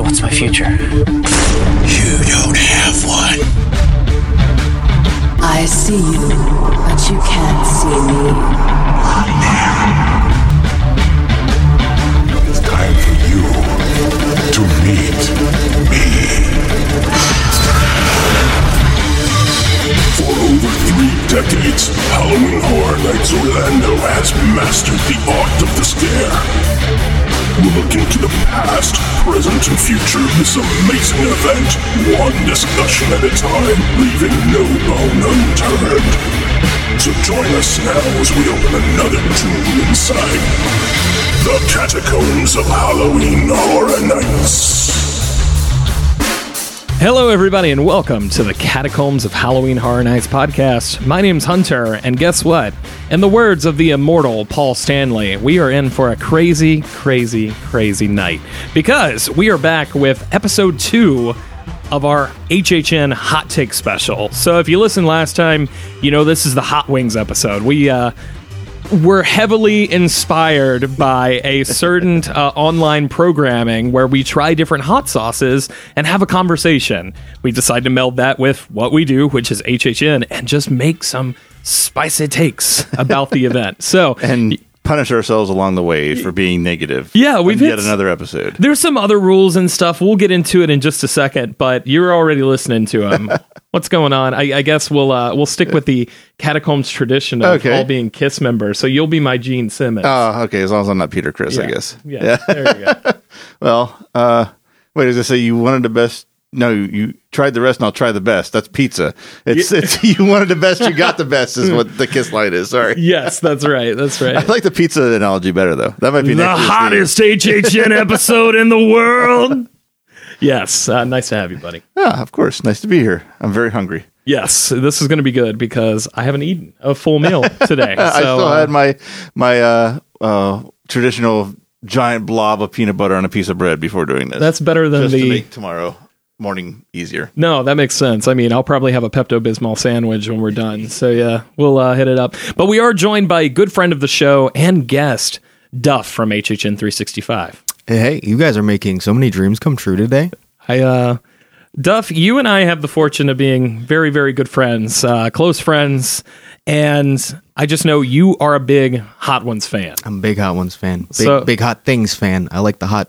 So what's my future? You don't have one. I see you, but you can't see me. It's time for you to meet me. For over three decades, Halloween Horror Nights Orlando has mastered the art of the scare. We'll look into the past, present, and future of this amazing event, one discussion at a time, leaving no bone unturned. So join us now as we open another tomb inside the catacombs of Halloween Horror Nights. Hello, everybody, and welcome to the Catacombs of Halloween Horror Nights podcast. My name's Hunter, and guess what? In the words of the immortal Paul Stanley, we are in for a crazy, crazy, crazy night because we are back with episode two of our HHN Hot Take special. So if you listened last time, you know this is the Hot Wings episode. We uh, were heavily inspired by a certain uh, online programming where we try different hot sauces and have a conversation. We decide to meld that with what we do, which is HHN, and just make some spicy takes about the event. So, and punish ourselves along the way for being negative. Yeah, we've hit yet another episode. there's some other rules and stuff. We'll get into it in just a second, but you're already listening to them. What's going on? I, I guess we'll uh, we'll stick with the catacombs tradition of Okay. all being Kiss members. So you'll be my Gene Simmons. Oh, okay. As long as I'm not Peter Criss, I Yeah. guess. Yeah, there you go. Well, uh, wait, does it say you wanted the best? No, you tried the rest, and I'll try the best. That's pizza. It's it's you wanted the best, you got the best, is what the kiss line is. Sorry. yes, that's right. That's right. I like the pizza analogy better though. That might be the hottest HHN episode in the world. Yes, uh, nice to have you, buddy. Yeah, of course. Nice to be here. I'm very hungry. Yes, this is going to be good because I haven't eaten a full meal today. So, I still uh, had my my uh, uh, traditional giant blob of peanut butter on a piece of bread before doing this. that's better than just to the. make tomorrow morning easier. No, that makes sense. I mean, I'll probably have a Pepto Bismol sandwich when we're done. So yeah, we'll uh, hit it up. But we are joined by a good friend of the show and guest, Duff from HHN 365. Hey, you guys are making so many dreams come true today. I uh Duff, you and I have the fortune of being very, very good friends, uh, close friends, and I just know you are a big Hot Ones fan. I'm a big Hot Ones fan. Big, So- big Hot Things fan. I like the hot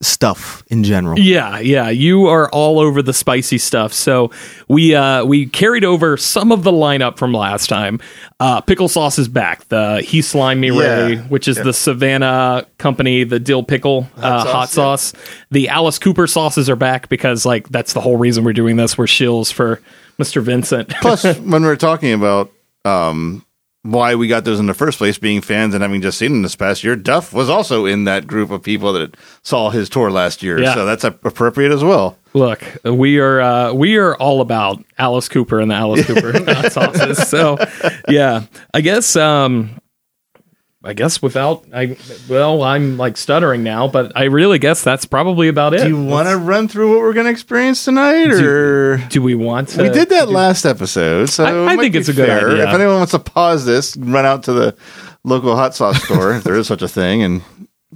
stuff in general. Yeah, yeah, you are all over the spicy stuff. So we uh we carried over some of the lineup from last time. Uh pickle sauce is back. The He Slime Me Ray, which is the Savannah company, the dill pickle uh, hot sauce, sauce. The Alice Cooper sauces are back because like that's the whole reason we're doing this. We're shills for Mr. Vincent. Plus, when we are talking about um, why we got those in the first place, being fans and having just seen them this past year, Duff was also in that group of people that saw his tour last year. Yeah. So that's appropriate as well. Look, we are uh, we are all about Alice Cooper and the Alice Cooper sauces. So, yeah, I guess um, I guess without I well, I'm like stuttering now, but I really guess that's probably about it. Do you want to run through what we're going to experience tonight, or Do we want to? we did that last episode? So I- it I might think it's a good idea. If anyone wants to pause this, run out to the local hot sauce store, if there is such a thing, and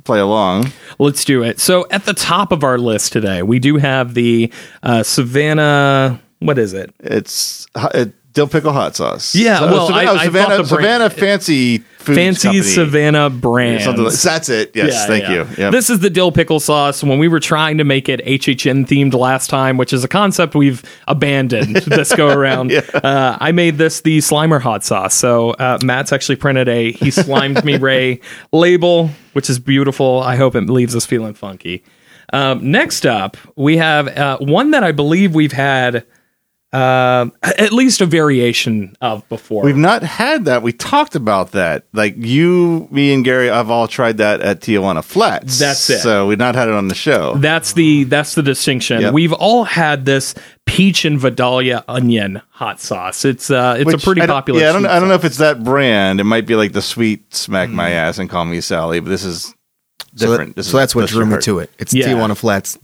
play along. Let's do it. So at the top of our list today, we do have the uh, Savannah. What is it? It's uh, dill pickle hot sauce. Yeah, well, Savannah, I- I Savannah, thought the brand- fancy food Fancy company. Savannah brand. Something like, that's it. Yes, Yeah, thank yeah. you. Yep. This is the dill pickle sauce. When we were trying to make it HHN themed last time, which is a concept we've abandoned this go around, uh, I made this the Slimer hot sauce. So uh, Matt's actually printed a "He Slimed Me Ray" label, which is beautiful. I hope it leaves us feeling funky. Um, next up, we have uh, one that I believe we've had uh, at least a variation of before. We've not had that. We talked about that. Like you, me, and Gary I've all tried that at Tijuana Flats. That's it. So we've not had it on the show. That's the that's the distinction. Yep. We've all had this peach and Vidalia onion hot sauce. It's uh it's Which a pretty I don't- popular. Yeah, I don't, sweet I don't know if it's that brand. It might be like the sweet smack my Mm. ass and call me Sally, but this is So, that- different. This so is that's what drew me to it. It's Yeah. Tijuana Flats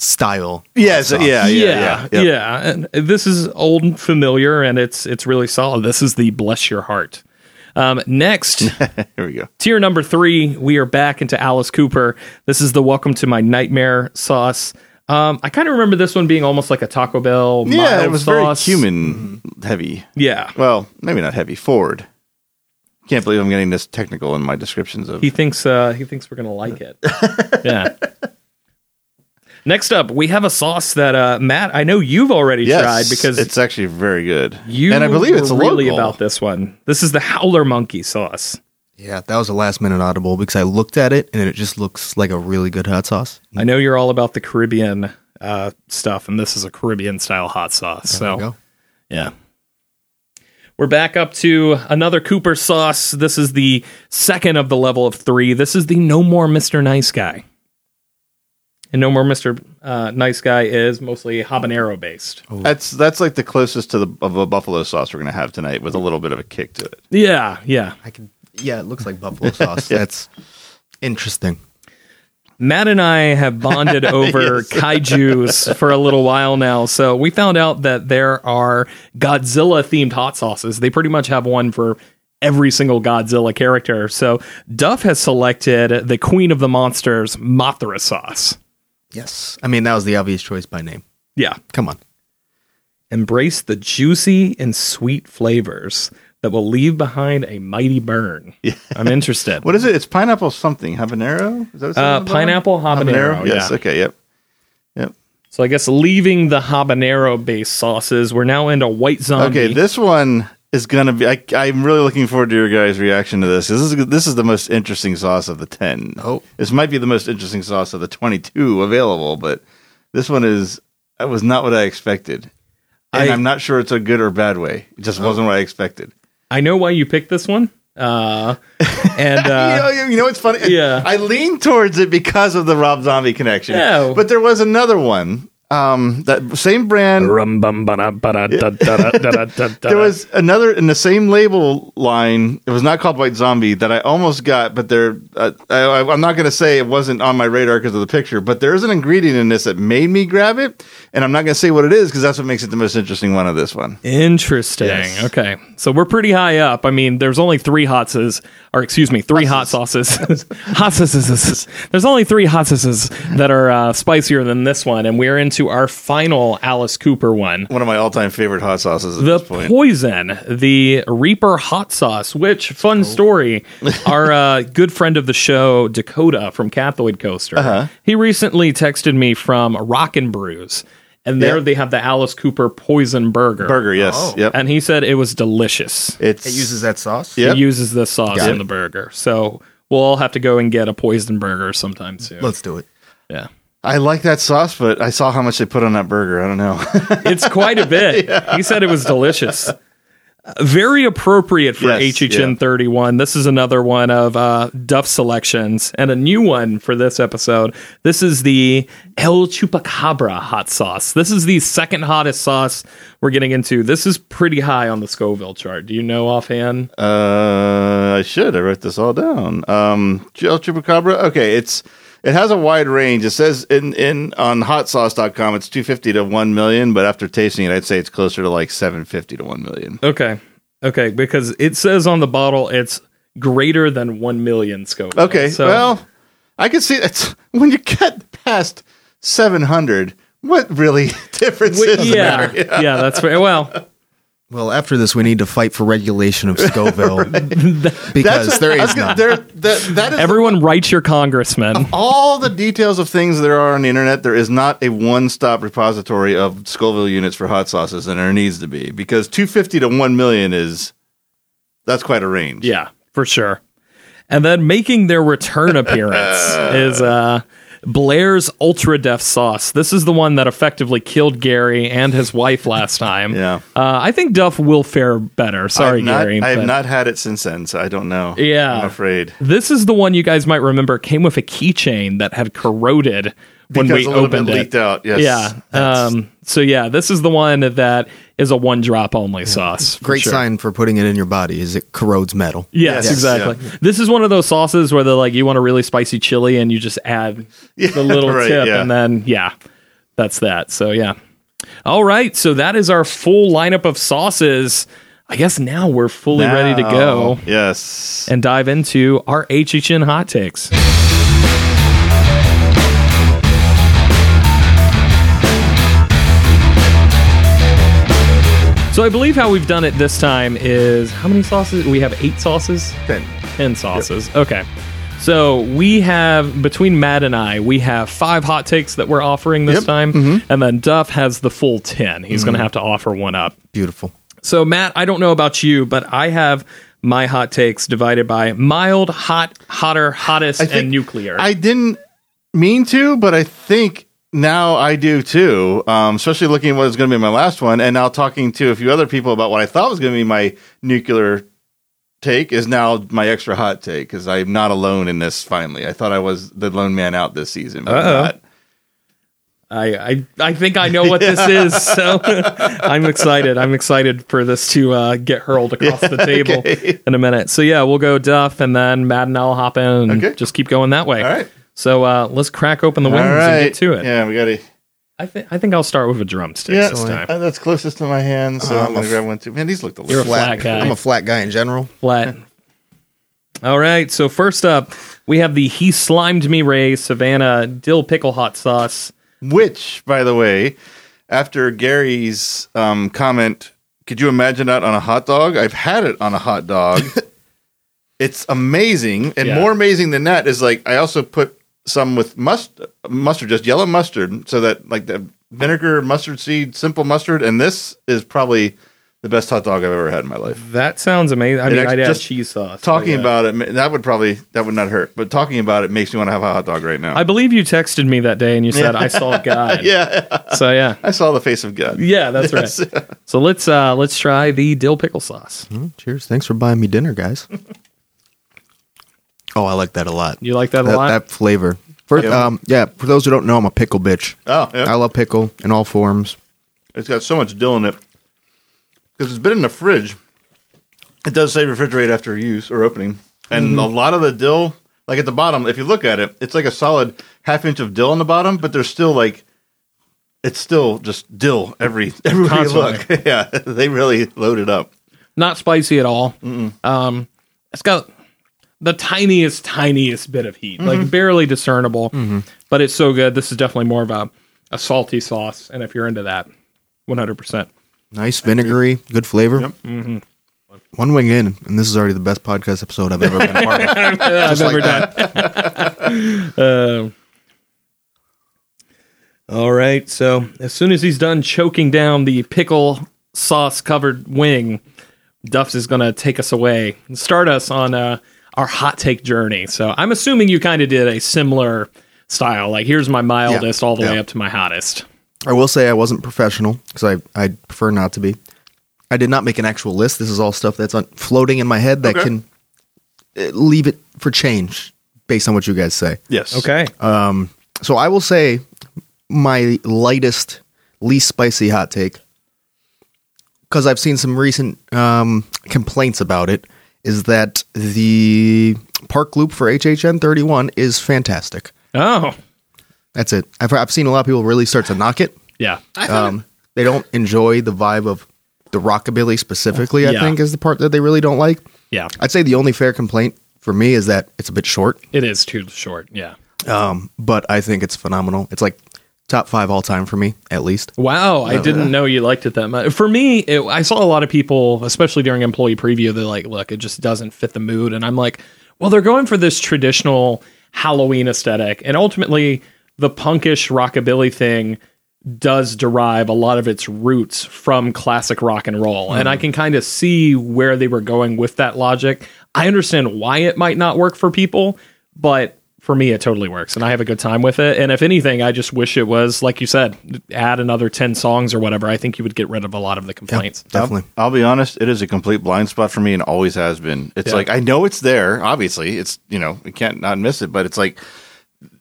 style. Yeah, yeah, yeah, yeah, yeah, yeah, And this is old and familiar, and it's it's really solid. This is the bless your heart. Um, next, Here we go. tier number three, we are back into Alice Cooper. This is the Welcome to My Nightmare sauce. Um, I kind of remember this one being almost like a Taco Bell. Yeah, it was sauce. very cumin heavy. Yeah, Well, maybe not heavy. Forward. Can't believe I'm getting this technical in my descriptions of. he thinks uh, he thinks we're gonna like it. yeah. Next up, we have a sauce that uh, Matt. I know you've already yes, tried because it's actually very good. you and I believe it's really local. about this one. This is the Howler Monkey sauce. Yeah, that was a last minute audible because I looked at it and it just looks like a really good hot sauce. I know you're all about the Caribbean uh, stuff, and this is a Caribbean style hot sauce. There so we go. Yeah. We're back up to another Cooper sauce. This is the second of the level of three. This is the No More Mr. Nice Guy. And No More Mr. Uh, nice Guy is mostly habanero based. That's that's like the closest to the of a buffalo sauce we're gonna have tonight with a little bit of a kick to it. Yeah, yeah. I can. Yeah, it looks like buffalo sauce. That's interesting. Matt and I have bonded over kaijus for a little while now. So we found out that there are Godzilla themed hot sauces. They pretty much have one for every single Godzilla character. So Duff has selected the Queen of the Monsters Mothra sauce. Yes, I mean that was the obvious choice by name. Yeah. Come on. Embrace the juicy and sweet flavors that will leave behind a mighty burn. Yeah. I'm interested. What is it? It's pineapple something habanero. Is that Uh, on the bottom? pineapple habanero, Yes. yeah. Okay. Yep. Yep. So I guess leaving the habanero based sauces, we're now into white zombie. Okay. This one is gonna be. I, I'm really looking forward to your guys' reaction to this. This is this is the most interesting sauce of the ten. Oh. this might be the most interesting sauce of the 22 available, but this one is. That was not what I expected, and I- am not sure it's a good or bad way. It just wasn't what I expected. I know why you picked this one. Uh, and you, uh, know, you know what's funny? yeah. I leaned towards it because of the Rob Zombie connection. Yeah. But there was another one. Um, that same brand. There was another in the same label line. It was not called White Zombie that I almost got, but there. Uh, I, I'm not going to say it wasn't on my radar because of the picture, but there is an ingredient in this that made me grab it, and I'm not going to say what it is because that's what makes it the most interesting one of this one. Interesting. Yes. Okay, so we're pretty high up. I mean, there's only three hot sauces, or excuse me, three hot sauces. hot sauces. There's only three hot sauces that are uh, spicier than this one, and we're into our final Alice Cooper one. One of my all-time favorite hot sauces at The this point. poison, the Reaper hot sauce. Which fun story? Our uh, good friend of the show, Dakota from Cathoid Coaster, Uh-huh. he recently texted me from Rock & Brews, and there Yep. they have the Alice Cooper poison burger. Burger, yes, Oh. yep. and he said it was delicious. It's It uses that sauce. Yep. It uses the sauce Got in it. the burger, so we'll all have to go and get a poison burger sometime soon. Let's do it. yeah. I like that sauce, but I saw how much they put on that burger. I don't know. It's quite a bit. He said it was delicious. Very appropriate for Yes, HHN yeah. 31. This is another one of uh, Duff selections and a new one for this episode. This is the El Chupacabra hot sauce. This is the second hottest sauce we're getting into. This is pretty high on the Scoville chart. Do you know offhand? Uh, I should. I wrote this all down. Um, El Chupacabra. Okay, it's it has a wide range. It says in in on hotsauce.com it's 250 to 1 million, but after tasting it, I'd say it's closer to like 750 to 1 million. Okay. Okay, because it says on the bottle it's greater than 1 million Scoville. Okay, So well, I can see it's when you get past 700. What really difference is yeah, there? yeah, that's fair. Well, Well, after this, we need to fight for regulation of Scoville because there I was is gonna- none. there- that, that is everyone writes your congressman. all the details of things there are on the internet, there is not a one-stop repository of Scoville units for hot sauces, and there needs to be because 250 to 1 million is that's quite a range. Yeah, for sure. And then making their return appearance is uh, Blair's Ultra Death sauce. This is the one that effectively killed Gary and his wife last time. Yeah. Uh, I think Duff will fare better. Sorry, I've not, Gary. I have but not had it since then, so I don't know. Yeah. I'm afraid. This is the one you guys might remember came with a keychain that had corroded when Because we a little opened bit it. leaked out. Yes. Yeah. That's- Um, so yeah, this is the one that is a one drop only sauce. Great sure. sign for putting it in your body is it corrodes metal. Yes, Yes, exactly. This is one of those sauces where they're like, you want a really spicy chili, and you just add the little right, tip, yeah. and then yeah, that's that. So yeah. All right, so that is our full lineup of sauces. I guess now we're fully ready to go Yes. and dive into our HHN hot takes. So I believe how we've done it this time is how many sauces? We have eight sauces. Ten. 10 sauces. Okay. So we have between Matt and I, we have five hot takes that we're offering this Yep. time, mm-hmm. and then Duff has the full ten. He's going to mm-hmm. have to offer one up. Beautiful. So Matt, I don't know about you, but I have my hot takes divided by mild, hot, hotter, hottest, and nuclear. I didn't mean to, but I think now I do too. Um, especially looking at what was going to be my last one, and now talking to a few other people about what I thought was going to be my nuclear take is now my extra hot take because I'm not alone in this. Finally, I thought I was the lone man out this season, but Uh-oh. not. I, I I think I know what this is, so I'm excited. I'm excited for this to uh, get hurled across the table okay. in a minute. So yeah, we'll go Duff, and then and I'll hop in and Okay. just keep going that way. All right. So uh, let's crack open the wings All and get to it. Yeah, we got to. I think I think I'll start with a drumstick Yeah, this time. uh, that's closest to my hand, so Uh, I'm I'm gonna a grab one too. Man, these look You're a delicious. flat guy. I'm a flat guy in general. Flat. All right. So first up, we have the He Slimed Me Ray Savannah Dill Pickle Hot Sauce. Which, by the way, after Gary's um, comment, could you imagine that on a hot dog? I've had it on a hot dog. it's amazing, and Yeah. more amazing than that is like I also put some with must mustard, just yellow mustard, so that like the vinegar, mustard seed, simple mustard, and this is probably the best hot dog I've ever had in my life. That sounds amazing. I mean, I'd add just cheese sauce. Talking yeah. about it, that would probably that would not hurt, but talking about it makes me want to have a hot dog right now. I believe you texted me that day and you said I saw God. yeah, So yeah. I saw the face of God. Yeah, that's right. So let's uh let's try the dill pickle sauce. Mm, cheers. Thanks for buying me dinner, guys. Oh, I like that a lot. You like that a that, lot? that flavor. For, Yeah. um, yeah, for those who don't know, I'm a pickle bitch. Oh, yeah. I love pickle in all forms. It's got so much dill in it because it's been in the fridge. It does say refrigerate after use or opening, and a lot of the dill, like at the bottom, if you look at it, it's like a solid half inch of dill on the bottom, but there's still like it's still just dill every everywhere you look. yeah, they really load it up. Not spicy at all. Um it's got the tiniest, tiniest bit of heat, like barely discernible. But it's so good. This is definitely more of a, a salty sauce. And if you're into that, 100%. Nice, vinegary, good flavor. Yep. Mm-hmm. One wing in, and this is already the best podcast episode I've ever been part of. I've Just like ever that. done. All right. So as soon as he's done choking down the pickle sauce covered wing, Duffs is going to take us away and start us on uh, our hot take journey. So I'm assuming you kind of did a similar style. Like here's my mildest all the way up to my hottest. I will say I wasn't professional because I I prefer not to be. I did not make an actual list. This is all stuff that's on, floating in my head that Okay. can uh, leave it for change based on what you guys say. Yes. Okay. Um, So I will say my lightest, least spicy hot take, because I've seen some recent um, complaints about it, is that the park loop for HHN 31 is fantastic. Oh, That's it. I've, I've seen a lot of people really start to knock it. yeah. Um, they don't enjoy the vibe of the rockabilly specifically. I Yeah. think is the part that they really don't like. Yeah. I'd say the only fair complaint for me is that it's a bit short, It is too short. Yeah. um, but I think it's phenomenal. It's like top five all time for me, at least. Wow, I didn't know you liked it that much. For me, it, I saw a lot of people, especially during employee preview, they're like, "Look, it just doesn't fit the mood," and I'm like, "Well, they're going for this traditional Halloween aesthetic, and ultimately, the punkish rockabilly thing does derive a lot of its roots from classic rock and roll, and I hmm. can kind of see where they were going with that logic. I understand why it might not work for people, but for me, it totally works, and I have a good time with it. And if anything, I just wish it was like you said, add another ten songs or whatever. I think you would get rid of a lot of the complaints. Definitely. I'll, I'll be honest, it is a complete blind spot for me and always has been. It's Yeah. like I know it's there, obviously. It's you know, we can't not miss it, but it's like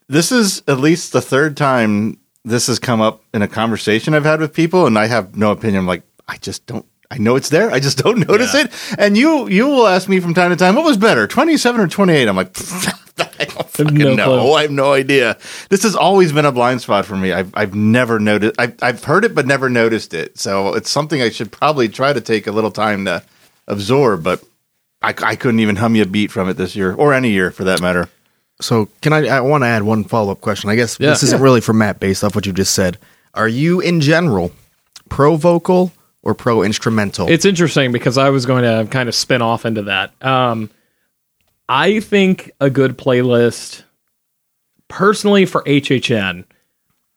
this is at least the third time this has come up in a conversation I've had with people and I have no opinion. I'm like, I just don't I know it's there. I just don't notice Yeah. it. And you you will ask me from time to time, what was better, 27 or 28? I'm like, I don't fucking no know. clue. I have no idea. This has always been a blind spot for me. I've I've never noticed. I've I've heard it, but never noticed it. So it's something I should probably try to take a little time to absorb. But I, I couldn't even hum you a beat from it this year, or any year for that matter. So can I? I want to add one follow up question. I guess Yeah. this isn't really for Matt, based off what you just said. Are you in general pro vocal or pro instrumental? It's interesting because I was going to kind of spin off into that. Um, I think a good playlist, personally for HHN,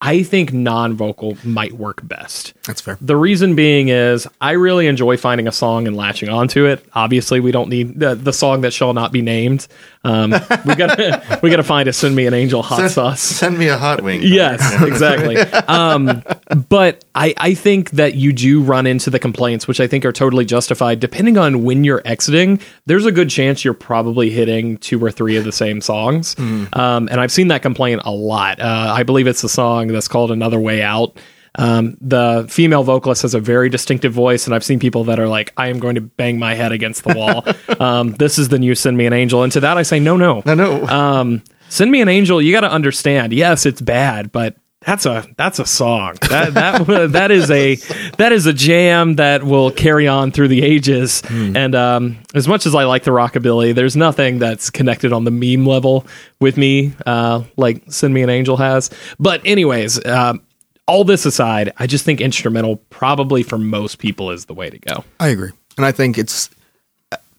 I think non vocal might work best. That's fair. The reason being is I really enjoy finding a song and latching onto it. Obviously, we don't need the, the song that shall not be named. Um, we got we got to find a "Send Me an Angel" hot sauce. Send me a hot wing. Yes, exactly. um, but I, I think that you do run into the complaints, which I think are totally justified. Depending on when you're exiting, there's a good chance you're probably hitting two or three of the same songs. Um, and I've seen that complaint a lot. Uh, I believe it's the song that's called Another Way Out. Um, the female vocalist has a very distinctive voice, and I've seen people that are like, I am going to bang my head against the wall. um, this is the new Send Me an Angel. And to that, I say, no, no. No, no. Um, Send Me an Angel, you got to understand. Yes, it's bad, but that's a that's a song. That that that is a that is a jam that will carry on through the ages. And um, as much as I like the rockabilly, there's nothing that's connected on the meme level with me, uh, like Send Me an Angel has. But anyways, um, all this aside, I just think instrumental probably for most people is the way to go. I agree, and I think it's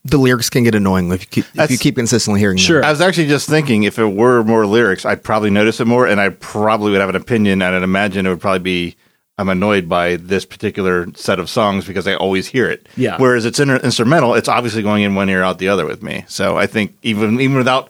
the lyrics can get annoying if you keep, if you keep consistently hearing. them. Sure. I was actually just thinking if it were more lyrics, I'd probably notice it more, and I probably would have an opinion, and I'd imagine it would probably be I'm annoyed by this particular set of songs because I always hear it. Yeah. Whereas it's inter- instrumental, it's obviously going in one ear out the other with me. So I think even even without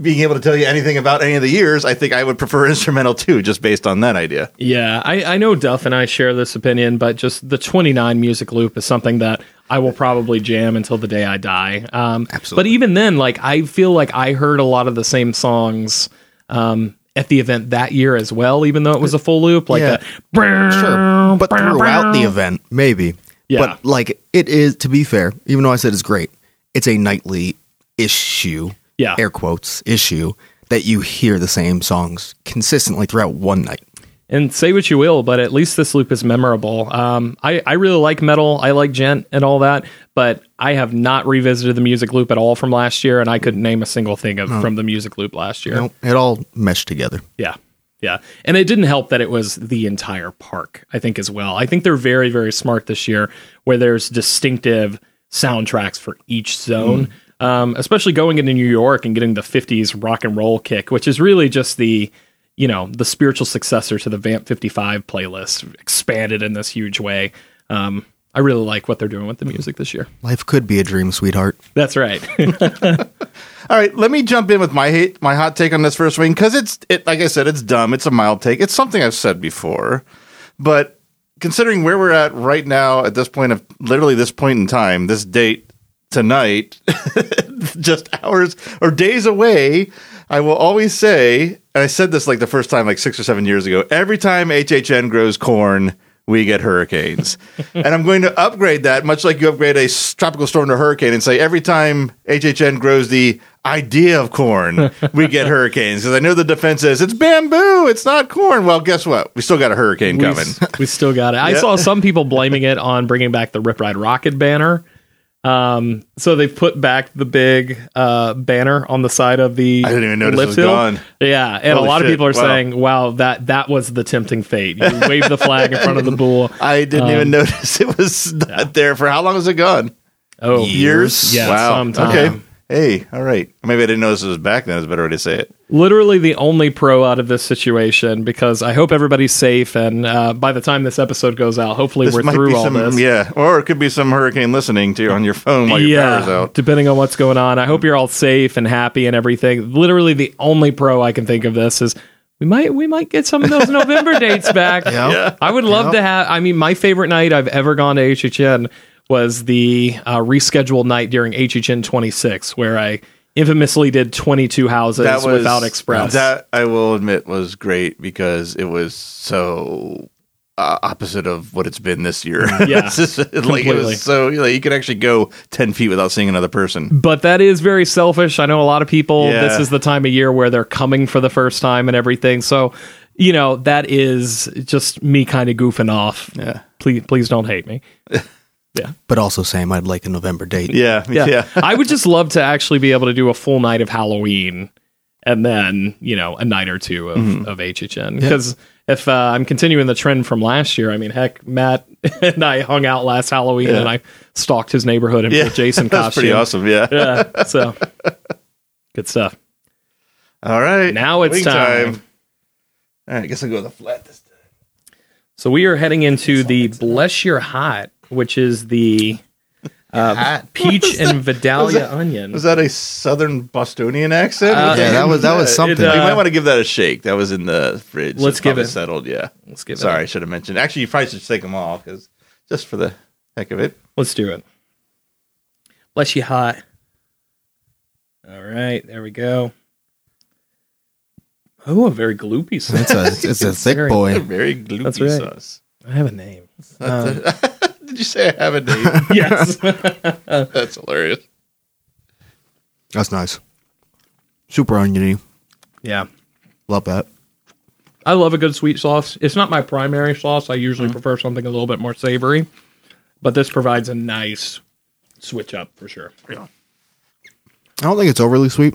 being able to tell you anything about any of the years, I think I would prefer instrumental too, just based on that idea. Yeah, I, I know Duff and I share this opinion, but just the 29 music loop is something that I will probably jam until the day I die. Um, Absolutely. But even then, like I feel like I heard a lot of the same songs um, at the event that year as well, even though it was a full loop. Like Yeah. that. Sure, but throughout the event, maybe. Yeah. But like it is, to be fair, even though I said it's great, it's a nightly issue. Yeah. Air quotes issue that you hear the same songs consistently throughout one night. And say what you will, but at least this loop is memorable. Um, I, I really like metal. I like djent and all that, but I have not revisited the music loop at all from last year, and I couldn't name a single thing of, from the music loop last year. Know, it all meshed together. Yeah. Yeah. And it didn't help that it was the entire park, I think, as well. I think they're very, very smart this year where there's distinctive soundtracks for each zone, um, especially going into New York and getting the 50s rock and roll kick, which is really just the. You know, the spiritual successor to the Vamp 55 playlist, expanded in this huge way. Um, I really like what they're doing with the music this year. Life could be a dream, sweetheart. That's right. All right, let me jump in with my hate, my hot take on this first wing because it's it like I said, it's dumb. It's a mild take. It's something I've said before, but considering where we're at right now at this point of literally this point in time, this date tonight, just hours or days away, I will always say, and I said this like the first time like six or seven years ago. Every time HHN grows corn. We get hurricanes. and I'm going to upgrade that, much like you upgrade a tropical storm to a hurricane, and say every time HHN grows the idea of corn, we get hurricanes. Because I know the defense is it's bamboo, it's not corn. Well, guess what? We still got a hurricane we, coming. s- we still got it. I saw some people blaming it on bringing back the Rip Ride Rockit banner. Um, so they've put back the big uh, banner on the side of the. I didn't even notice it was hill. gone. Yeah, and Holy a lot shit. of people are Wow. saying, "Wow, that that was the tempting fate." You wave the flag in front of the bull. I didn't Um, even notice it was not there. For how long was it gone? Oh, Years? Yeah, wow. sometime. Okay. Hey, all right. Maybe I didn't notice it was back then. It's a better way to say it. literally the only pro out of this situation because I hope everybody's safe. And uh, by the time this episode goes out, hopefully This we're might through be all some, this. yeah, or it could be some hurricane listening to you on your phone while your power's out. depending on what's going on. I hope you're all safe and happy and everything. Literally, the only pro I can think of this is we might we might get some of those November dates back. Yeah. I would love Yeah. to have. I mean, my favorite night I've ever gone to HHN was the uh, rescheduled night during HHN 26, where I infamously did 22 houses was without express. That I will admit was great because it was so uh, opposite of what it's been this year. Yeah, It's just, like it was so you, know, you could actually go ten feet without seeing another person. but that is very selfish. I know a lot of people. Yeah. This is the time of year where they're coming for the first time and everything. So, you know, that is just me kind of goofing off. Yeah. Please, please don't hate me. Yeah. But also, Sam, I'd like a November date. Yeah, Yeah. yeah. I would just love to actually be able to do a full night of Halloween and then you know a night or two of, of HHN because if uh, I'm continuing the trend from last year, I mean, heck, Matt and I hung out last Halloween Yeah. and I stalked his neighborhood in Yeah, full Jason that's costume. pretty awesome. Yeah. Yeah, so good stuff. All right. Now it's Wing time. All right. I guess I'll go with the flat this time. So we are heading into the Bless Your Hot, which is the uh, peach and Vidalia onion. Was that a southern Bostonian accent? Uh, Yeah, that was that was it, something. uh, you might want to give that a shake. That was in the fridge. Let's It's give it- settled. Yeah. Let's give it. Sorry, I should have mentioned. Actually, you probably should take them all because just for the heck of it. Let's do it. Bless you hot. All right, there we go. Oh, a very gloopy sauce. It's a it's a thick Very- boy. Very gloopy right. sauce. I have a name. Um, Did you say I have a name? yes. That's hilarious. That's nice. Super oniony. yeah. Love that. I love a good sweet sauce. It's not my primary sauce. I usually mm-hmm. prefer something a little bit more savory, but this provides a nice switch up for sure. Yeah. I don't think it's overly sweet.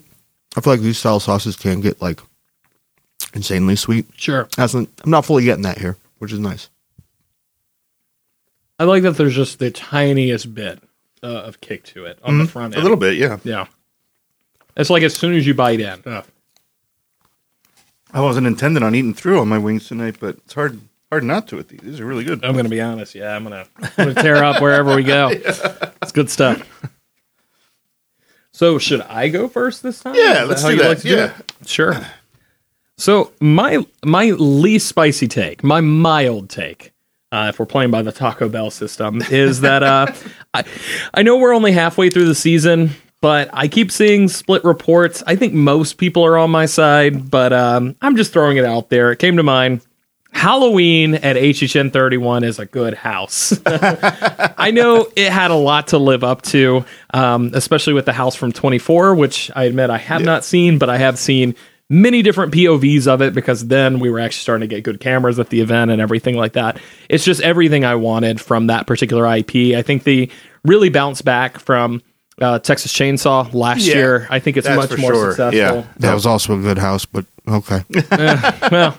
I feel like these style sauces can get like insanely sweet. Sure. That's not, I'm not fully getting that here, which is nice. I like that there's just the tiniest bit uh, of kick to it on the front end. A little bit, yeah. Yeah. It's like as soon as you bite in. I wasn't intending on eating through all my wings tonight, but it's hard hard not to with these. These are really good. I'm going to be honest. Yeah, I'm going to tear up wherever we go. It's good stuff. So, should I go first this time? Yeah, let's do that. to Yeah. it? Sure. So, my my least spicy take, my mild take, uh, if we're playing by the Taco Bell system, is that uh, I, I know we're only halfway through the season, but I keep seeing split reports. I think most people are on my side, but um, I'm just throwing it out there. It came to mind. Halloween at HHN 31 is a good house. I know it had a lot to live up to, um, especially with the house from 24, which I admit I have not seen, but I have seen many different POVs of it because then we were actually starting to get good cameras at the event and everything like that. It's just everything I wanted from that particular IP. I think they really bounced back from uh, Texas Chainsaw last Yeah, year. I think it's much more sure. successful. Yeah. That was also a good house, but okay. well,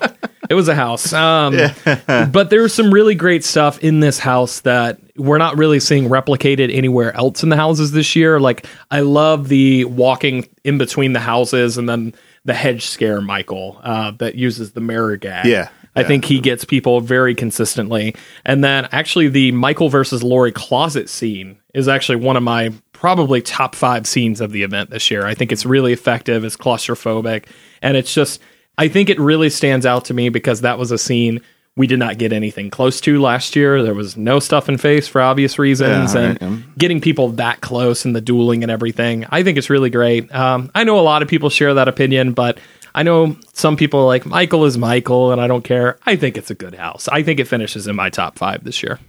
it was a house. Um, but there was some really great stuff in this house that we're not really seeing replicated anywhere else in the houses this year. Like, I love the walking in between the houses and then the hedge scare Michael uh, that uses the mirror gag. Yeah, I yeah. think he gets people very consistently. And then actually, the Michael versus Laurie closet scene is actually one of my probably top five scenes of the event this year. I think it's really effective. It's claustrophobic. And it's just, I think it really stands out to me because that was a scene we did not get anything close to last year. There was no stuff in face for obvious reasons. Yeah, and right, getting people that close and the dueling and everything, I think it's really great. Um, I know a lot of people share that opinion, but I know some people are like Michael is Michael, and I don't care. I think it's a good house. I think it finishes in my top five this year.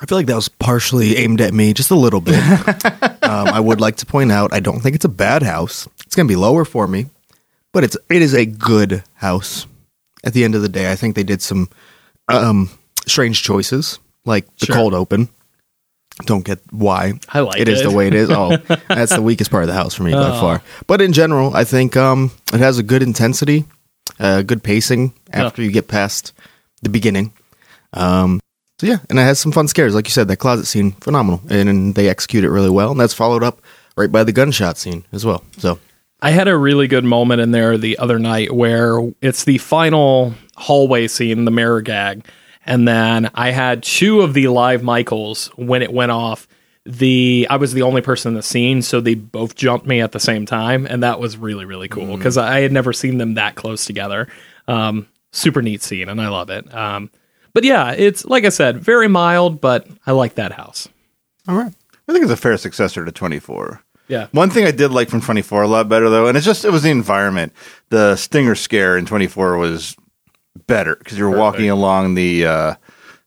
I feel like that was partially aimed at me just a little bit. um, I would like to point out I don't think it's a bad house. It's going to be lower for me, but it's it is a good house. At the end of the day, I think they did some um, strange choices, like the Sure. cold open. Don't get why. I like it. is it. the way it is. Oh, that's the weakest part of the house for me by far. But in general, I think um, it has a good intensity, uh, good pacing after you get past the beginning. Um, so yeah, and it has some fun scares, like you said. That closet scene, phenomenal, and, and they execute it really well. And that's followed up right by the gunshot scene as well. So I had a really good moment in there the other night where it's the final hallway scene, the mirror gag, and then I had two of the live Michaels when it went off. The I was the only person in the scene, so they both jumped me at the same time, and that was really really cool because I had never seen them that close together. Um, super neat scene, and I love it. Um, but yeah, it's like I said, very mild, but I like that house. all right, I think it's a fair successor to 24. Yeah, One thing I did like from 24 a lot better though, and it's just it was the environment. The stinger scare in 24 was better because you're walking along the uh,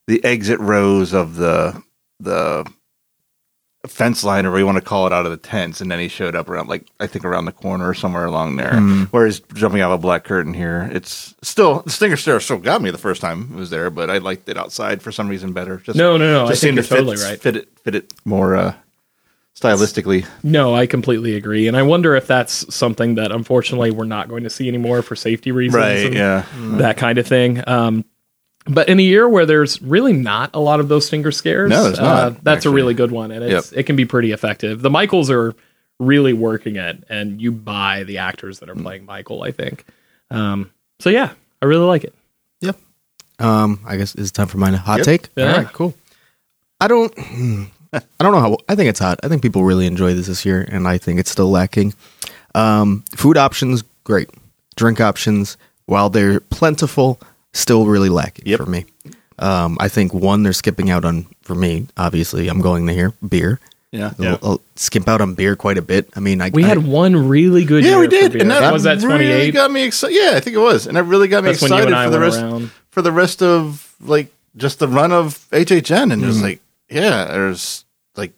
the exit rows of the the fence line or whatever you want to call it out of the tents, and then he showed up around like I think around the corner or somewhere along there. Whereas jumping out of a black curtain here, it's still the stinger stare still got me the first time it was there, but I liked it outside for some reason better. Just No, no, no, I Just think seemed you're to fit, totally right. Fit it, fit it more uh, stylistically. No, I completely agree, and I wonder if that's something that unfortunately we're not going to see anymore for safety reasons. and Yeah. that kind of thing. Um, but in a year where there's really not a lot of those stinger scares, No, there's uh, not, that's actually. a really good one, and it's, it can be pretty effective. The Michaels are really working it, and you buy the actors that are playing Michael. I think. Um, so yeah, I really like it. Yep. Um, I guess it's time for my hot Yep. take. Yeah. All right, cool. I don't, hmm, I don't know how. I think it's hot. I think people really enjoy this this year, and I think it's still lacking. Um, food options, great. Drink options, while they're plentiful, still really lacking Yep. for me. Um, I think one they're skipping out on for me. Obviously, I'm going to here beer. Yeah. They'll- I'll skip out on beer quite a bit. I mean, I We I- had one really good. Yeah, year we for did, beer. and that was that really 28. got me excited. Yeah, I think it was, and that really got me That's excited for the rest around. for the rest of like just the run of HHN, and it Mm. was like, yeah, there's like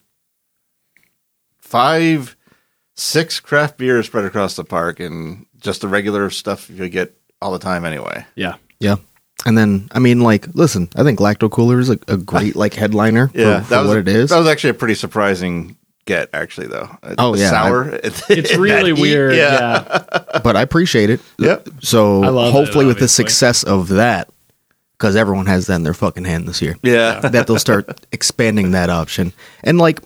five, six craft beers spread across the park, and just the regular stuff you get all the time anyway. yeah, Yeah. And then, I mean, like, listen, I think Lacto Cooler is a, a great, like, headliner for, Yeah, for that was what it is. That was actually a pretty surprising get, actually, though. Oh, the yeah, sour. it's really weird. Yeah. but I appreciate it. Yep. So I love hopefully, it, with the success of that, because everyone has that in their fucking hand this year, Yeah. that they'll start expanding that option. And like,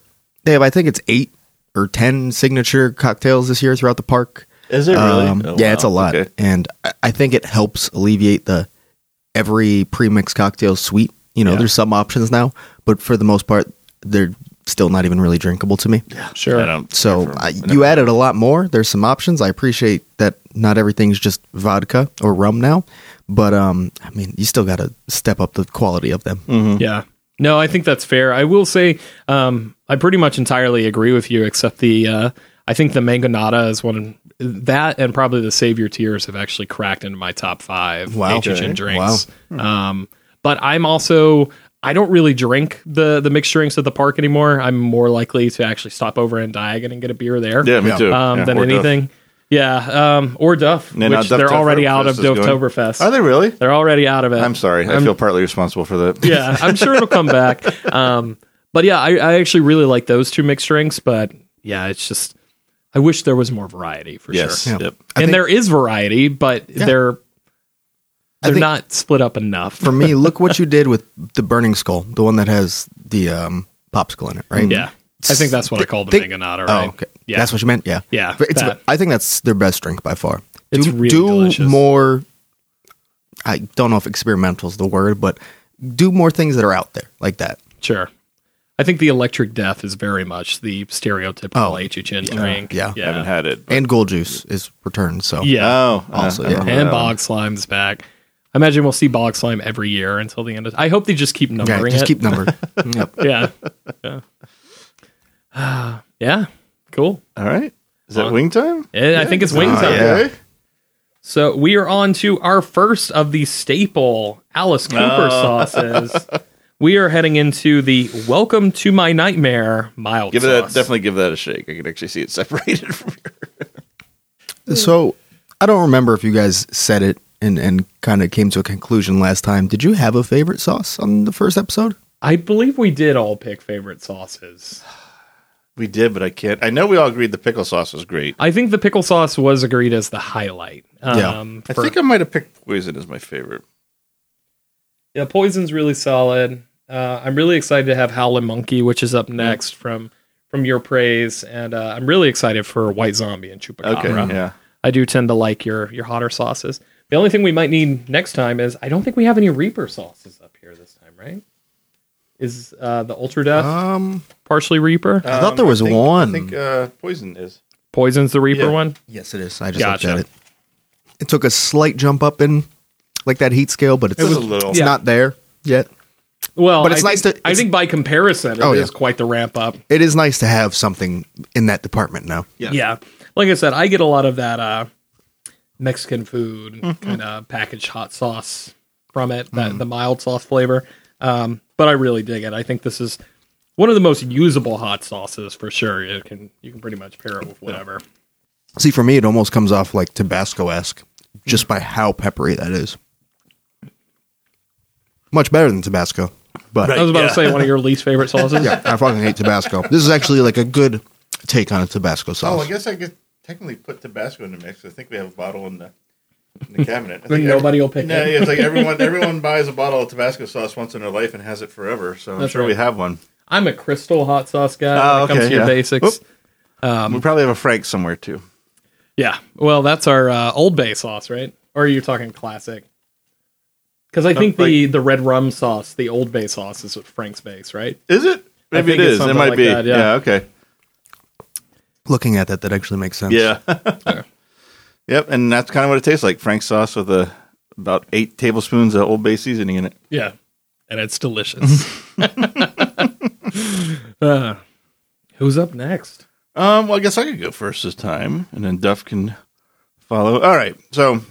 they have, I think it's eight or 10 signature cocktails this year throughout the park. Is it really? Um, Oh, yeah, wow. it's a lot. Okay. And I- I think it helps alleviate the every premix cocktail sweet. You know, Yeah. there's some options now, but for the most part, they're still not even really drinkable to me. Yeah, sure. I don't So I, you added a lot more. There's some options. I appreciate that not everything's just vodka or rum now, but um, I mean, you still got to step up the quality of them. Mm-hmm. Yeah. No, I think that's fair. I will say, um, I pretty much entirely agree with you, except the, uh, I think the Mangonada is one that and probably the Savior Tears have actually cracked into my top five Wow. HHN Okay. drinks. Um, but I'm also, I don't really drink the, the mixed drinks at the park anymore. I'm more likely to actually stop over in Diagon and get a beer there. Yeah, me Yeah. too. Um, Yeah, than or Duff. Anything. Yeah. Um, or Duff, Yeah, now which Duff they're already out of Oktoberfest is Are they really? They're already out of it. I'm sorry. I I'm- feel partly responsible for that. yeah, I'm sure it'll come back. Um, but yeah, I, I actually really like those two mixed drinks. But yeah, it's just I wish there was more variety for Yes. sure. Yeah. Yep. And think- there is variety, but they're they're think- not split up enough. For me, look what you did with the Burning Skull, the one that has the um, popsicle in it, right? yeah, I think that's what I call the Think- Mangonada, Oh, right? okay. Yeah, That's what you meant? Yeah. Yeah, But It's, that. I think that's their best drink by far. It's do, really do delicious. more, I don't know if experimental is the word, but do more things that are out there like that. sure. I think the Electric Death is very much the stereotypical Oh, HHN drink. yeah. yeah, Haven't had it. And Gold Juice is returned. So yeah. Oh, Also, uh, yeah. and that one. Bog Slime's back. I imagine we'll see Bog Slime every year until the end of. I hope they just keep yeah, numbering just it. keep numbered. yep. yeah. Yeah. yeah. Cool. All right. Is that wing time? Yeah, I think it's wing Oh, time. yeah. Okay. So we are on to our first of the staple Alice Cooper ah. sauces. We are heading into the Welcome to My Nightmare mild Give that sauce. definitely give that a shake. I can actually see it separated from here. So I don't remember if you guys said it and, and kind of came to a conclusion last time. Did you have a favorite sauce on the first episode? I believe we did all pick favorite sauces. We did, but I can't. I know we all agreed the pickle sauce was great. I think the pickle sauce was agreed as the highlight. Yeah. Um, I for- think I might have picked poison as my favorite. Yeah, Poison's really solid. Uh, I'm really excited to have Howlin' Monkey, which is up next from from your praise, and uh, I'm really excited for White Zombie and Chupacabra. Okay, yeah. I do tend to like your your hotter sauces. The only thing we might need next time is I don't think we have any Reaper sauces up here this time, right? Is uh, the Ultra Death Um, partially Reaper? I thought there was think, one. I think uh, poison is. Poison's the Reaper yeah. one. yes, it is. I just Gotcha. looked at it. It took a slight jump up in like that heat scale, but it's, It was a little. it's Yeah. not there yet. Well, But it's I nice think, to- I it's- think by comparison, it is Oh, yeah. quite the ramp up. It is nice to have something in that department now. Yeah. Yeah. Like I said, I get a lot of that uh, Mexican food Mm-hmm. kind of packaged hot sauce from it, that Mm. the mild sauce flavor. Um, but I really dig it. I think this is one of the most usable hot sauces for sure. You can you can pretty much pair it with whatever. See, for me, it almost comes off like Tabasco esque just by how peppery that is. Much better than Tabasco, but I was about Yeah. to say one of your least favorite sauces. yeah, I fucking hate Tabasco. This is actually like a good take on a Tabasco sauce. Oh, I guess I could technically put Tabasco in the mix. I think we have a bottle in the in the cabinet. I think nobody will pick No, it. yeah, it's like everyone everyone buys a bottle of Tabasco sauce once in their life and has it forever. So I'm That's sure we have one. I'm a crystal hot sauce guy Oh, when it comes okay, to your yeah. basics. Whoop. we probably have a Frank somewhere too. Yeah. Well, that's our uh, Old Bay sauce, right? Or are you talking classic? Because I think the, like- the red rum sauce, the Old Bay sauce, is what Frank's base, right? Is it? Maybe it it's. It might like be. that, yeah. yeah. Okay. Looking at that, that actually makes sense. Yeah. yep. And that's kind of what it tastes like. Frank sauce with a about eight tablespoons of Old Bay seasoning in it. Yeah. And it's delicious. uh, who's up next? Um, well, I guess I could go first this time, and then Duff can follow. All right. So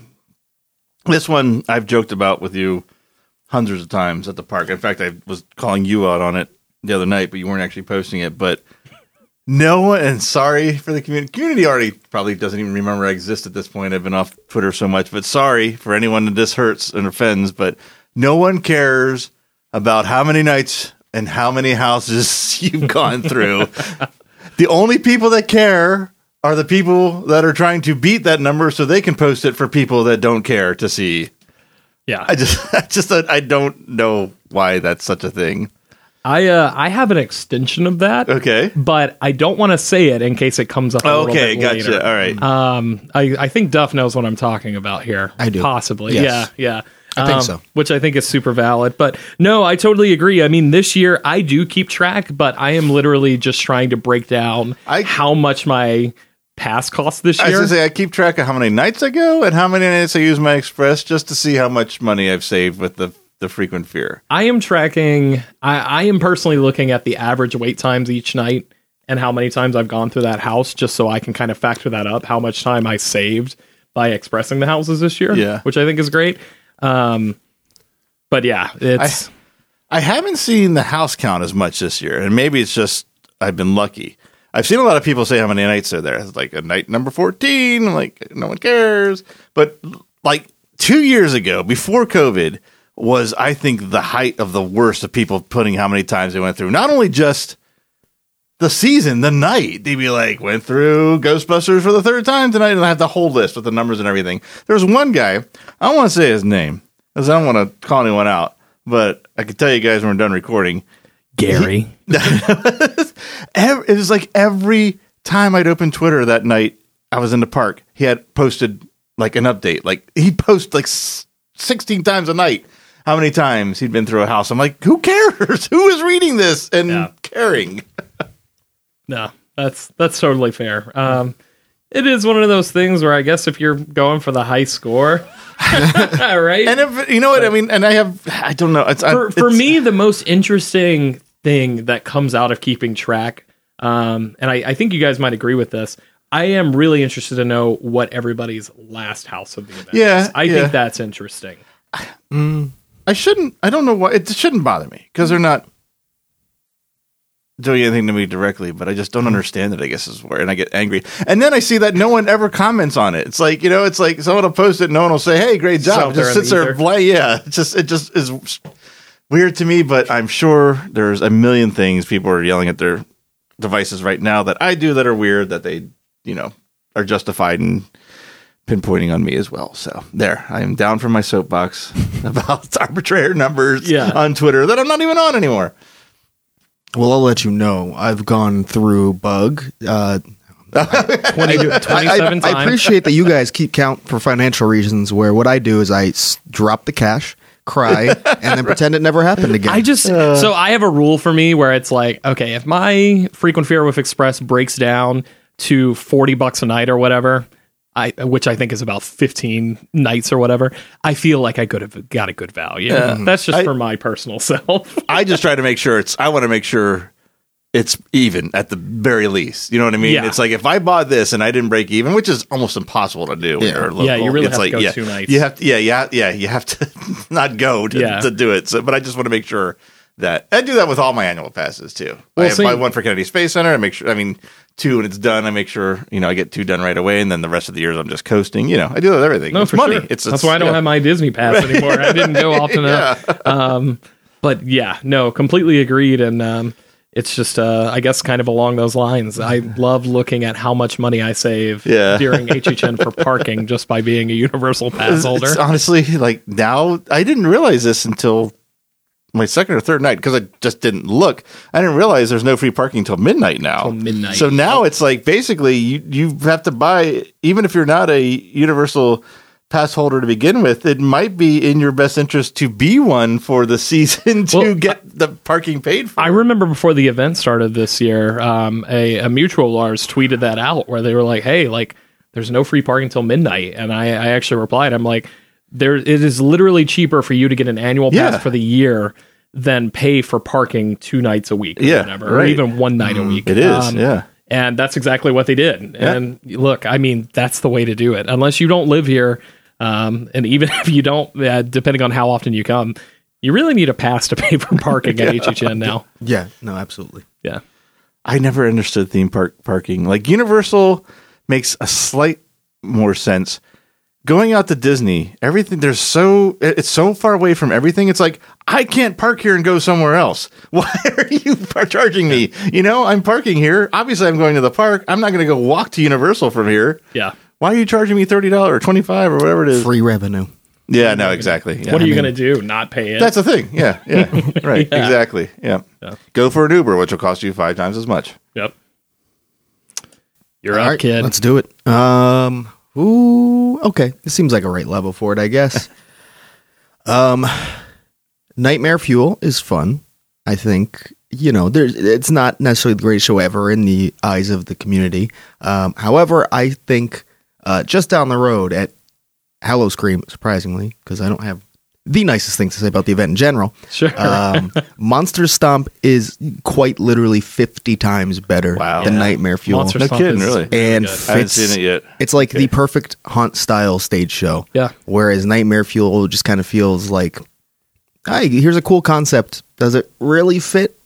this one I've joked about with you hundreds of times at the park. In fact, I was calling you out on it the other night, but you weren't actually posting it. But no and sorry for the community. Community already probably doesn't even remember I exist at this point. I've been off Twitter so much, but sorry for anyone that this hurts and offends. But no one cares about how many nights and how many houses you've gone through. the only people that care are the people that are trying to beat that number so they can post it for people that don't care to see. Yeah. I just, I just, I don't know why that's such a thing. I uh, I have an extension of that, Okay. but I don't want to say it in case it comes up. A little Okay, bit gotcha. later. All right. Um, I, I think Duff knows what I'm talking about here. I do. Possibly. Yes. Yeah, yeah. I think Um, so. Which I think is super valid. But no, I totally agree. I mean, this year I do keep track, but I am literally just trying to break down I- how much my pass cost this I was year. gonna say I keep track of how many nights I go and how many nights I use my express just to see how much money I've saved with the the frequent fear. I am tracking. I, I am personally looking at the average wait times each night and how many times I've gone through that house, just so I can kind of factor that up. How much time I saved by expressing the houses this year, Yeah. which I think is great. Um, but yeah, it's I haven't seen the house count as much this year, and maybe it's just I've been lucky. I've seen a lot of people say how many nights are there. It's like a night number fourteen. Like no one cares. But like two years ago, before COVID, was I think the height of the worst of people putting how many times they went through. Not only just the season, the night. They'd be like, went through Ghostbusters for the third time tonight, and I have the whole list with the numbers and everything. There was one guy, I don't want to say his name, because I don't want to call anyone out, but I can tell you guys when we're done recording. Gary. It was like every time I'd open Twitter that night, I was in the park. He had posted like an update. Like he'd post like 16 times a night. How many times he'd been through a house? I'm like, who cares? Who is reading this and Yeah. caring? No, that's that's totally fair. Um, it is one of those things where I guess if you're going for the high score, right? And if, you know what I mean? And I have, I don't know. It's, I- for, for me, the most interesting thing that comes out of keeping track, um, and I, I think you guys might agree with this. I am really interested to know what everybody's last house of the event Yeah, is. I yeah. think that's interesting. I shouldn't. I don't know why it shouldn't bother me because they're not doing anything to me directly. But I just don't understand it. I guess is where, and I get angry. And then I see that no one ever comments on it. It's like you know, it's like someone will post it, and no one will say, "Hey, great job." It just sits the there, blank. Yeah, it just it just is weird to me. But I'm sure there's a million things people are yelling at their devices right now that I do that are weird that they you know are justified in pinpointing on me as well. So there, I am down from my soapbox about arbitrary numbers Yeah. on Twitter that I'm not even on anymore. Well, I'll let you know. I've gone through Bug. Uh, 20, 27 I, I, times. I appreciate that you guys keep count for financial reasons. Where what I do is I s- drop the cash, cry, and then pretend it never happened again. I just so I have a rule for me where it's like, okay, if my frequent fear with Express breaks down to forty bucks a night or whatever, I which I think is about fifteen nights or whatever, I feel like I could have got a good value. Mm-hmm. That's just I- for my personal self. I just try to make sure it's. I want to make sure it's even at the very least. You know what I mean? Yeah. It's like if I bought this and I didn't break even, which is almost impossible to do. when Yeah. you're local, Yeah, you really it's have to go yeah, two nights. You have to, yeah, yeah, yeah. You have to not go to, Yeah. to do it. So, but I just want to make sure that I do that with all my annual passes too. Well, I have my one for Kennedy Space Center. I make sure. I mean, two when it's done. I make sure you know I get two done right away, and then the rest of the years I'm just coasting. You know, I do that with everything. No, it's for money. sure. It's, that's it's- why I don't yeah. have my Disney pass anymore. I didn't go often enough. Yeah. Um, but yeah, no, completely agreed. And um, it's just, uh, I guess, kind of along those lines. I love looking at how much money I save Yeah. during HHN for parking just by being a Universal Pass holder. It's honestly like now I didn't realize this until my second or third night because I just didn't look. I didn't realize there's no free parking until midnight now. Till midnight. So now it's like basically you you have to buy even if you're not a universal pass holder to begin with, it might be in your best interest to be one for the season to Well, get the parking paid for. I remember before the event started this year, um, a, a mutual ours tweeted that out where they were like, "Hey, like, there's no free parking till midnight," and I, I actually replied, "I'm like, there, it is literally cheaper for you to get an annual pass Yeah. for the year than pay for parking two nights a week, or Yeah, whatever, or even one night a week. It is, yeah. And that's exactly what they did. And look, I mean, that's the way to do it. Unless you don't live here, um, and even if you don't, uh, depending on how often you come, you really need a pass to pay for parking at HHN now. Yeah, no, absolutely. Yeah. I never understood theme park parking. Like Universal makes a slight more sense. Going out to Disney, everything there's so it's so far away from everything. It's like I can't park here and go somewhere else. Why are you par- charging me? You know, I'm parking here. Obviously, I'm going to the park. I'm not going to go walk to Universal from here. Yeah. Why are you charging me thirty dollars or twenty five or whatever it is? Free revenue. Yeah, no, exactly. Yeah. what are you I mean, going to do? Not pay it? That's the thing. Yeah, yeah, right. Yeah. Exactly. Yeah. Yeah. Go for an Uber, which will cost you five times as much. yep. You're All up, right, kid. let's do it. Um, ooh, okay. It seems like a right level for it, I guess. um, Nightmare Fuel is fun. I think you know, there's it's not necessarily the greatest show ever in the eyes of the community. Um, however, I think uh, just down the road at Howl-O-Scream, surprisingly, because I don't have the nicest thing to say about the event in general. Sure. Um, Monster Stomp is quite literally 50 times better Wow. than Yeah. Nightmare Fuel. Monster No Stomp kidding, is really. and good. I haven't fits, seen it yet. It's like the perfect haunt style stage show. Yeah. Whereas Nightmare Fuel just kind of feels like, hey, here's a cool concept. Does it really fit?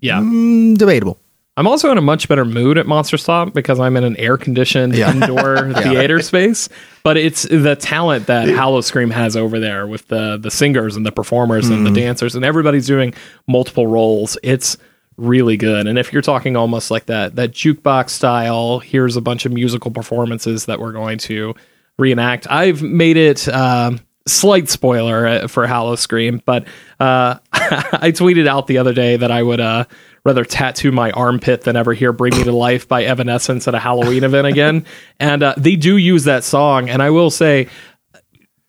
yeah. Mm, debatable. I'm also in a much better mood at Monster Stomp because I'm in an air conditioned Yeah. indoor theater space. But it's the talent that Howl-O-Scream has over there with the the singers and the performers and the dancers and everybody's doing multiple roles. It's really good. And if you're talking almost like that that jukebox style, here's a bunch of musical performances that we're going to reenact. I've made it um slight spoiler uh, for Howl-O-Scream, but uh, I tweeted out the other day that I would uh, rather tattoo my armpit than ever hear "Bring Me to Life" by Evanescence at a Halloween event again. And uh, they do use that song, and I will say.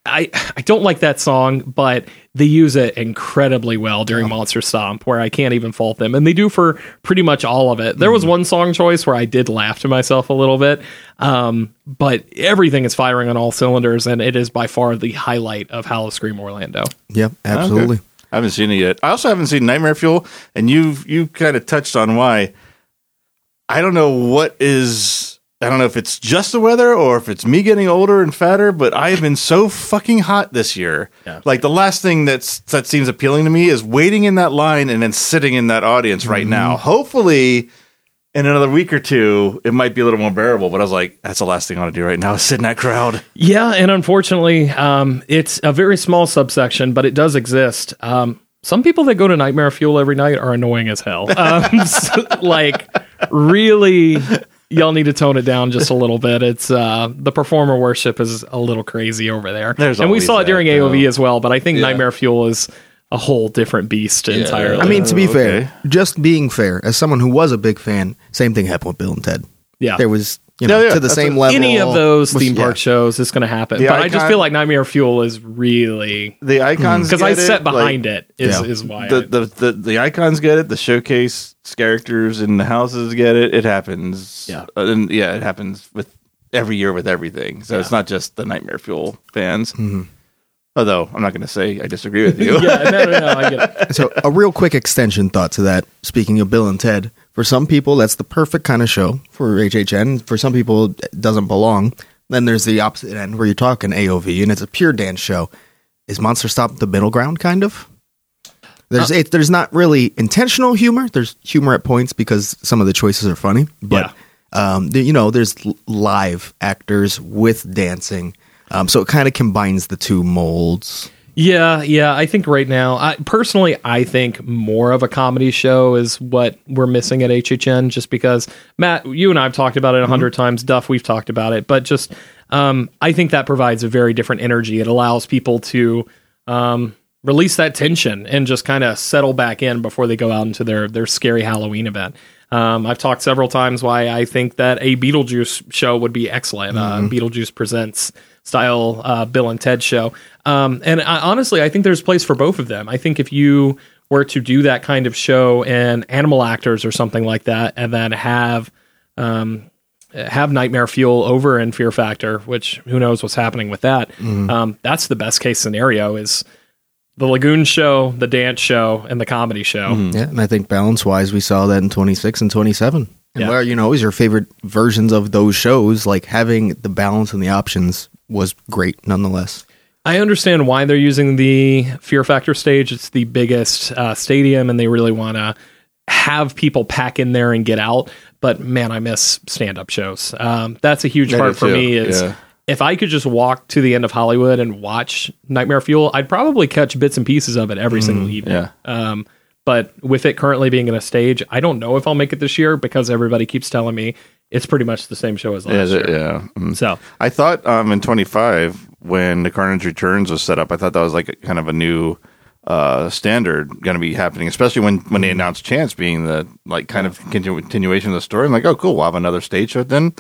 I, I don't like that song, but they use it incredibly well during Monster Stomp, where I can't even fault them. And they do for pretty much all of it. There was one song choice where I did laugh to myself a little bit, um, but everything is firing on all cylinders, and it is by far the highlight of Howl-O-Scream Orlando. Yep, absolutely. Okay. I haven't seen it yet. I also haven't seen Nightmare Fuel, and you've you kind of touched on why. I don't know what is. I don't know if it's just the weather or if it's me getting older and fatter, but I have been so fucking hot this year. Yeah. Like the last thing that's that seems appealing to me is waiting in that line and then sitting in that audience right mm-hmm. now. Hopefully, in another week or two, it might be a little more bearable. But I was like, that's the last thing I want to do right now is sit in that crowd. Yeah, and unfortunately, um, it's a very small subsection, but it does exist. Um, some people that go to Nightmare Fuel every night are annoying as hell. Um, so, like, really, y'all need to tone it down just a little bit. It's uh, the performer worship is a little crazy over there, There's and we saw it that, during though. AOV as well. But I think Yeah. Nightmare Fuel is a whole different beast entirely. I mean, to be okay. fair, just being fair, as someone who was a big fan, same thing happened with Bill and Ted. yeah, There was, you know, Yeah, yeah, to the that's same a- level. any of those was- theme yeah. park shows is going to happen. The but I just icon- feel like Nightmare Fuel is really The icons because I get it, sat behind like, it is Yeah. is why the, I- the the the icons get it. The showcase characters in the houses get it. It happens. Yeah. Uh, and yeah, it happens with every year with everything. So it's not just the Nightmare Fuel fans. Although I'm not going to say I disagree with you. yeah, no, no, no, I get it. so a real quick extension thought to that. Speaking of Bill and Ted, for some people that's the perfect kind of show for HHN. For some people, it doesn't belong. Then there's the opposite end where you're talking AOV and it's a pure dance show. Is Monster Stomp the middle ground? Kind of. There's it, there's not really intentional humor. There's humor at points because some of the choices are funny, but um, the, you know, there's live actors with dancing, um, so it kind of combines the two molds. Yeah, yeah. I think right now, I, personally, I think more of a comedy show is what we're missing at HHN. Just because Matt, you and I have talked about it a 100 times. Duff, we've talked about it, but just um, I think that provides a very different energy. It allows people to um, release that tension and just kind of settle back in before they go out into their their scary Halloween event. Um, I've talked several times why I think that a Beetlejuice show would be excellent. Uh, Beetlejuice presents style uh, Bill and Ted show. Um, and I, honestly, I think there's place for both of them. I think if you were to do that kind of show and animal actors or something like that, and then have um, have Nightmare Fuel over in Fear Factor, which who knows what's happening with that. Um, that's the best case scenario is the Lagoon show, the dance show, and the comedy show. Yeah, and I think balance wise, we saw that in 26 and 27. And Yeah. where, you know, is your favorite versions of those shows, like having the balance and the options was great nonetheless. I understand why they're using the Fear Factor stage. It's the biggest uh, stadium, and they really want to have people pack in there and get out. But man, I miss stand up shows. Um, that's a huge I part for too, me. Is yeah. if I could just walk to the end of Hollywood and watch Nightmare Fuel, I'd probably catch bits and pieces of it every single evening. yeah. Um, but with it currently being in a stage, I don't know if I'll make it this year because everybody keeps telling me it's pretty much the same show as last Yeah, year. yeah. Mm. So I thought um, in 25 when the Carnage Returns was set up, I thought that was like a, kind of a new uh, standard going to be happening, especially when when they announced Chance being the like kind of continu- continuation of the story. I'm like, oh, cool, we'll have another stage show. Then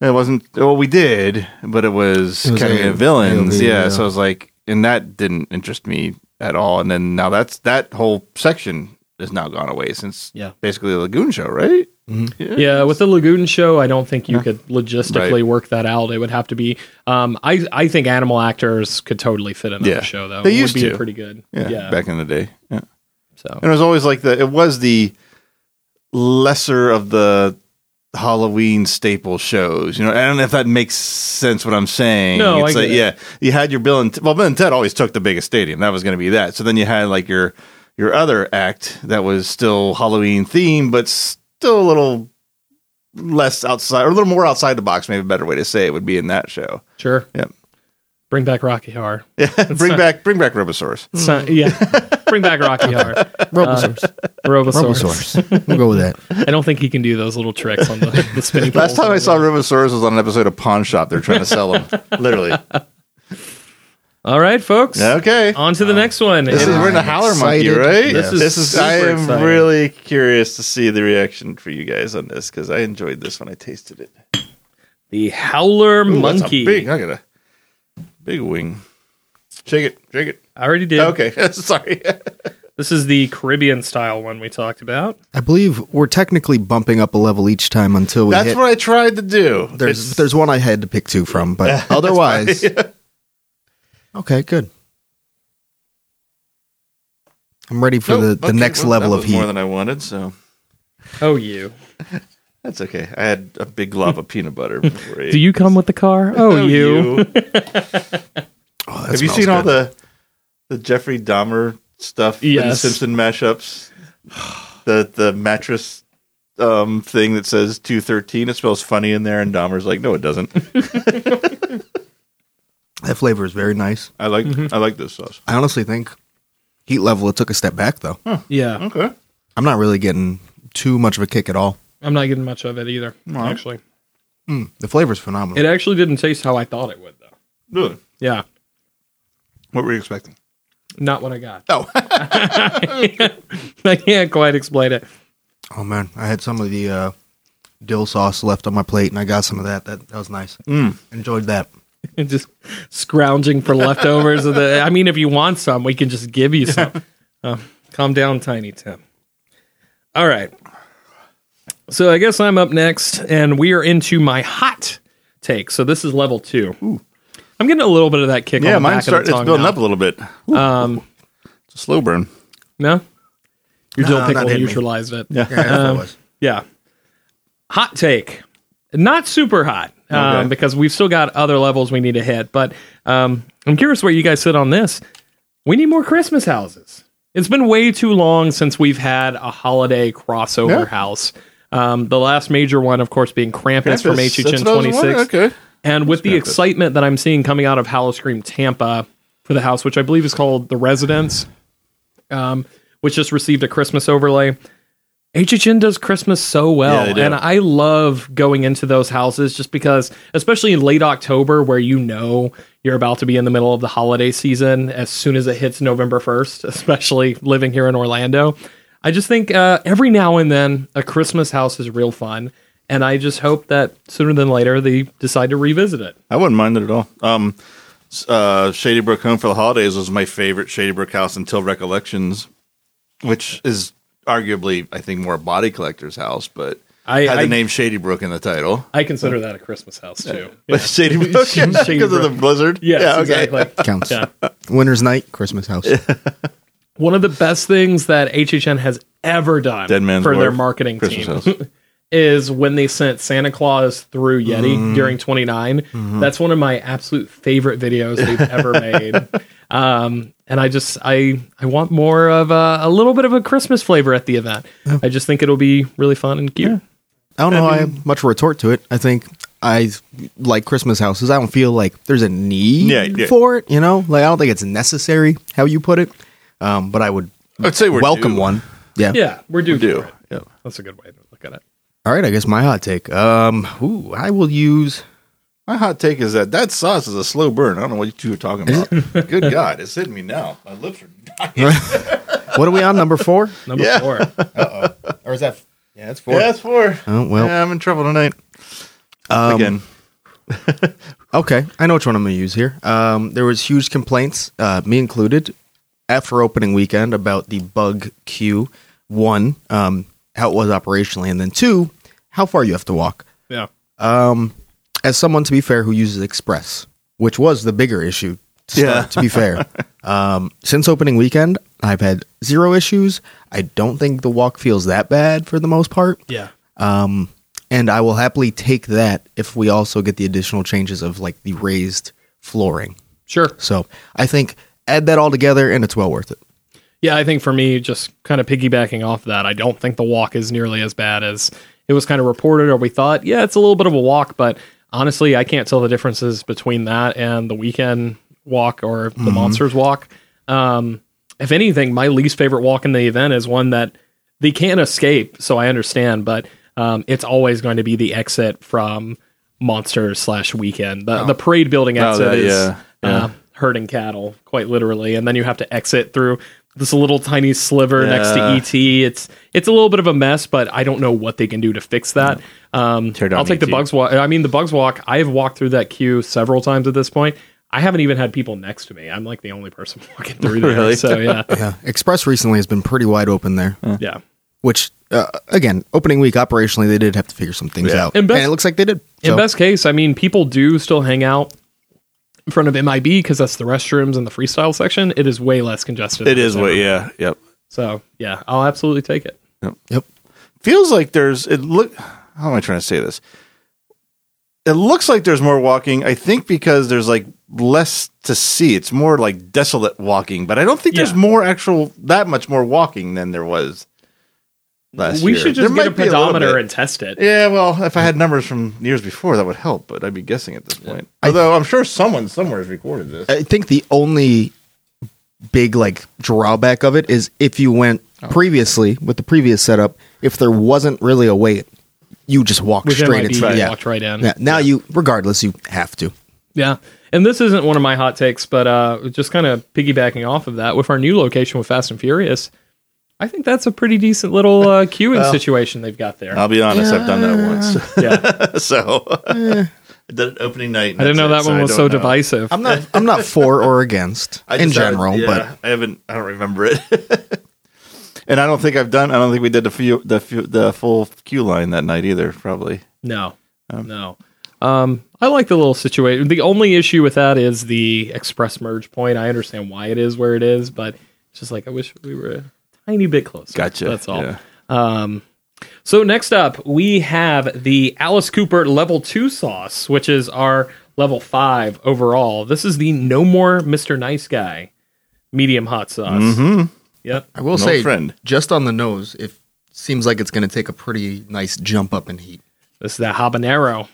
it wasn't. Well, we did, but it was, It was kind a- of villains. AOV, yeah, yeah. so I was like, and that didn't interest me at all. And then now that's that whole section has now gone away since Yeah. basically the Lagoon show, right? Yeah, with the Lagoon show, I don't think you could logistically Right. work that out. It would have to be. Um, I I think animal actors could totally fit in Yeah. that show though. They It used would be to. pretty good. Yeah, Yeah. back in the day. Yeah. so And it was always like the it was the lesser of the Halloween staple shows. You know, I don't know if that makes sense what I'm saying. No, it's I like, get it. yeah, you had your Bill and well, Bill and Ted always took the biggest stadium. That was going to be that. So then you had like your your other act that was still Halloween themed, but still a little less outside or a little more outside the box. Maybe a better way to say it would be in that show. sure. Yep. Bring back Rocky Horror. Yeah, bring back bring back Robosaurus. So- yeah. Bring back Rocky Horror. Robosaurus. Uh, Robosaurus. Robosaurus. we'll go with that. I don't think he can do those little tricks on the, the spinning. Last time I saw there. Robosaurus was on an episode of Pawn Shop. They're trying to sell them, literally. All right, folks. Okay. On to the next one. This is And- we're in a howler monkey, Excited. right? This is this is. super I am exciting. really curious to see the reaction for you guys on this because I enjoyed this when I tasted it. the Howler Ooh, that's a Monkey. big. I got a big wing. Shake it. Shake it. I already did. Okay. Sorry. This is the Caribbean style one we talked about. I believe we're technically bumping up a level each time until we That's hit. what I tried to do. there's It's- there's one I had to pick two from, but otherwise, okay, good. I'm ready for Nope. the, the Okay, next well, level that of was more than I wanted. So Oh, you. that's okay. I had a big glob of peanut butter. Before Do you come with the car? Oh, you. Oh, Have you smells seen all the the Jeffrey Dahmer stuff in the Simpson mashups? The the mattress um, thing that says two thirteen. It smells funny in there, and Dahmer's like, no, it doesn't. That flavor is very nice. I like Mm-hmm. I like this sauce. I honestly think heat level it took a step back though. Yeah. Okay. I'm not really getting too much of a kick at all. I'm not getting much of it either, actually. The flavor's phenomenal. It actually didn't taste how I thought it would, though. Really? Yeah. What were you expecting? Not what I got. Oh, I can't quite explain it. oh man, I had some of the uh, dill sauce left on my plate, and I got some of that. That that was nice. Mm. Enjoyed that. just scrounging for leftovers of the. I mean, if you want some, we can just give you some. Uh, calm down, Tiny Tim. All right. So I guess I'm up next, and we are into my hot take. So this is level two. I'm getting a little bit of that kick. yeah, on the mine's back start, of the it's building now. up a little bit. Um, It's a slow burn. no, your No, dill not pickle hitting me. it. Yeah. Yeah, that's what it was. Yeah. Hot take. Not super hot um, Okay. because we've still got other levels we need to hit. But um, I'm curious where you guys sit on this. We need more Christmas houses. It's been way too long since we've had a holiday crossover Yeah. house. Um, the last major one, of course, being Krampus, from That's- HHN that's what I was 26. Okay. And with the Krampus. excitement that I'm seeing coming out of Howl Scream Tampa, for the house, which I believe is called the Residence, um, which just received a Christmas overlay. HHN does Christmas so well, Yeah, and I love going into those houses just because, especially in late October, where you know you're about to be in the middle of the holiday season as soon as it hits November 1st, especially living here in Orlando. I just think uh, every now and then a Christmas house is real fun, and I just hope that sooner than later they decide to revisit it. I wouldn't mind it at all. Um, uh, Shady Brook Home for the Holidays was my favorite Shady Brook house until Recollections, which is arguably, I think, more a body collector's house, but I- had I- the name Shady Brook in the title. I consider that a Christmas house too. But Shady Brook because of the blizzard. Yes, yeah, okay. exactly. Counts. Yeah. Winter's night, Christmas house. One of the best things that HHN has ever done Dead Man's for their marketing Christmas team house. is when they sent Santa Claus through Yeti Mm-hmm. during 29. That's one of my absolute favorite videos they've ever made. Um, and I just I I want more of a, a little bit of a Christmas flavor at the event. I just think it'll be really fun and cute. I don't know. I have much retort to it. I think I like Christmas houses. I don't feel like there's a need Yeah, yeah. for it. You know, like I don't think it's necessary. How you put it, um, but I would I'd say we're welcome due. one. Yeah. Yeah, we're due. Do. for it. Yeah. That's a good way to look at it. All right. I guess my hot take. Um, ooh, I will use. My hot take is that that sauce is a slow burn. I don't know what you two are talking about. Good God, it's hitting me now. My lips are dying. What are we on? Number four, Number Yeah. four. or is that? Yeah, that's four. Yeah, it's four. Oh well. Yeah, I'm in trouble tonight. Um, Again. Okay, I know which one I'm going to use here. Um, there was huge complaints, uh, me included, after opening weekend about the bug Q one. um, how it was operationally, and then two, how far you have to walk. Yeah. As someone, to be fair, who uses Express, which was the bigger issue. To start, Yeah. to be fair, um, since opening weekend, I've had zero issues. I don't think the walk feels that bad for the most part. Yeah. Um, and I will happily take that if we also get the additional changes of like the raised flooring. Sure. So I think add that all together and it's well worth it. Yeah, I think for me, just kind of piggybacking off that, I don't think the walk is nearly as bad as it was kind of reported or we thought. Yeah, it's a little bit of a walk, but honestly, I can't tell the differences between that and the weekend walk or the monsters walk. Um, if anything, my least favorite walk in the event is one that they can't escape. So I understand, but um, it's always going to be the exit from monsters slash weekend. The, the parade building Oh, exit that- is yeah, yeah. uh, herding cattle, quite literally, and then you have to exit through this little tiny sliver next to ET. It's it's a little bit of a mess, but I don't know what they can do to fix that. Um, I'll take the bugs walk. I mean, the bugs walk. I have walked through that queue several times at this point. I haven't even had people next to me. I'm like the only person walking through there. Really? So yeah, Yeah. Express recently has been pretty wide open there, yeah. which, uh, again, opening week operationally, they did have to figure some things Yeah. out. And And, it looks like they did. In best case, I mean, people do still hang out in front of MIB because that's the restrooms and the freestyle section. It is way less congested. It than is it's what, yeah, yep. So yeah, I'll absolutely take it. yep. yep. Feels like there's, it look, how am I trying to say this? It looks like there's more walking, I think because there's like less to see. It's more like desolate walking, but I don't think there's more actual, that much more walking than there was last we year. should There just get a might be little pedometer bit. and test it. Yeah, well, if I had numbers from years before, that would help, but I'd be guessing at this point. Although I'm sure someone somewhere has recorded this. I think the only big like drawback of it is if you went Oh. previously with the previous setup, if there wasn't really a wait, you just walked With straight MIB, into you yeah. walked right in. Yeah. Now you, regardless, you have to. Yeah. And this isn't one of my hot takes, but uh, just kind of piggybacking off of that, with our new location with Fast and Furious, I think that's a pretty decent little uh, queuing situation they've got there. I'll be honest, I've done that once. yeah. so I did it opening night. I didn't know that's that it, one I was so know. divisive. I'm not. I'm not for or against I in just haven't- general, yeah, but I haven't. I don't remember it. and I don't think I've done. I don't think we did the few, the few, the full queue line that night either. Probably. No, no. Um, I like the little situation. The only issue with that is the express merge point. I understand why it is where it is, but it's just like I wish we were a tiny bit closer. Gotcha. That's all. Yeah. Um, so next up, we have the Alice Cooper level two sauce, which is our level five overall. This is the No More Mr. Nice Guy medium hot sauce. Mm-hmm. Yep. I will No say, friend. just on the nose, it seems like it's going to take a pretty nice jump up in heat. This is the habanero.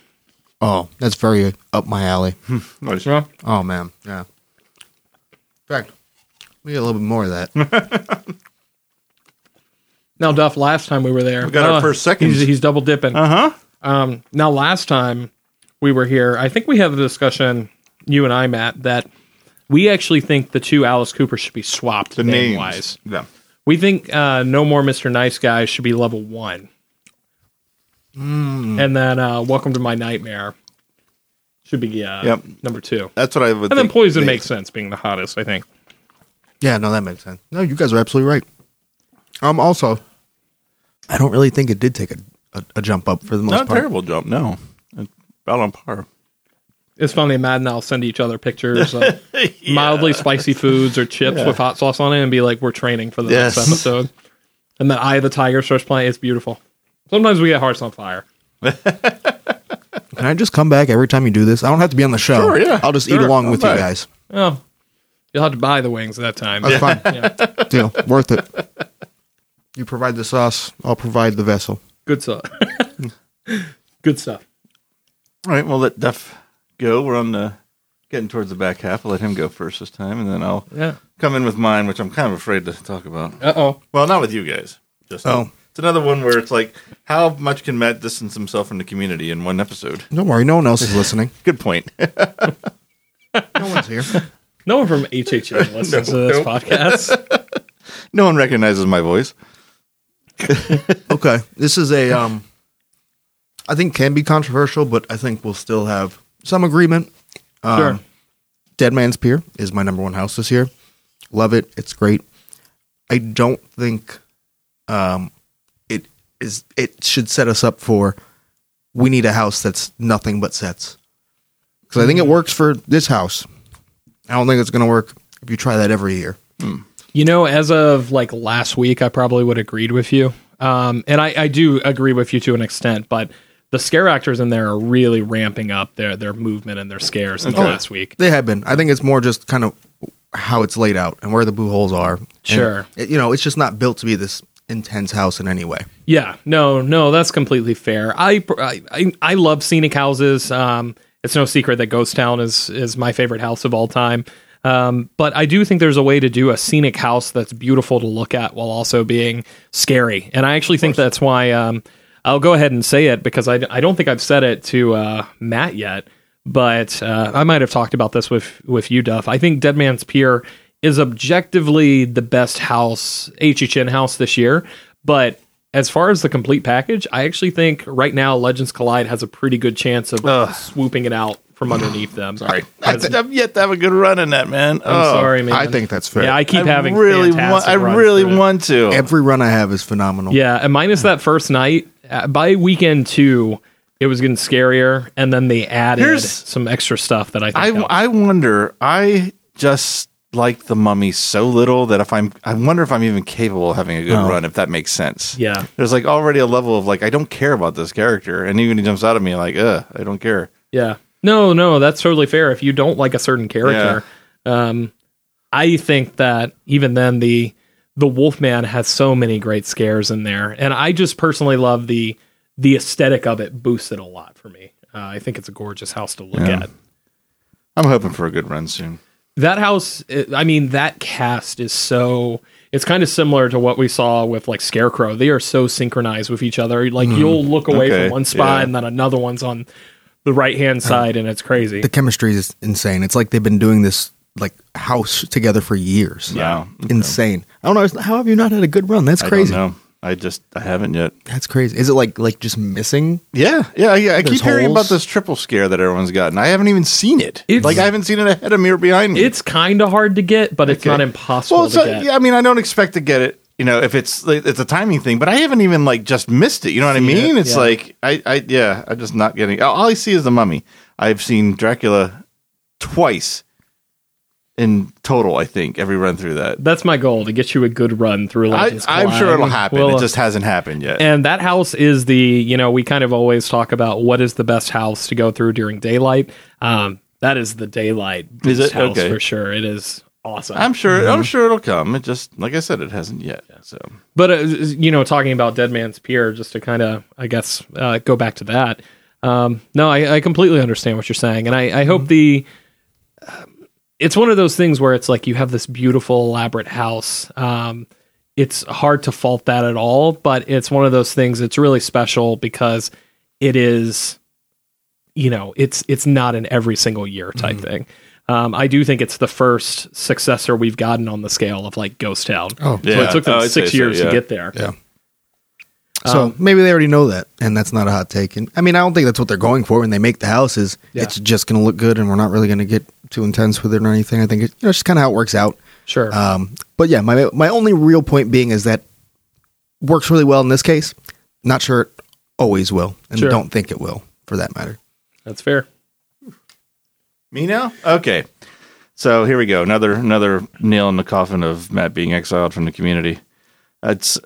Oh, that's very up my alley. nice. Yeah. Oh man, yeah. In fact, we get a little bit more of that. Now, Duff, last time we were there, We got our uh, first seconds. He's, he's double dipping. Uh huh. Um, now, last time we were here, I think we had a discussion, you and I, Matt, that we actually think the two Alice Cooper should be swapped The name names. wise. Yeah. We think uh, No More Mr. Nice Guy should be level one. Hmm. And then uh, Welcome to My Nightmare should be uh, Yep. number two. That's what I would. And then Poison makes sense being the hottest, I think. yeah, no, that makes sense. No, you guys are absolutely right. Um, also, I don't really think it did take a, a, a jump up for the most Not a part. terrible jump. No, It's about on par. It's funny, Matt and I'll send each other pictures of mildly spicy foods or chips with hot sauce on it and be like, we're training for the Yes. next episode. And then Eye of the Tiger starts playing. It's beautiful. Sometimes we get hearts on fire. Can I just come back every time you do this? I don't have to be on the show. Sure, yeah. I'll just eat Sure, along I'll with buy you it. guys. Oh, you'll have to buy the wings at that time. That's fine. Yeah. Deal. Worth it. You provide the sauce. I'll provide the vessel. Good stuff. Good stuff. All right. Well, let Duff go. We're on the getting towards the back half. I'll let him go first this time, and then I'll Yeah. come in with mine, which I'm kind of afraid to talk about. Uh oh. Well, not with you guys. Just Oh. it's another one where it's like, how much can Matt distance himself from the community in one episode? Don't worry. No one else is listening. Good point. No one's here. No one from HHN listens to this no. podcast. no one recognizes my voice. Okay. This is a um I think can be controversial, but I think we'll still have some agreement. Um, Sure. Dead Man's Pier is my number one house this year. Love it. It's great. I don't think um it is it should set us up for we need a house that's nothing but sets. Cuz I think it works for this house. I don't think it's going to work if you try that every year. You know, as of like last week, I probably would have agreed with you. Um, and I, I do agree with you to an extent, but the scare actors in there are really ramping up their their movement and their scares in the last week. They have been. I think it's more just kind of how it's laid out and where the boo holes are. Sure. it- you know, it's just not built to be this intense house in any way. Yeah, no, no, that's completely fair. I I, I- I love scenic houses. Um, it's no secret that Ghost Town is is my favorite house of all time. Um, but I do think there's a way to do a scenic house that's beautiful to look at while also being scary. And I actually think that's why um, I'll go ahead and say it because I, I don't think I've said it to uh, Matt yet. But uh, I might have talked about this with with you, Duff. I think Dead Man's Pier is objectively the best house HHN house this year. But as far as the complete package, I actually think right now Legends Collide has a pretty good chance of swooping it out from underneath them. Sorry, I, have yet to have a good run in that, man. I'm Oh, sorry, man. I think that's fair. Yeah, I keep I having really want. fantastic I runs really through it. want to. Every run I have is phenomenal. Yeah, and minus that first night, uh, by weekend two, it was getting scarier, and then they added Here's- some extra stuff that I think. I helped. I wonder. I just like the mummy so little that if I'm, I wonder if I'm even capable of having a good Oh. run. If that makes sense. yeah, There's like already a level of like I don't care about this character, and even he jumps out at me like, uh, I don't care. yeah. No, no, that's totally fair. If you don't like a certain character, um, I think that even then the the Wolfman has so many great scares in there, and I just personally love the the aesthetic of it. Boosts it a lot for me. Uh, I think it's a gorgeous house to look Yeah. at. I'm hoping for a good run soon. that house i mean that cast is so it's kind of similar to what we saw with like scarecrow they are so synchronized with each other like you'll look away Okay, from one spot yeah. and then another one's on the right hand uh, side and it's crazy The chemistry is insane. It's like they've been doing this like house together for years. Yeah. Insane. I don't know. How have you not had a good run? That's I crazy. don't know. I just I haven't yet. That's crazy. Is it like like just missing? Yeah, yeah, yeah. I There's keep hearing holes. about this triple scare that everyone's gotten. I haven't even seen it. It's- like I haven't seen it ahead of me or behind me. it's kind of hard to get but it's Okay. not impossible well, to so, get yeah. I mean, I don't expect to get it. You know, if it's like, it's a timing thing, but I haven't even like just missed it. You know what I Seen it, mean? It's yeah. like I, I, yeah, I'm just not getting. All I see is the Mummy. I've seen Dracula twice in total. I think every run through that. that's my goal to get you a good run through I, Legends I'm sure it'll happen. We'll, it just hasn't happened yet. And that house is the, you know, we kind of always talk about what is the best house to go through during daylight. Um, that is the daylight Is it? house Okay. for sure. It is awesome. I'm sure. I'm sure it'll come. It just, like I said, it hasn't yet. So But uh, you know, talking about Dead Man's Pier, just to kind of, I guess, uh, go back to that. Um, no, I, I completely understand what you're saying, and I, I hope the. um, it's one of those things where it's like you have this beautiful, elaborate house. Um, it's hard to fault that at all, but it's one of those things that's really special because it is, you know, it's it's not an every single year type thing. Um, I do think it's the first successor we've gotten on the scale of like Ghost Town. Oh, so yeah. it took them Oh, I'd six so, years yeah. to get there. Yeah. So maybe they already know that, and that's not a hot take. And I mean, I don't think that's what they're going for when they make the houses. Yeah. It's just going to look good, and we're not really going to get too intense with it or anything. I think it, you know, it's just kind of how it works out. Sure. Um, but yeah, my my only real point being is that works really well in this case. Not sure it always will, and Sure. don't think it will for that matter. that's fair. Me now? Okay. So here we go. Another another nail in the coffin of Matt being exiled from the community. It's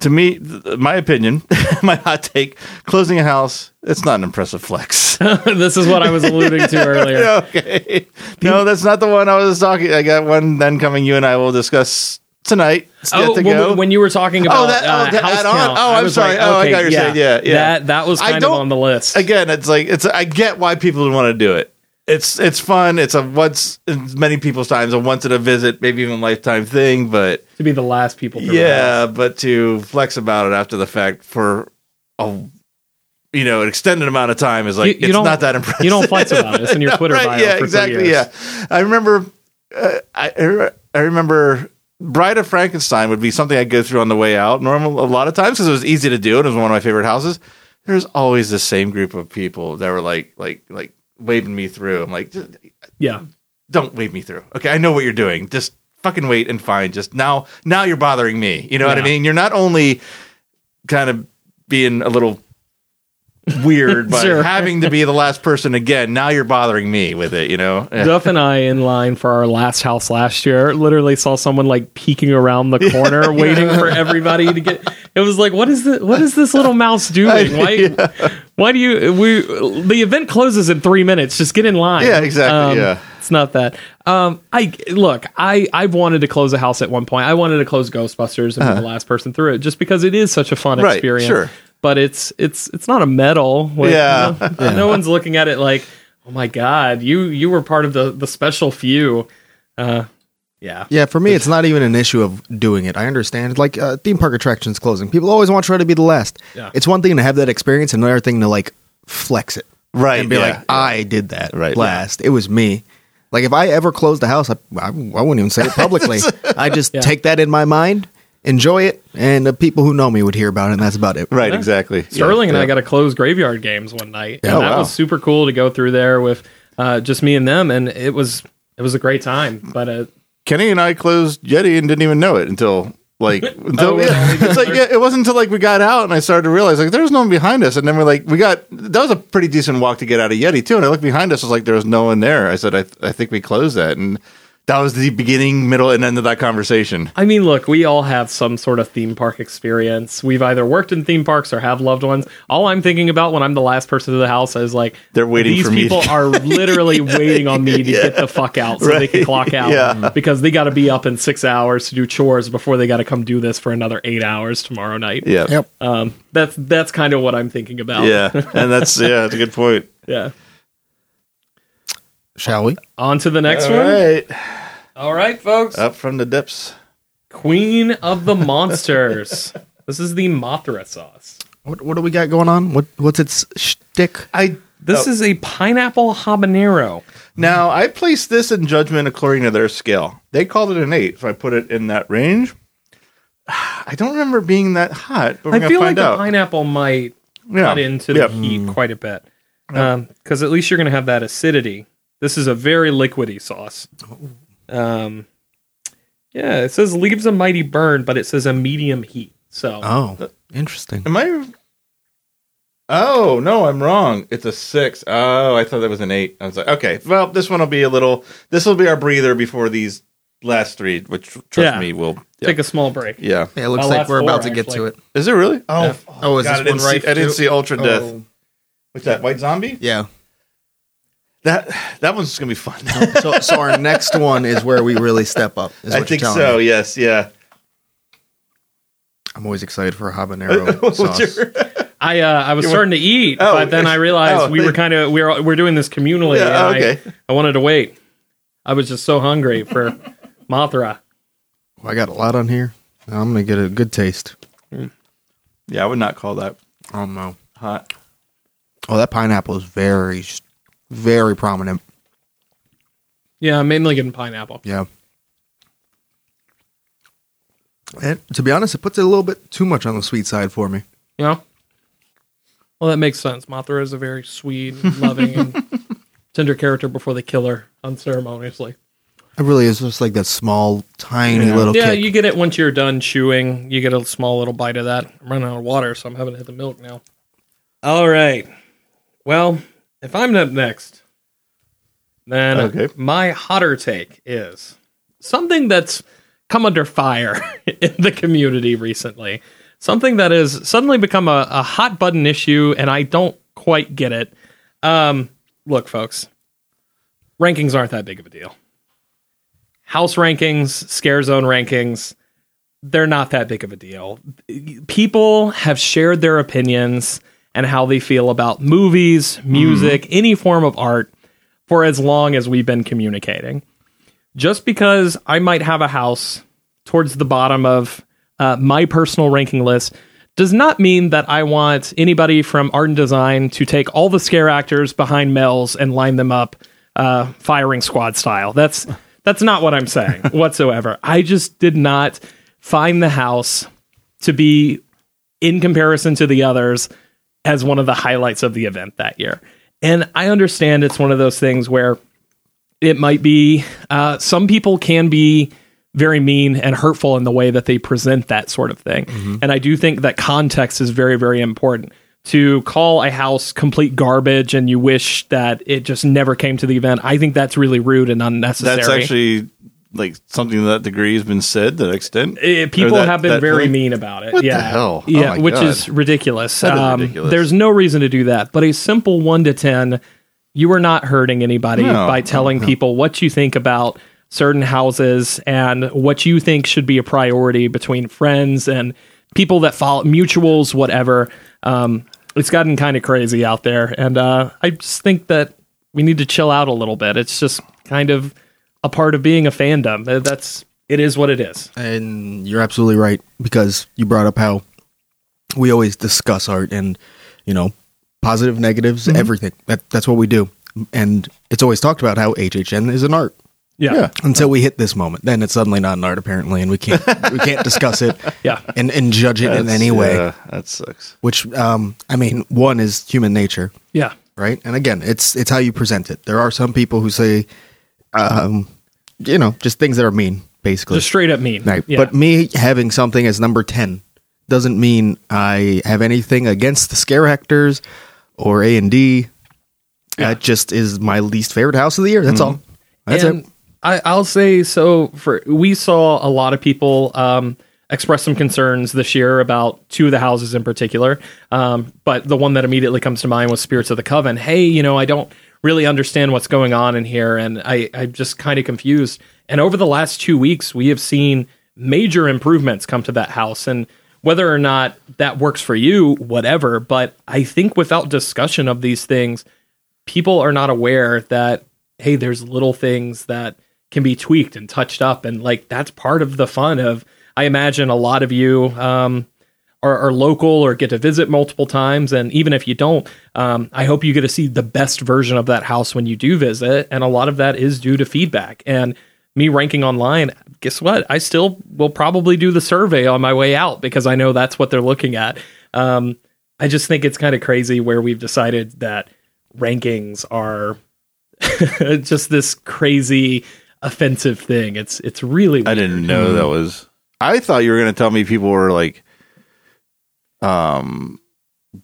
to me, th- my opinion, my hot take. Closing a house, it's not an impressive flex. this is what I was alluding to earlier. okay. No, that's not the one I was talking. I got one then coming. You and I will discuss tonight. Oh, to when, you were talking about Oh, that- oh, uh, that house count, Oh, I'm sorry. like, Oh, I got what you're saying. Yeah, yeah. That that was kind of on the list. again, it's like it's. I get why people would want to do it. It's it's fun. It's a once in many people's times a once in a visit, maybe even lifetime thing. But to be the last people. yeah, but to flex about it after the fact for a you know an extended amount of time is like You- you it's not that impressive. you don't flex about it. It's in your Twitter right? bio Yeah, for exactly. Yeah, I remember. Uh, I I remember. Bride of Frankenstein would be something I'd go through on the way out. Normal a lot of times because it was easy to do. and It was one of my favorite houses. There's always the same group of people that were like like like waving me through. I'm like, yeah. don't wave me through. Okay, I know what you're doing. Just fucking wait and find. Just now, now you're bothering me. You know what I mean? You're not only kind of being a little weird by Sure. having to be the last person again. Now you're bothering me with it. You know? Yeah. Duff and I, in line for our last house last year, literally saw someone like peeking around the corner, waiting for everybody to get. It was like, what is the what is this little mouse doing? Why? Why do you? We the event closes in three minutes. Just get in line. Yeah, exactly, yeah. it's not that. Um, I look. I I've wanted to close a house at one point. I wanted to close Ghostbusters and be the last person through it, just because it is such a fun Uh-huh. Right, experience. sure. But it's it's it's not a medal. Like, Yeah. no, no one's looking at it like, oh my god, you you were part of the the special few. Uh, yeah. Yeah, for me, it's not even an issue of doing it. I understand, like uh, theme park attractions closing. People always want to try to be the last. Yeah. It's one thing to have that experience, and another thing to like flex it, Right, And be yeah, like, yeah. I did that Right, last. It was me. Like if I ever closed the house, I, I, I wouldn't even say it publicly. I just Yeah. take that in my mind, enjoy it, and the people who know me would hear about it, and that's about it. Right. Exactly. Sterling and Yeah. I got to close graveyard games one night, and Oh, that wow. was super cool to go through there with uh, just me and them, and it was it was a great time. But uh, Kenny and I closed Yeti and didn't even know it until like until Oh, yeah. it's like yeah, it wasn't until like we got out and I started to realize like there's no one behind us and then we're like we got that was a pretty decent walk to get out of Yeti too and I looked behind us I was like there was no one there I said I I think we closed that and that was the beginning middle and end of that conversation I mean, look, we all have some sort of theme park experience. We've either worked in theme parks or have loved ones. All I'm thinking about when I'm the last person to the house is like They're waiting These for me to- people are literally waiting on me to get the fuck out so they can clock out Yeah. because they got to be up in six hours to do chores before they got to come do this for another eight hours tomorrow night. yeah Yep. Um, that's that's kind of what I'm thinking about. yeah and that's yeah that's a good point yeah. Shall we? On to the next all one. right All right, folks. up from the dips Queen of the Monsters. this is the Mothra sauce. What, what do we got going on? What What's its shtick? I This Oh. is a pineapple habanero. Now, I placed this in judgment according to their scale. They called it an eight, so I put it in that range. I don't remember it being that hot, but we're I gonna feel like find the out. pineapple might yeah. cut into the Yeah. heat hmm. quite a bit. Because um, at least you're going to have that acidity. This is a very liquidy sauce. Um, yeah, it says leaves a mighty burn, but it says a medium heat. So Oh, interesting. Am I? Oh no, I'm wrong. It's a six. Oh, I thought that was an eight. I was like, okay, well, this one will be a little. This will be our breather before these last three, which trust Yeah. me will. Yeah. take a small break. yeah. Yeah, it looks like we're about four, to get to it. Is it really? Oh, Yeah. Oh, is God, this I didn't one right? See, I didn't see Ultra Death. Oh, What's that? White Zombie? yeah. That that one's gonna be fun. So, so our next one is where we really step up. Is I think you're so. me. Yes. Yeah. I'm always excited for a habanero sauce. your- I uh, I was You starting to eat, Oh, but then I realized oh, we were kind of we we're we're doing this communally. Yeah, and I- okay. I, wanted to wait. I was just so hungry for Mothra. I got a lot on here. I'm gonna get a good taste. Yeah, I would not call that Oh no. hot. Oh, that pineapple is very, very prominent. Yeah, mainly getting pineapple. Yeah. And to be honest, it puts it a little bit too much on the sweet side for me. Yeah. Well, that makes sense. Mothra is a very sweet, loving, and tender character before they kill her unceremoniously. It really is just like that small, tiny little Yeah, kick. you get it once you're done chewing. You get a small little bite of that. I'm running out of water, so I'm having to hit the milk now. All right. Well, if I'm up next, then Okay. my hotter take is something that's come under fire in the community recently. Something that has suddenly become a, a hot button issue, and I don't quite get it. Um, look, folks, rankings aren't that big of a deal house rankings, scare zone rankings, they're not that big of a deal. People have shared their opinions and how they feel about movies, music, any form of art for as long as we've been communicating. Just because I might have a house towards the bottom of uh, my personal ranking list does not mean that I want anybody from art and design to take all the scare actors behind Mel's and line them up uh, firing squad style. That's that's not what I'm saying whatsoever. I just did not find the house to be in comparison to the others as one of the highlights of the event that year. And I understand it's one of those things where it might be uh, some people can be very mean and hurtful in the way that they present that sort of thing. And I do think that context is very, very important. To call a house complete garbage and you wish that it just never came to the event, I think that's really rude and unnecessary. That's actually like something to that degree has been said to that extent. Eh, people that- have been very thing? mean about it. What the yeah. hell? Oh Yeah, my which God. is ridiculous. That is Um, ridiculous. There's no reason to do that. But a simple one to ten, you are not hurting anybody No, by telling people what you think about certain houses and what you think should be a priority between friends and people that follow mutuals, whatever. Um, it's gotten kind of crazy out there, and uh, I just think that we need to chill out a little bit. It's just kind of a part of being a fandom. Uh, That's it is what it is. And you're absolutely right because you brought up how we always discuss art and you know positive, negatives, everything. That that's what we do. And it's always talked about how HHN is an art Yeah. yeah. until we hit this moment. Then it's suddenly not an art apparently, and we can't we can't discuss it Yeah. and and judge it in any way. yeah, that sucks. Which um, I mean, one is human nature. Yeah. right? And again, it's it's how you present it. There are some people who say, um, you know, just things that are mean, basically. Just straight up mean. right. Yeah. But me having something as number ten doesn't mean I have anything against the scare actors or A and D. That just is my least favorite house of the year. That's all. That's and it. I, I'll say so. For we saw a lot of people um, express some concerns this year about two of the houses in particular. Um, but the one that immediately comes to mind was Spirits of the Coven. Hey, you know, I don't really understand what's going on in here, and I, I'm just kind of confused. And over the last two weeks, we have seen major improvements come to that house, and whether or not that works for you, whatever. But I think without discussion of these things, people are not aware that hey there's little things that can be tweaked and touched up and like that's part of the fun of i imagine a lot of you um, are, are local or get to visit multiple times. And even if you don't um, i hope you get to see the best version of that house when you do visit. And a lot of that is due to feedback. And me ranking online guess what? I still will probably do the survey on my way out because i know that's what they're looking at. Um, i just think it's kind of crazy where we've decided that rankings are just this crazy offensive thing. It's it's really I didn't know that was. I thought you were going to tell me people were like, um,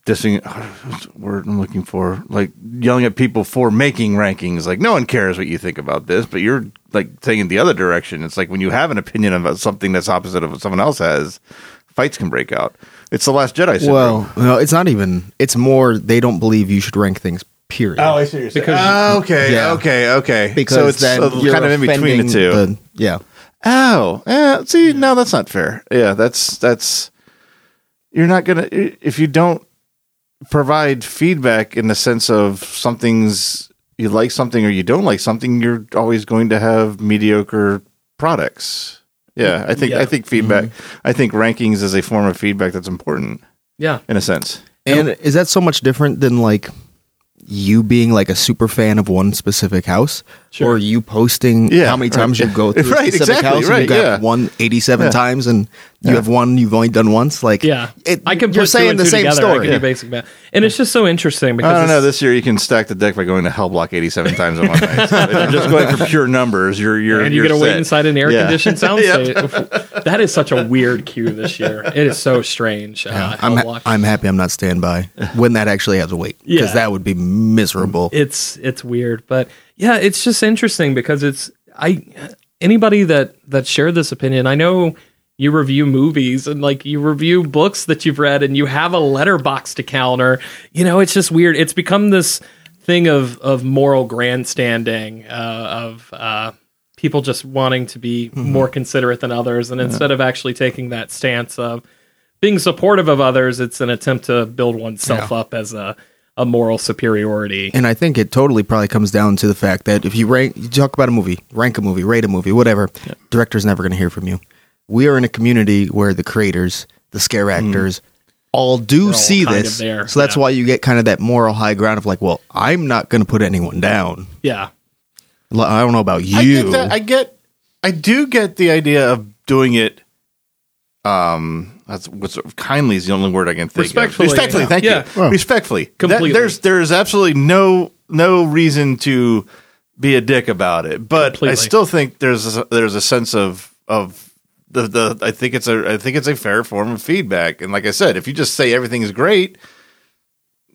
dissing. What's word I'm looking for? Like yelling at people for making rankings. Like no one cares what you think about this, but you're like taking the other direction. It's like when you have an opinion about something that's opposite of what someone else has, fights can break out. It's the Last Jedi. Syndrome. Well, no, it's not even. It's more they don't believe you should rank things. Period. Oh, I see what you're saying. Because- Ah, okay, Yeah. okay, okay. because so it's then you're kind of in between the two. the- yeah. Oh, yeah. See, no, that's not fair. Yeah, that's that's. You're not gonna if you don't provide feedback in the sense of something's you like something or you don't like something, you're always going to have mediocre products. Yeah, mm-hmm. I think Yeah. I think feedback. Mm-hmm. I think rankings is a form of feedback that's important Yeah. in a sense. And is that so much different than like you being like a super fan of one specific house, Sure. or you posting Yeah, how many right. times you go through Right, a specific exactly, house and right, you got yeah. one 87 Yeah. times and you have one you've only done once? Like, Yeah. it, I can put you're saying and the same together. Story. can do basic math. And it's just so interesting because I don't know. This year you can stack the deck by going to Hell Block 87 times in one night. So if you're just going for pure numbers, you're you're and you you're get to wait inside an air Yeah. conditioned sound Yep. that is such a weird cue this year. It is so strange. Uh, I'm, ha- I'm happy I'm not standby when that actually has to wait because Yeah. that would be miserable. it's it's weird, but yeah, it's just interesting because it's I anybody that that shared this opinion. I know you review movies and like you review books that you've read and you have a Letterboxd to counter. You know, it's just weird. It's become this thing of of moral grandstanding uh, of uh, people just wanting to be more considerate than others, and instead of actually taking that stance of being supportive of others, it's an attempt to build oneself up as a a moral superiority. And I think it totally probably comes down to the fact that if you rank, you talk about a movie, rank a movie, rate a movie, whatever, director's never going to hear from you. We are in a community where the creators, the scare actors, all do all see this. there, So that's yeah. why you get kind of that moral high ground of like, well, I'm not going to put anyone down. Yeah. I don't know about you. I get that. I get. I do get the idea of doing it. Um, that's what's kindly is the only word I can think. Respectfully. of. respectfully. Thank Yeah. you. Respectfully. That- Completely. there's there's absolutely no no reason to be a dick about it, but I still think there's a, there's a sense of of the the. I think it's a I think it's a fair form of feedback. And like I said, if you just say everything is great.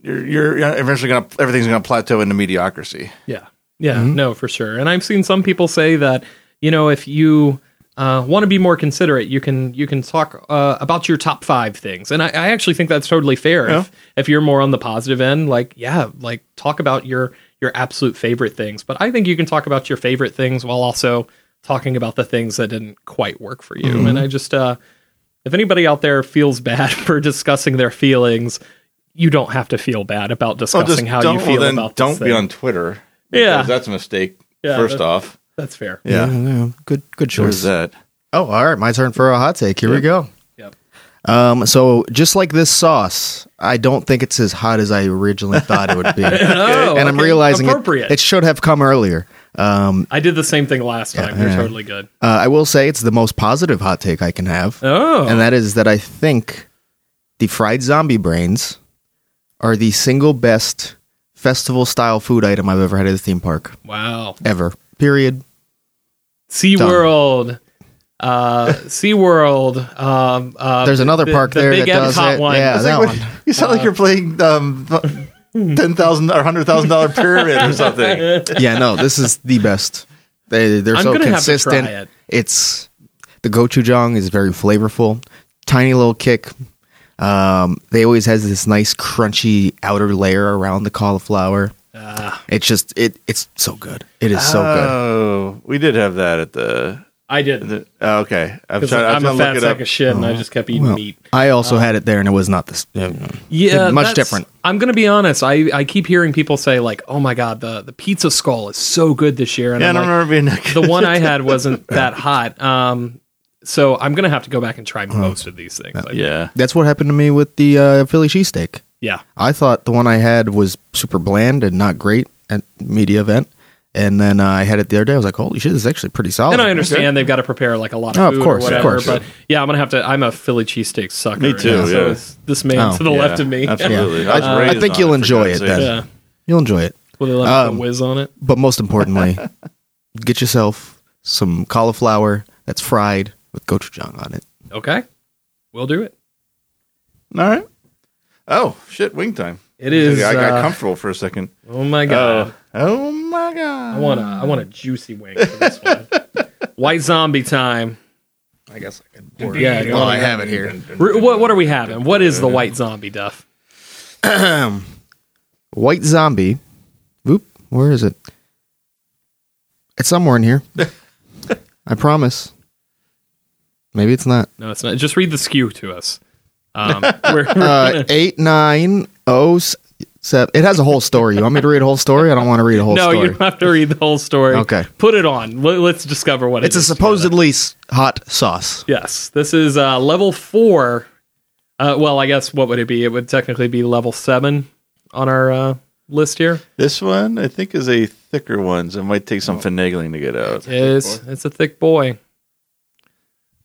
You're, you're eventually gonna everything's gonna plateau into mediocrity. Yeah. Yeah. Mm-hmm. No, for sure. And I've seen some people say that, you know, if you uh, want to be more considerate, you can you can talk uh, about your top five things. And I, I actually think that's totally fair. If if you're more on the positive end, like yeah, like talk about your your absolute favorite things. But I think you can talk about your favorite things while also talking about the things that didn't quite work for you. And I just uh if anybody out there feels bad for discussing their feelings, you don't have to feel bad about discussing how you feel well, about don't be thing. on Twitter. Yeah. that's a mistake. Yeah, first off, That's fair. yeah, Yeah, yeah, good, good there's choice. that. Oh, all right. My turn for a hot take. Here we go. Yep. Um, so just like this sauce, I don't think it's as hot as I originally thought it would be. Oh, and I'm okay. realizing it, it should have come earlier. Um, I did the same thing last time. You're yeah. totally good. uh, I will say it's the most positive hot take I can have, Oh, and that is that I think the fried zombie brains are the single best festival style food item I've ever had at a theme park wow. ever. Period. SeaWorld. Uh, SeaWorld. Um, uh, There's another the- park the there Big that does it. One. Yeah, It's that like one. you sound like you're playing um, ten thousand or hundred thousand dollar pyramid or something. yeah, no, this is the best. They they're I'm so gonna have to try consistent. it. It's the gochujang is very flavorful, tiny little kick. Um, they always has this nice crunchy outer layer around the cauliflower. Ah. it's just it it's so good. It is so good. Oh, we did have that at the. I did. the oh, okay, I'm 'Cause trying. I'm, I'm trying a to fat look it sack up. of shit, and I just kept eating Well, meat. I also had it there, and it was not this. uh, Yeah, much different. I'm gonna be honest. I, I keep hearing people say like, "Oh my god, the the pizza skull is so good this year," and Yeah, I I'm don't like, remember being that good. the one I had wasn't that hot. Um, so I'm gonna have to go back and try most of these things. Like, Yeah, That's what happened to me with the uh, Philly cheesesteak. Yeah. I thought the one I had was super bland and not great at media event, and then uh, I had it the other day. I was like, "Holy shit, this is actually pretty solid." And I understand they've got to prepare like a lot of Oh, of course, or of whatever. course. But yeah, I'm gonna have to. I'm a Philly cheesesteak sucker. Me too, and So this man Oh. to the Yeah, left of me. Absolutely, Yeah. I, I- I think you'll it, enjoy it then. yeah. You'll enjoy it. Will they let Um, me whiz on it? But most importantly, get yourself some cauliflower that's fried with gochujang on it. Okay, we'll do it. All right. Oh shit, wing time. It is. I got uh, comfortable for a second. oh my god. Oh, oh my god. I want a I want a juicy wing for this one. White zombie time. I guess I could. Yeah. go Oh. I have it here. R- What what are we having? What is the white zombie duff? White zombie. Oop, where is it? It's somewhere in here. I promise. Maybe it's not. No, it's not. Just read the skew to us. Um, we're, Uh, eight nine oh seven. It has a whole story. You want me to read a whole story? I don't want to read a whole story. no, story. you don't have to read the whole story. Okay. Put it on. Let, us discover what It's it a supposedly s- hot sauce. Yes. This is uh, level four. Uh, well, I guess what would it be? It would technically be level seven on our uh, list here. This one, I think, is a thicker one, so it might take some finagling to get out. Is it's a thick boy.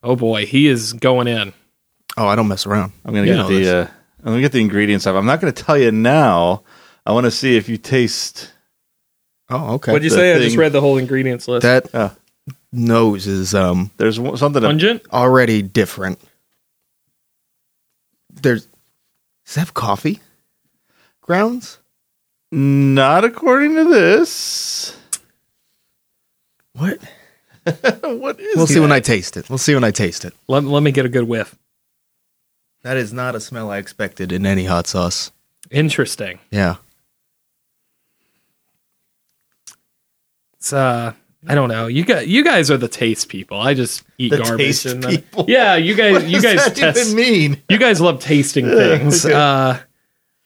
Oh boy, he is going in. Oh, I don't mess around. I'm gonna Yeah. get the. Uh, I'm gonna get the ingredients up. I'm not gonna tell you now. I want to see if you taste. Oh, okay. What'd you The say? I just read the whole ingredients list. that Oh. nose is um There's one- something. That, Pungent? already different. There's does it have coffee grounds? not according to this. What? what is? We'll see when I taste it. We'll see when I taste it. Let, let me get a good whiff. That is not a smell I expected in any hot sauce. Interesting. Yeah. It's uh I don't know. You guys you guys are the taste people. I just eat The garbage taste and uh, people? Yeah, you guys you guys that test even mean? you guys love tasting things. okay. Uh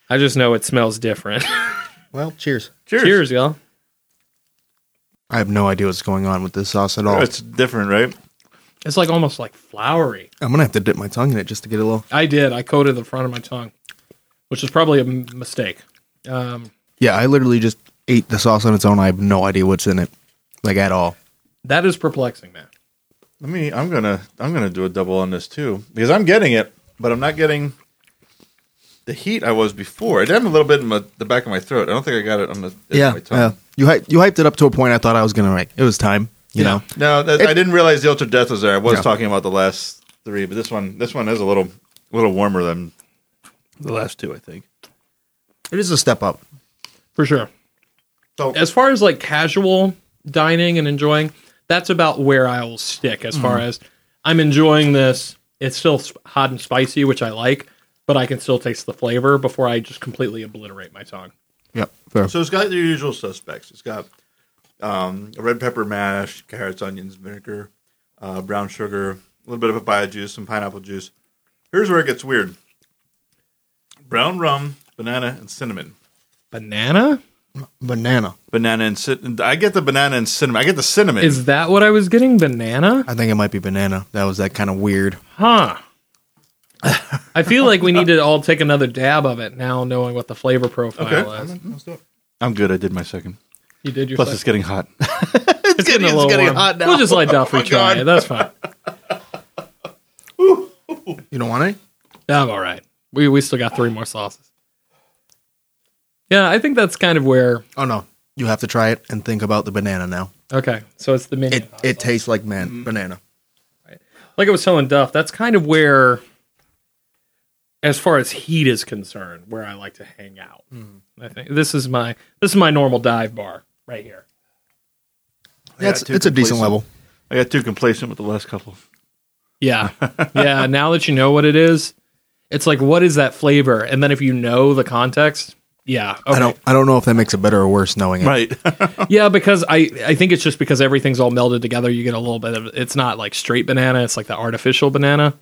I just know it smells different. Well, cheers. Cheers. Cheers, y'all. I have no idea what's going on with this sauce at all. It's different, right? It's like almost like floury. I'm gonna have to dip my tongue in it just to get a little. I did. I coated the front of my tongue, which is probably a m- mistake. Um, Yeah, I literally just ate the sauce on its own. I have no idea what's in it, like at all. that is perplexing, man. Let me. I'm gonna. I'm gonna do a double on this too because I'm getting it, but I'm not getting the heat I was before. It had a little bit in my, the back of my throat. I don't think I got it on the. in Yeah, my tongue. yeah. You hy- you hyped it up to a point I thought I was gonna like. It was time. You know. No, that, I didn't realize the ultra death was there. I was Yeah. talking about the last three, but this one, this one is a little, little warmer than the last two. I think. It is a step up. For sure. So- as far as like casual dining and enjoying, that's about where I will stick. As far mm. as I'm enjoying this, it's still hot and spicy, which I like, but I can still taste the flavor before I just completely obliterate my tongue. Yep. Fair. So it's got your usual suspects. It's got um, a red pepper mash, carrots, onions, vinegar, uh, brown sugar, a little bit of papaya juice, some pineapple juice. Here's where it gets weird: brown rum, banana, and cinnamon. Banana? Banana. Banana and cinnamon. I get the banana and cinnamon. I get the cinnamon. Is that what I was getting? Banana? I think it might be banana. That was that kind of weird. Huh. I feel like we need to all take another dab of it now, knowing what the flavor profile okay, is. let's do it. I'm good. I did my second. You did your Plus, second. it's getting hot. It's getting, a it's little getting warm. hot now. We'll just let oh Duffy Oh my try God. it. That's fine. You don't want any? I'm all right. We we still got three more sauces. Yeah, I think that's kind of where. Oh no. You have to try it and think about the banana now. Okay, so it's the mini. It it tastes like man mm-hmm. banana. like I was telling Duff, that's kind of where, as far as heat is concerned, where I like to hang out. Mm. I think this is my this is my normal dive bar right here. Yeah, it's, it's a decent level. I got too complacent with the last couple. Yeah, yeah. Now that you know what it is, it's like what is that flavor? And then if you know the context, yeah, okay. I don't I don't know if that makes it better or worse knowing it. Right. Yeah, because I I think it's just because everything's all melded together. You get a little bit of it's not like straight banana. It's like the artificial banana.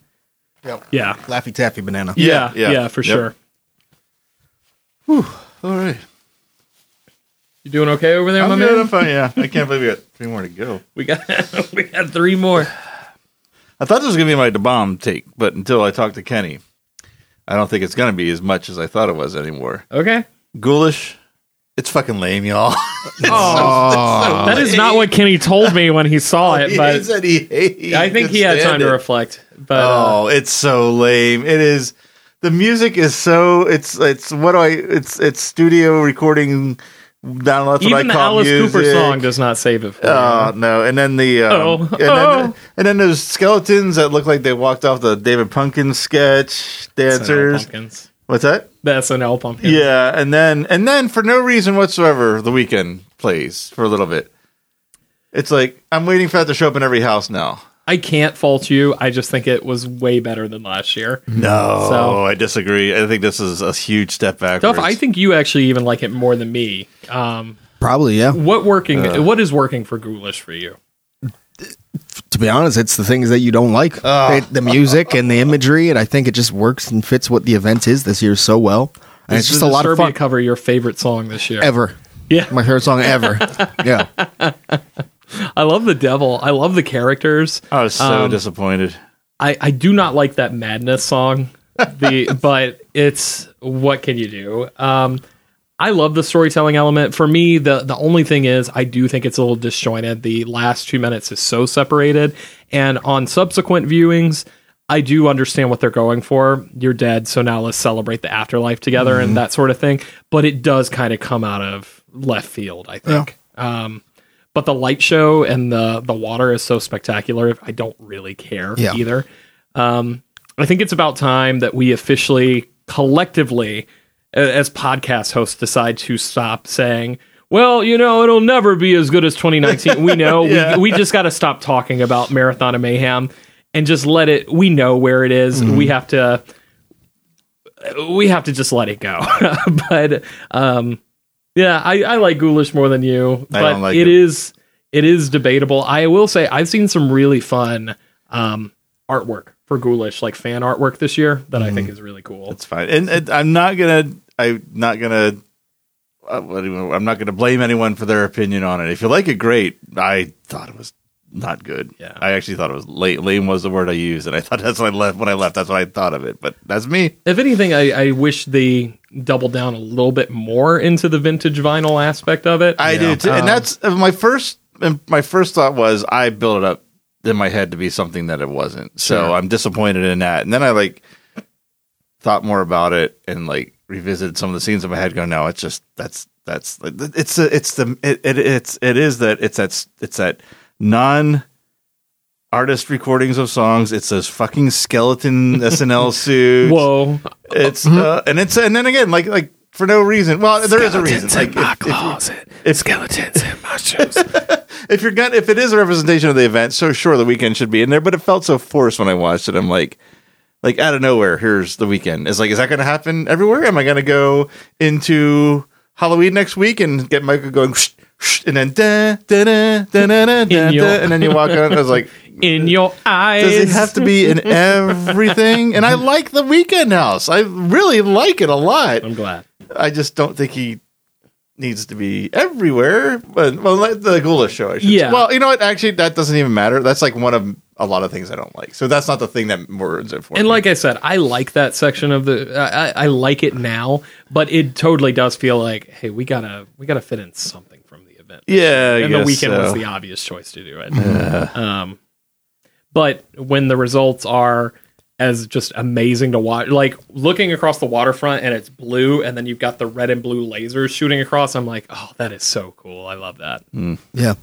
Yep. Yeah, Laffy Taffy banana. yeah, yeah, yeah. for Yep. sure. All right. You doing okay over there, I'm my good. man? I'm fine. Yeah. I can't believe we got three more to go. We got we got three more. I thought this was gonna be my the bomb take, but until I talked to Kenny, I don't think it's gonna be as much as I thought it was anymore. Okay. Ghoulish, it's fucking lame, y'all. Oh, that is not what Kenny told me when he saw it, he said he, he I think he had stand time to reflect. But uh, Oh, it's so lame. It is. The music is so. It's it's what do I? It's it's studio recording. Down that's what I even the Alice music. Cooper song does not save it for Oh you. no! And then the um, Oh. and, then, Oh. and then there's skeletons that look like they walked off the David Pumpkins sketch dancers. pumpkins. What's that? The SNL pumpkins. Yeah, and then and then for no reason whatsoever, the Weeknd plays for a little bit. It's like I'm waiting for that to show up in every house now. I can't fault you. I just think it was way better than last year. No, So- I disagree. I think this is a huge step back. Duff, I think you actually even like it more than me. Um, Probably, yeah. what working? what is working for Ghoulish for you? To be honest, it's the things that you don't like. It- the music and the imagery, and I think it just works and fits what the event is this year so well. And it's Is just a lot of Disturbia fun. cover your favorite song this year? Ever. Yeah. My favorite song ever. yeah. I love the devil. I love the characters. I was so Um, disappointed. I, I do not like that madness song. The but it's what can you do? Um I love the storytelling element. For me, the the only thing is I do think it's a little disjointed. The last two minutes is so separated. And on subsequent viewings, I do understand what they're going for. You're dead, so now let's celebrate the afterlife together and that sort of thing. But it does kind of come out of left field, I think. Um but the light show and the the water is so spectacular. I don't really care Yeah. either. Um, I think it's about time that we officially, collectively, as podcast hosts, decide to stop saying, "Well, you know, it'll never be as good as 2019." we know we, we just got to stop talking about Marathon of Mayhem and just let it. We know where it is. We have to. We have to just let it go. but um, yeah, I, I like Ghoulish more than you, I but like it it. is it is debatable. I will say I've seen some really fun um, artwork for Ghoulish, like fan artwork this year that I think is really cool. It's fine, and, and I'm not gonna. I'm not gonna. uh, what do you- I'm not gonna blame anyone for their opinion on it. If you like it, great. I thought it was not good. Yeah. I actually thought it was late. Lame was the word I used, and I thought that's what I left when I left. That's what I thought of it. But that's me. If anything, I, I wish they doubled down a little bit more into the vintage vinyl aspect of it. I do, too. Um, and that's my first. My first thought was I built it up in my head to be something that it wasn't. So Sure. I'm disappointed in that. And then I like thought more about it and like revisited some of the scenes in my head. Go, no, it's just that's that's it's the it's the it, it it's it is that it's that it's that non artist recordings of songs. It's those fucking skeleton SNL suits. Whoa! It's uh, and it's and then again like like for no reason. Well, there is a reason. Like if you- closet. if- skeletons in my shoes. if you're gonna if it is a representation of the event, so sure the Weeknd should be in there. But it felt so forced when I watched it. I'm like, like out of nowhere, here's the Weeknd. It's like, is that going to happen everywhere? Am I going to go into Halloween next week and get Michael going, and then da da da da da da, da, your- da, and then you walk on. I was like, in your eyes. does it have to be in everything? And I like the Weeknd House. I really like it a lot. I'm glad. I just don't think he needs to be everywhere. But well, like the Ghoulish show, I should Yeah. say. Well, you know what? Actually, that doesn't even matter. That's like one of a lot of things I don't like. So that's not the thing that words it for. And me. like I said, I like that section of the. I, I I like it now, but it totally does feel like, hey, we gotta we gotta fit in something from the event. Yeah, I and the guess Weeknd was the obvious choice to do it. Um, but when the results are as just amazing to watch, like looking across the waterfront and it's blue, and then you've got the red and blue lasers shooting across, I'm like, oh, that is so cool. I love that. Yeah.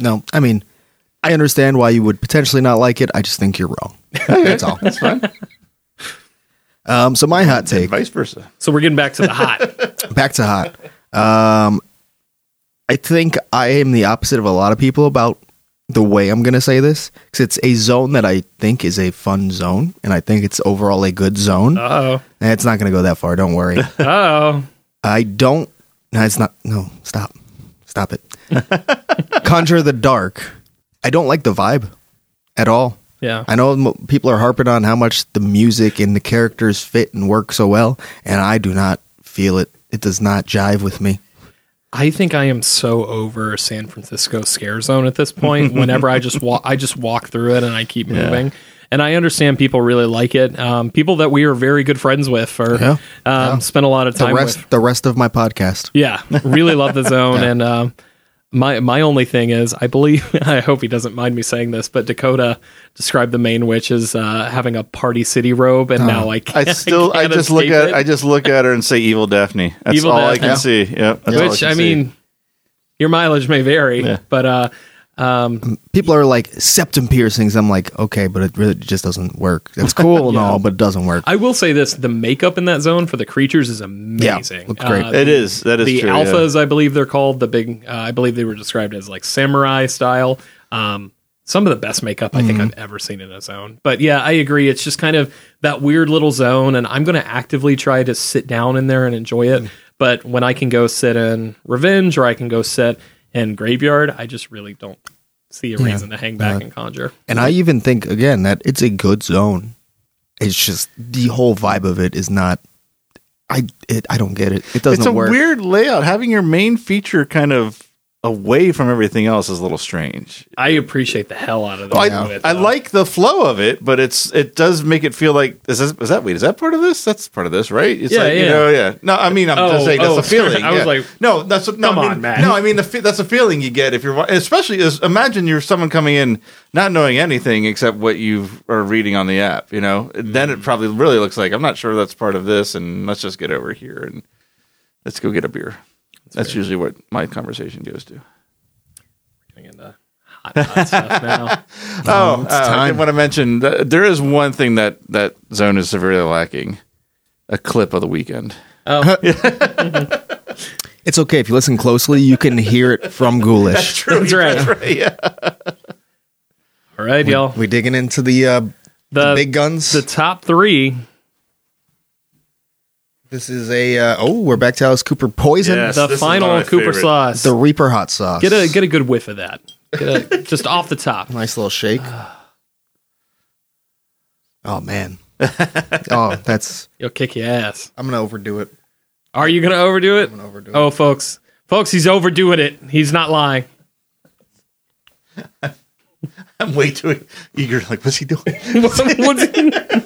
No, I mean, I understand why you would potentially not like it. I just think you're wrong. That's all. That's fine. Um, so my hot take, Vice versa. So we're getting back to the hot. back to hot. Um, I think I am the opposite of a lot of people about the way I'm going to say this because it's a zone that I think is a fun zone, and I think it's overall a good zone. oh, it's not going to go that far. Don't worry. oh, I don't. No, it's not. No, stop. Stop it. Conjure the Dark. I don't like the vibe at all. yeah. I know people are harping on how much the music and the characters fit and work so well, and I do not feel it. It does not jive with me. I think I am so over San Francisco scare zone at this point. Whenever I just walk, I just walk through it and I keep moving. And I understand people really like it. Um, people that we are very good friends with or Yeah. um, spend a lot of The time rest, with. the rest of my podcast. Yeah, really love the zone. And um, my my only thing is, I believe I hope he doesn't mind me saying this, but Dakota described the main witch as uh, having a party city robe, and now I I can't, still, I, can't just look at, it. I just look at her and say "Evil Daphne." That's Evil all I Daphne. can see. Yep. Which I see. mean, your mileage may vary, Yeah. but uh, um, People are like septum piercings. I'm like, okay, but it really just doesn't work. It's cool and all, but it doesn't work. I will say this: the makeup in that zone for the creatures is amazing. looks great. Uh, it is. That is the true. yeah. alphas, I believe they're called. The big, uh, I believe they were described as like samurai style. Um, some of the best makeup I think Mm-hmm. I've ever seen in a zone. But yeah, I agree. It's just kind of that weird little zone, and I'm going to actively try to sit down in there and enjoy it. But when I can go sit in Revenge or I can go sit in Graveyard, I just really don't see a reason to hang back and conjure. And I even think again that it's a good zone. It's just the whole vibe of it is not. I it, I don't get it. It doesn't it's a work. weird layout. Having your main feature kind of away from everything else is a little strange. I appreciate the hell out of I, that. I like the flow of it, but it's it does make it feel like is, this, is that wait is that part of this? That's part of this, right? It's Yeah, like, you yeah. know, yeah. No, I mean I'm Oh, just saying that's oh, a feeling. I was like, no, that's what, no, come I mean, on, man. No, I mean the that's a feeling you get if you're especially as imagine you're someone coming in not knowing anything except what you are reading on the app. You know, then Mm-hmm. it probably really looks like I'm not sure that's part of this, and let's just get over here and let's go get a beer. That's, usually what my conversation goes to. Getting into hot, hot stuff now. Oh, it's uh, I time. did want to mention that there is one thing that that zone is severely lacking: a clip of the Weeknd. Oh, It's okay if you listen closely. You can hear it from Ghoulish. True, That's right. Yeah. all right, y'all. We digging into the uh, The big guns. the top three. This is a uh, oh, we're back to Alice Cooper Poison. Yes. The this is final my Cooper favorite. sauce. The Reaper hot sauce. get a get a good whiff of that. Get a, just off the top. nice little shake. oh man. oh, that's. You'll kick your ass. I'm gonna overdo it. Are you gonna overdo it? gonna overdo it. oh, folks, folks, he's overdoing it. He's not lying. I'm way too eager. Like, what's he doing? What's-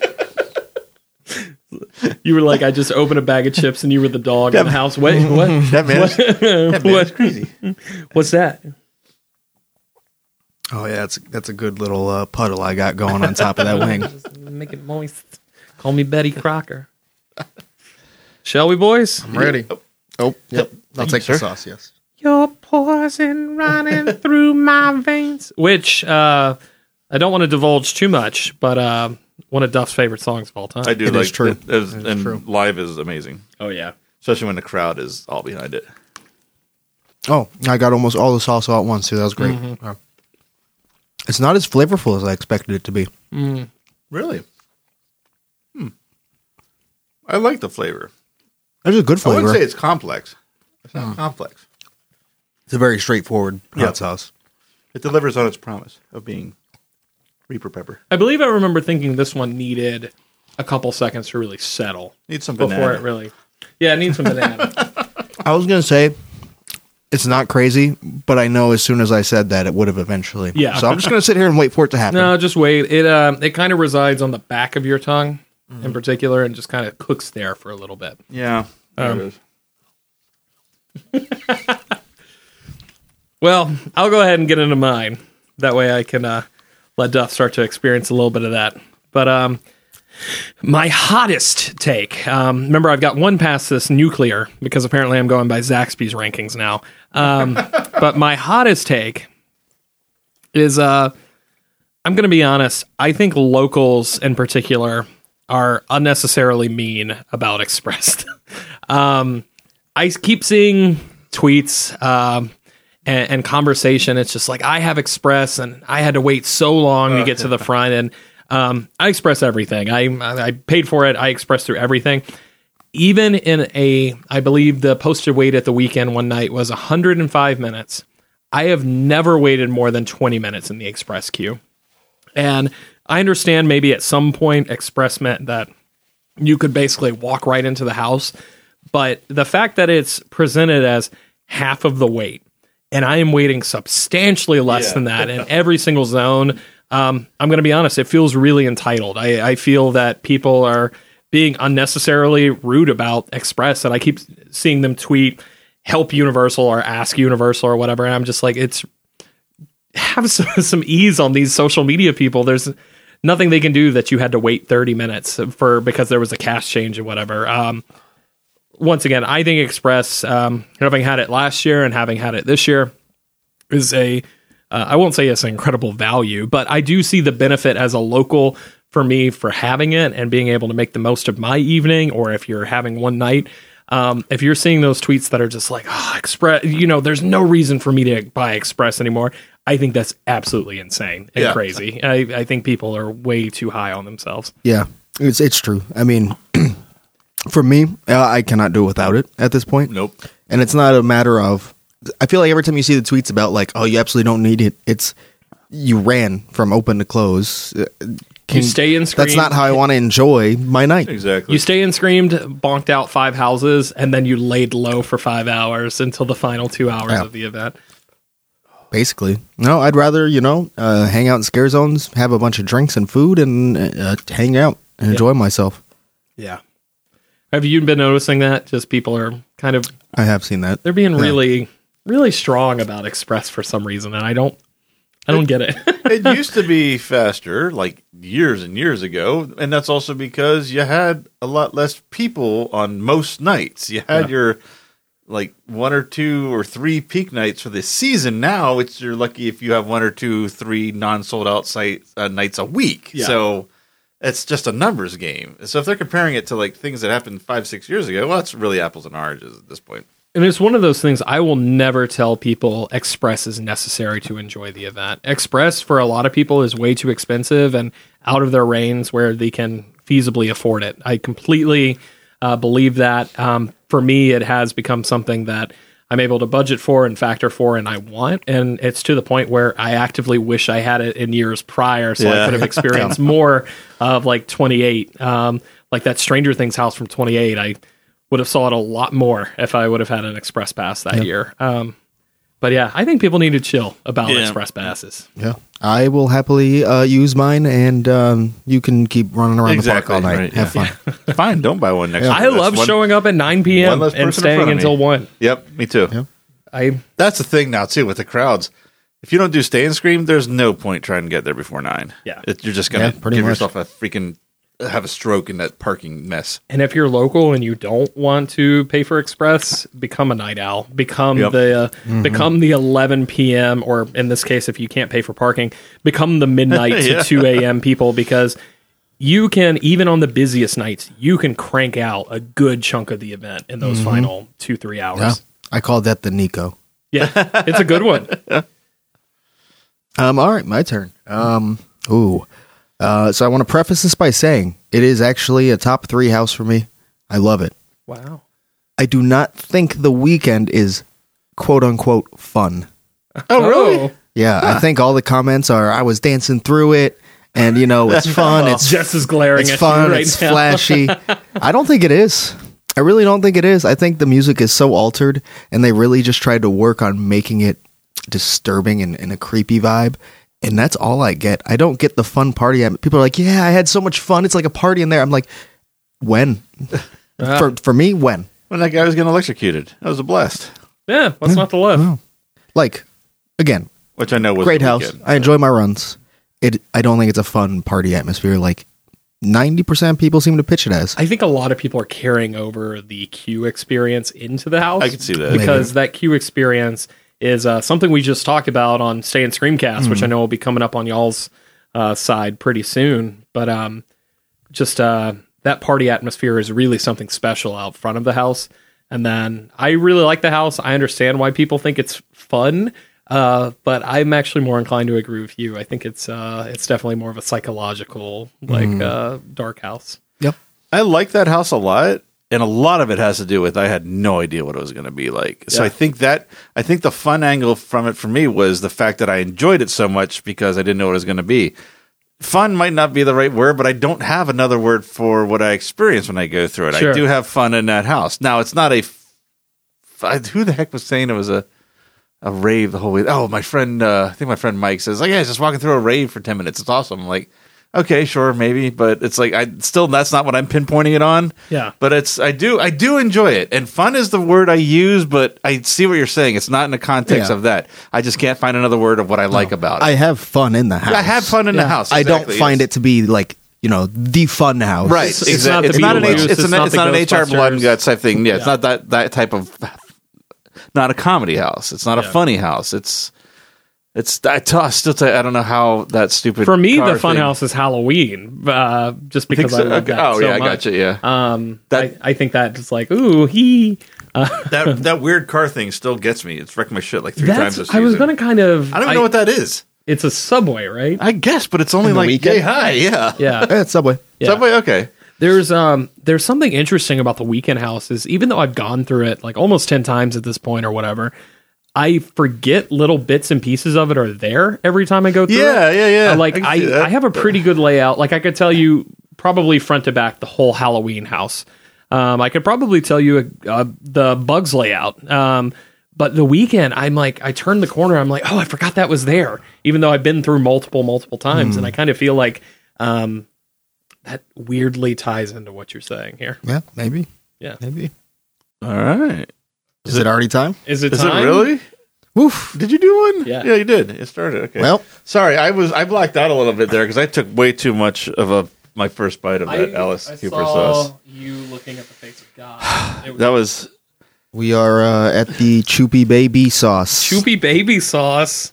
you were like, I just opened a bag of chips, and you were the dog in the house. Wait, what? That man, is- that man is What? crazy. What's that? Oh yeah, that's that's a good little uh, puddle I got going on top of that wing. Make it moist. Call me Betty Crocker. Shall we, boys? I'm ready. Oh, yep. I'll you, take the sauce. Yes. Your poison running through my veins. Which uh, I don't want to divulge too much, but uh, one of Duff's favorite songs of all time. I do It like is true. it is- It is and true. live is amazing, oh yeah. especially when the crowd is all behind it. Oh, I got almost all the salsa at once too. That was great. Uh, it's not as flavorful as I expected it to be. Really? Hmm. I like the flavor. There's a good flavor. I wouldn't flavor. say it's complex. It's not complex. It's a very straightforward hot Yeah. sauce. It delivers on its promise of being Reaper pepper. I believe I remember thinking this one needed a couple seconds to really settle Needs some before banana. it really. Yeah, it needs some banana. I was gonna say it's not crazy, but I know as soon as I said that, it would have eventually. Yeah. So I'm just gonna sit here and wait for it to happen. no, just wait. It uh, it kind of resides on the back of your tongue in particular, and just kind of cooks there for a little bit. Yeah. there Um, it is. Well, I'll go ahead and get into mine. That way I can uh, let Duff start to experience a little bit of that. But um, my hottest take. Um, remember, I've got one past this nuclear because apparently I'm going by Zaxby's rankings now. Um, but my hottest take is uh, I'm going to be honest. I think locals in particular are unnecessarily mean about Express. um, I keep seeing tweets um, and, and conversation. It's just like I have Express, and I had to wait so long to get to the front. And um, I express everything. I I paid for it. I express through everything. Even in a, I believe the posted wait at the Weeknd one night was 105 minutes. I have never waited more than 20 minutes in the express queue. And I understand maybe at some point Express meant that you could basically walk right into the house. But the fact that it's presented as half of the wait, and I am waiting substantially less Yeah. than that in every single zone, um, I'm going to be honest, it feels really entitled. I, I feel that people are being unnecessarily rude about Express, and I keep seeing them tweet, help Universal or ask Universal or whatever. And I'm just like, it's have some, some ease on these social media people. There's nothing they can do that you had to wait 30 minutes for because there was a cash change or whatever. Um, once again, I think Express, um, having had it last year and having had it this year, is a uh, I won't say it's an incredible value, but I do see the benefit as a local for me for having it and being able to make the most of my evening. Or if you're having one night, um, if you're seeing those tweets that are just like, oh, Express, you know, there's no reason for me to buy Express anymore. I think that's absolutely insane and Yeah. crazy. I, I think people are way too high on themselves. Yeah, it's it's true. I mean, for me, uh, I cannot do without it at this point. Nope. And it's not a matter of. I feel like every time you see the tweets about like, oh, you absolutely don't need it. It's you ran from open to close. Uh, can- stay in That's not how I want to enjoy my night. Exactly. You stay and screamed, bonked out five houses, and then you laid low for five hours until the final two hours Yeah. of the event. Basically, no. I'd rather you know uh, hang out in scare zones, have a bunch of drinks and food, and uh, hang out and enjoy myself. Yeah. Have you been noticing that? Just people are kind of I have seen that. they're being Yeah. really, really strong about Express for some reason, and I don't, I don't get it. it used to be faster, like years and years ago, and that's also because you had a lot less people on most nights. You had Yeah. your like one or two or three peak nights for the season. Now it's you're lucky if you have one or two, three non-sold out site uh, nights a week. Yeah. So it's just a numbers game. So if they're comparing it to like things that happened five, six years ago, well, it's really apples and oranges at this point. And it's one of those things I will never tell people Express is necessary to enjoy the event. Express for a lot of people is way too expensive and out of their range where they can feasibly afford it. I completely uh, believe that. Um, for me, it has become something that I'm able to budget for and factor for, and I want. And it's to the point where I actively wish I had it in years prior, so I could have experienced more of like 28, um, like that Stranger Things house from 28. I would have saw it a lot more if I would have had an express pass that year. Um, but yeah, I think people need to chill about Yeah. express passes. Yeah, I will happily uh, use mine, and um, you can keep running around the park all night. right, Have yeah. fun. Fine, don't buy one next. Yeah. I That's love one- showing up at 9 one p.m. less and person in staying front of me. until 1. Yep, me too. Yep. I That's the thing now too with the crowds. If you don't do stay and scream, there's no point trying to get there before nine. Yeah. It- you're just gonna Yeah, pretty give much. yourself a freaking have a stroke in that parking mess. and if you're local and you don't want to pay for express, become a night owl. Become Yep. the uh, Mm-hmm. become the 11 p.m. or in this case, if you can't pay for parking, become the midnight Yeah. to 2 a.m. people because you can even on the busiest nights you can crank out a good chunk of the event in those final two three hours. Mm-hmm. Yeah, I call that the Nico. Yeah, it's a good one. Um, all right, my turn. Um, ooh. Uh, so I want to preface this by saying it is actually a top three house for me. I love it. Wow. I do not think the Weeknd is quote unquote fun. Oh, really? Yeah, I think all the comments are I was dancing through it and you know it's fun, it's just as glaring it's at fun, you right it's now. flashy. I don't think it is. I really don't think it is. I think the music is so altered and they really just tried to work on making it disturbing and, and a creepy vibe. And that's all I get. I don't get the fun party. atm- People are like, "Yeah, I had so much fun. It's like a party in there." I'm like, "When?" for for me, when? When that guy was getting electrocuted, that was a blast. Yeah, what's not to love? Like, again, Which I know was great house. Weeknd, I enjoy my runs. It. I don't think it's a fun party atmosphere. Like ninety percent of people seem to pitch it as. I think a lot of people are carrying over the queue experience into the house. I can see that. because that queue experience is uh, something we just talked about on Stay and Screamcast, which I know will be coming up on y'all's uh, side pretty soon. But um, just uh, that party atmosphere is really something special out front of the house. And then I really like the house. I understand why people think it's fun. Uh, but I'm actually more inclined to agree with you. I think it's uh, it's definitely more of a psychological, like uh, dark house. Yep. I like that house a lot, and a lot of it has to do with I had no idea what it was going to be like. So Yeah. I think that I think the fun angle from it for me was the fact that I enjoyed it so much because I didn't know what it was going to be. Fun might not be the right word, but I don't have another word for what I experience when I go through it. Sure. I do have fun in that house. Now it's not a. Who the heck was saying it was a a rave the whole way? Oh, my friend, uh, I think my friend Mike says, like, yeah, just walking through a rave for ten minutes. It's awesome. I'm like, okay, sure, maybe, but it's like I still that's not what I'm pinpointing it on. Yeah. but it's I do I do enjoy it, and fun is the word I use, but I see what you're saying. It's not in the context Yeah. of that. I just can't find another word of what I like about it. I have fun in the house. I have fun in the house. I don't find yes. it to be like you know the fun house. Right, It's- it's, it's not exactly. It's not an H, it's, it's an, not it's not an HR blood and guts type thing. Yeah, it's not that that type of not a comedy house. It's not a funny house. It's it's I, t- I still tell you, I don't know how that stupid For me, car the fun thing- house is Halloween, uh, just because I, so? love that Oh, so yeah, I much. gotcha, yeah. Um, That- I, I think that just like ooh he. that that weird car thing still gets me. It's wrecked my shit like three times this I was gonna kind of. I don't even know what that is. It's a subway, right? I guess, but it's only like weekend? yay high. Yeah, Yeah. Yeah, it's Subway. yeah. Subway. Okay. There's um there's something interesting about the Weeknd houses. Even though I've gone through it like almost ten times at this point or whatever, I forget little bits and pieces of it are there every time I go through. Yeah, it. yeah, yeah. Uh, Like I I. I have a pretty good layout. Like I could tell you probably front to back the whole Halloween house. Um, I could probably tell you uh, the bugs layout. Um, but the Weeknd, I'm like, I turn the corner, I'm like, oh, I forgot that was there, even though I've been through multiple, multiple times, Hmm. and I kind of feel like um, that weirdly ties into what you're saying here. Yeah, maybe. Yeah. Maybe. All right. Is it already time? Is it Is time? it really? Woof. Did you do one? Yeah. Yeah, you did. It started. Okay. Well. sorry, I was I blacked out a little bit there because I took way too much of a my first bite of that Alice Cooper sauce. you looking at the face of God. That was We are uh, at the Choopy Baby sauce. Choopy baby sauce.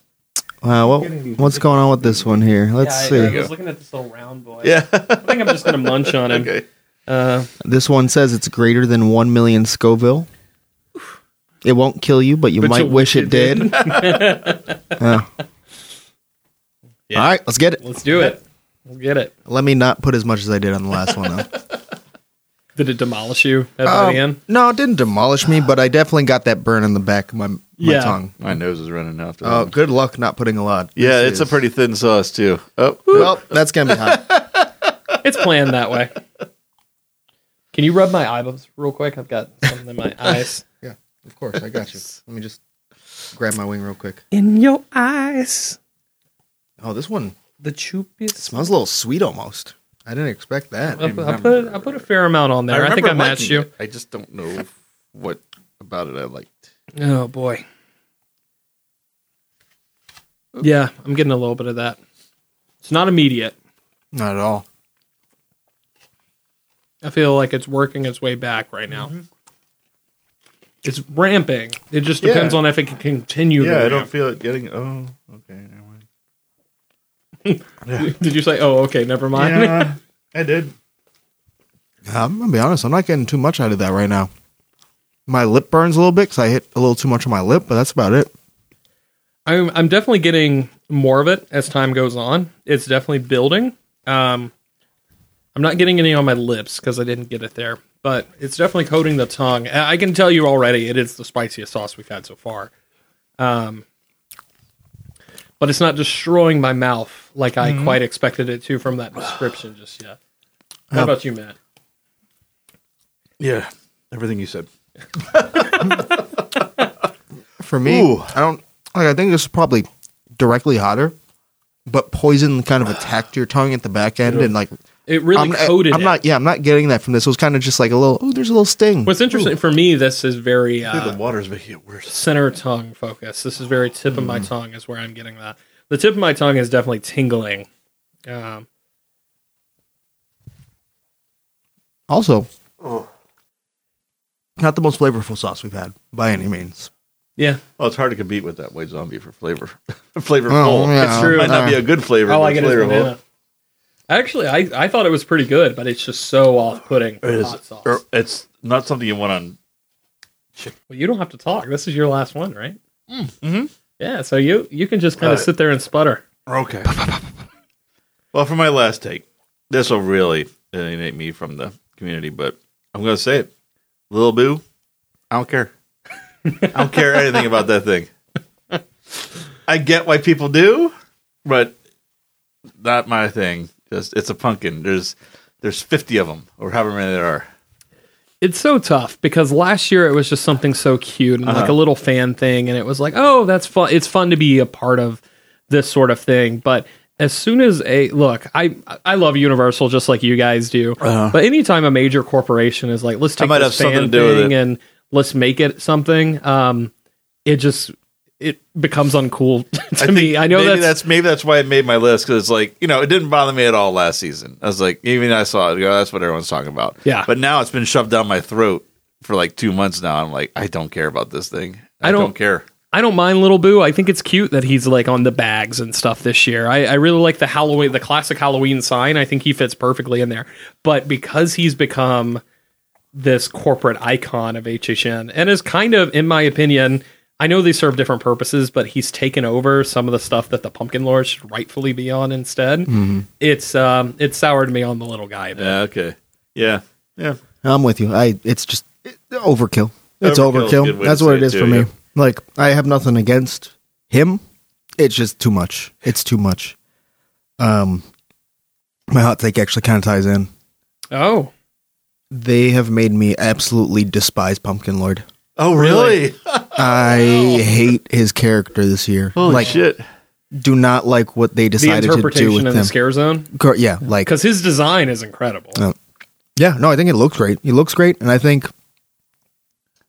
Uh, what, what's going on with this one here? Let's Yeah, I, see. I was looking at this little round boy. yeah. I think I'm just gonna munch on him. okay. Uh, This one says it's greater than 1 million Scoville. It won't kill you, but you But might you'll wish wish it it did. Yeah. Yeah. All right, let's get it. let's do it. We'll get it. Let me not put as much as I did on the last one, though. Did it demolish you at Um, the end? no, it didn't demolish me, but I definitely got that burn in the back of my, my Yeah. tongue. My nose is running after Oh, that. good luck not putting a lot. Yeah, This it's a pretty thin sauce too. Oh, Well, that's going to be hot. It's planned that way. Can you rub my eyeballs real quick? I've got something in my eyes. yeah, of course. I got you. Let me just grab my wing real quick. In your eyes, Oh, this one the choopiest. smells a little sweet almost. I didn't expect that. I put, I put I put a fair amount on there. I, think I remember matched liking you. it. I just don't know what about it I liked. Oh boy. Yeah, I'm getting a little bit of that. It's not immediate. Not at all. I feel like it's working its way back right now. Mm-hmm. It's ramping. It just depends Yeah. on if it can continue. to Yeah, I don't ramp. feel it getting. Oh, okay. Never mind. Did you say? Oh, okay. Never mind. Yeah, I did. I'm gonna be honest. I'm not getting too much out of that right now. My lip burns a little bit because I hit a little too much on my lip, but that's about it. I'm I'm definitely getting more of it as time goes on. It's definitely building. Um, I'm not getting any on my lips because I didn't get it there, but it's definitely coating the tongue. I I can tell you already, it is the spiciest sauce we've had so far. Um, but it's not destroying my mouth like I quite expected it to from that description just yet. How about you, Matt? Yeah, everything you said. For me, Ooh. I don't like. I think this is probably directly hotter, but poison kind of attacked your tongue at the back end, and like It really I'm, coated. I'm it. not. Yeah, I'm not getting that from this. It was kind of just like a little. Oh, there's a little sting. What's interesting for me, this is very I think uh, the water's making it worse. center tongue focus. This is very tip of my Hmm. tongue is where I'm getting that. The tip of my tongue is definitely tingling. Um, Also, not the most flavorful sauce we've had by any means. yeah, Oh, it's hard to compete with that white zombie for flavor. flavorful. Oh, yeah. It's true. Might not be a good flavor. I but like it it's as flavorful. Banana. Actually, I, I thought it was pretty good, but it's just so off-putting. It is. hot sauce. or it's not something you want on. Well, you don't have to talk. This is your last one, right? mhm. Yeah, so you you can just kind of Uh, sit there and sputter. Okay. well, for my last take, this will really alienate me from the community, but I'm going to say it. Little Boo, I don't care. I don't care anything about that thing. I get why people do, but not my thing. Just it's a pumpkin. There's there's 50 of them, or however many there are. It's so tough because last year it was just something so cute and like Uh-huh. a little fan thing, and it was like, oh, that's fun. It's fun to be a part of this sort of thing. But as soon as a look, I I love Universal just like you guys do. But anytime a major corporation is like, let's take Uh-huh. this fan to do with thing and let's make it something, um, it just it becomes uncool to me. I know maybe that's, that's maybe that's why I made my list because it's like you know it didn't bother me at all last season. I was like even I saw it, I that's what everyone's talking about. Yeah. but now it's been shoved down my throat for like two months now. I'm like I don't care about this thing. I, I don't, don't- care. I don't mind Little Boo. I think it's cute that he's like on the bags and stuff this year. I, I really like the Halloween, the classic Halloween sign. I think he fits perfectly in there. But because he's become this corporate icon of HHN and is kind of, in my opinion, I know they serve different purposes, but he's taken over some of the stuff that the Pumpkin Lord should rightfully be on instead. It's um, it's soured me on the little guy. a bit. Yeah. Okay. Yeah. Yeah. I'm with you. I. It's just it, overkill. It's Overkill is a overkill. good way to That's say what it it is too, for me. yeah. Like I have nothing against him. It's just too much. It's too much. Um, my hot take actually kind of ties in. Oh, They have made me absolutely despise Pumpkin Lord. Oh, really? I hate his character this year. Holy like, shit! do not like what they the decided to do interpretation with in the scare zone Cor- yeah, like because his design is incredible. Oh. Yeah, no, I think it looks great. He looks great, and I think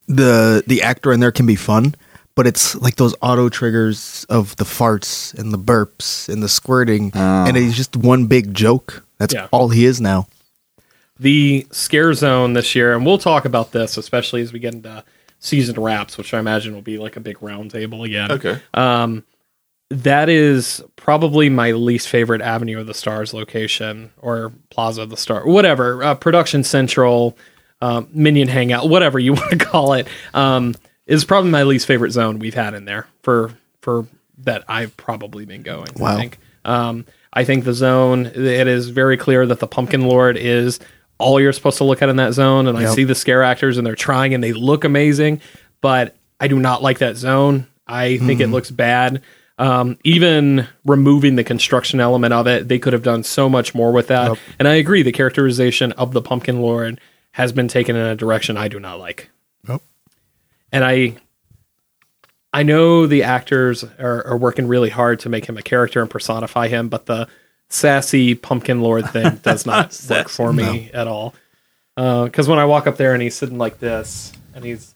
the the actor in there can be fun, but it's like those auto triggers of the farts and the burps and the squirting, and oh. he's just one big joke. That's Yeah. all he is now. the scare zone this year, and we'll talk about this, especially as we get into season wraps, which I imagine will be like a big roundtable again. Okay. Um, that is probably my least favorite Avenue of the Stars location or Plaza of the Star, whatever, uh, Production Central, um, Minion Hangout, whatever you want to call it, um, is probably my least favorite zone we've had in there for for that I've probably been going. I Wow. think. Um, I think the zone it is very clear that the Pumpkin Lord is all you're supposed to look at in that zone, and I see the scare actors and they're trying and they look amazing, but I do not like that zone. I think it looks bad. Um, even removing the construction element of it, they could have done so much more with that. And I agree, the characterization of the Pumpkin Lord has been taken in a direction I do not like. Yep. And I, I know the actors are, are working really hard to make him a character and personify him, but the sassy Pumpkin Lord thing does not work for me at all. Because when I walk up there and he's sitting like this and he's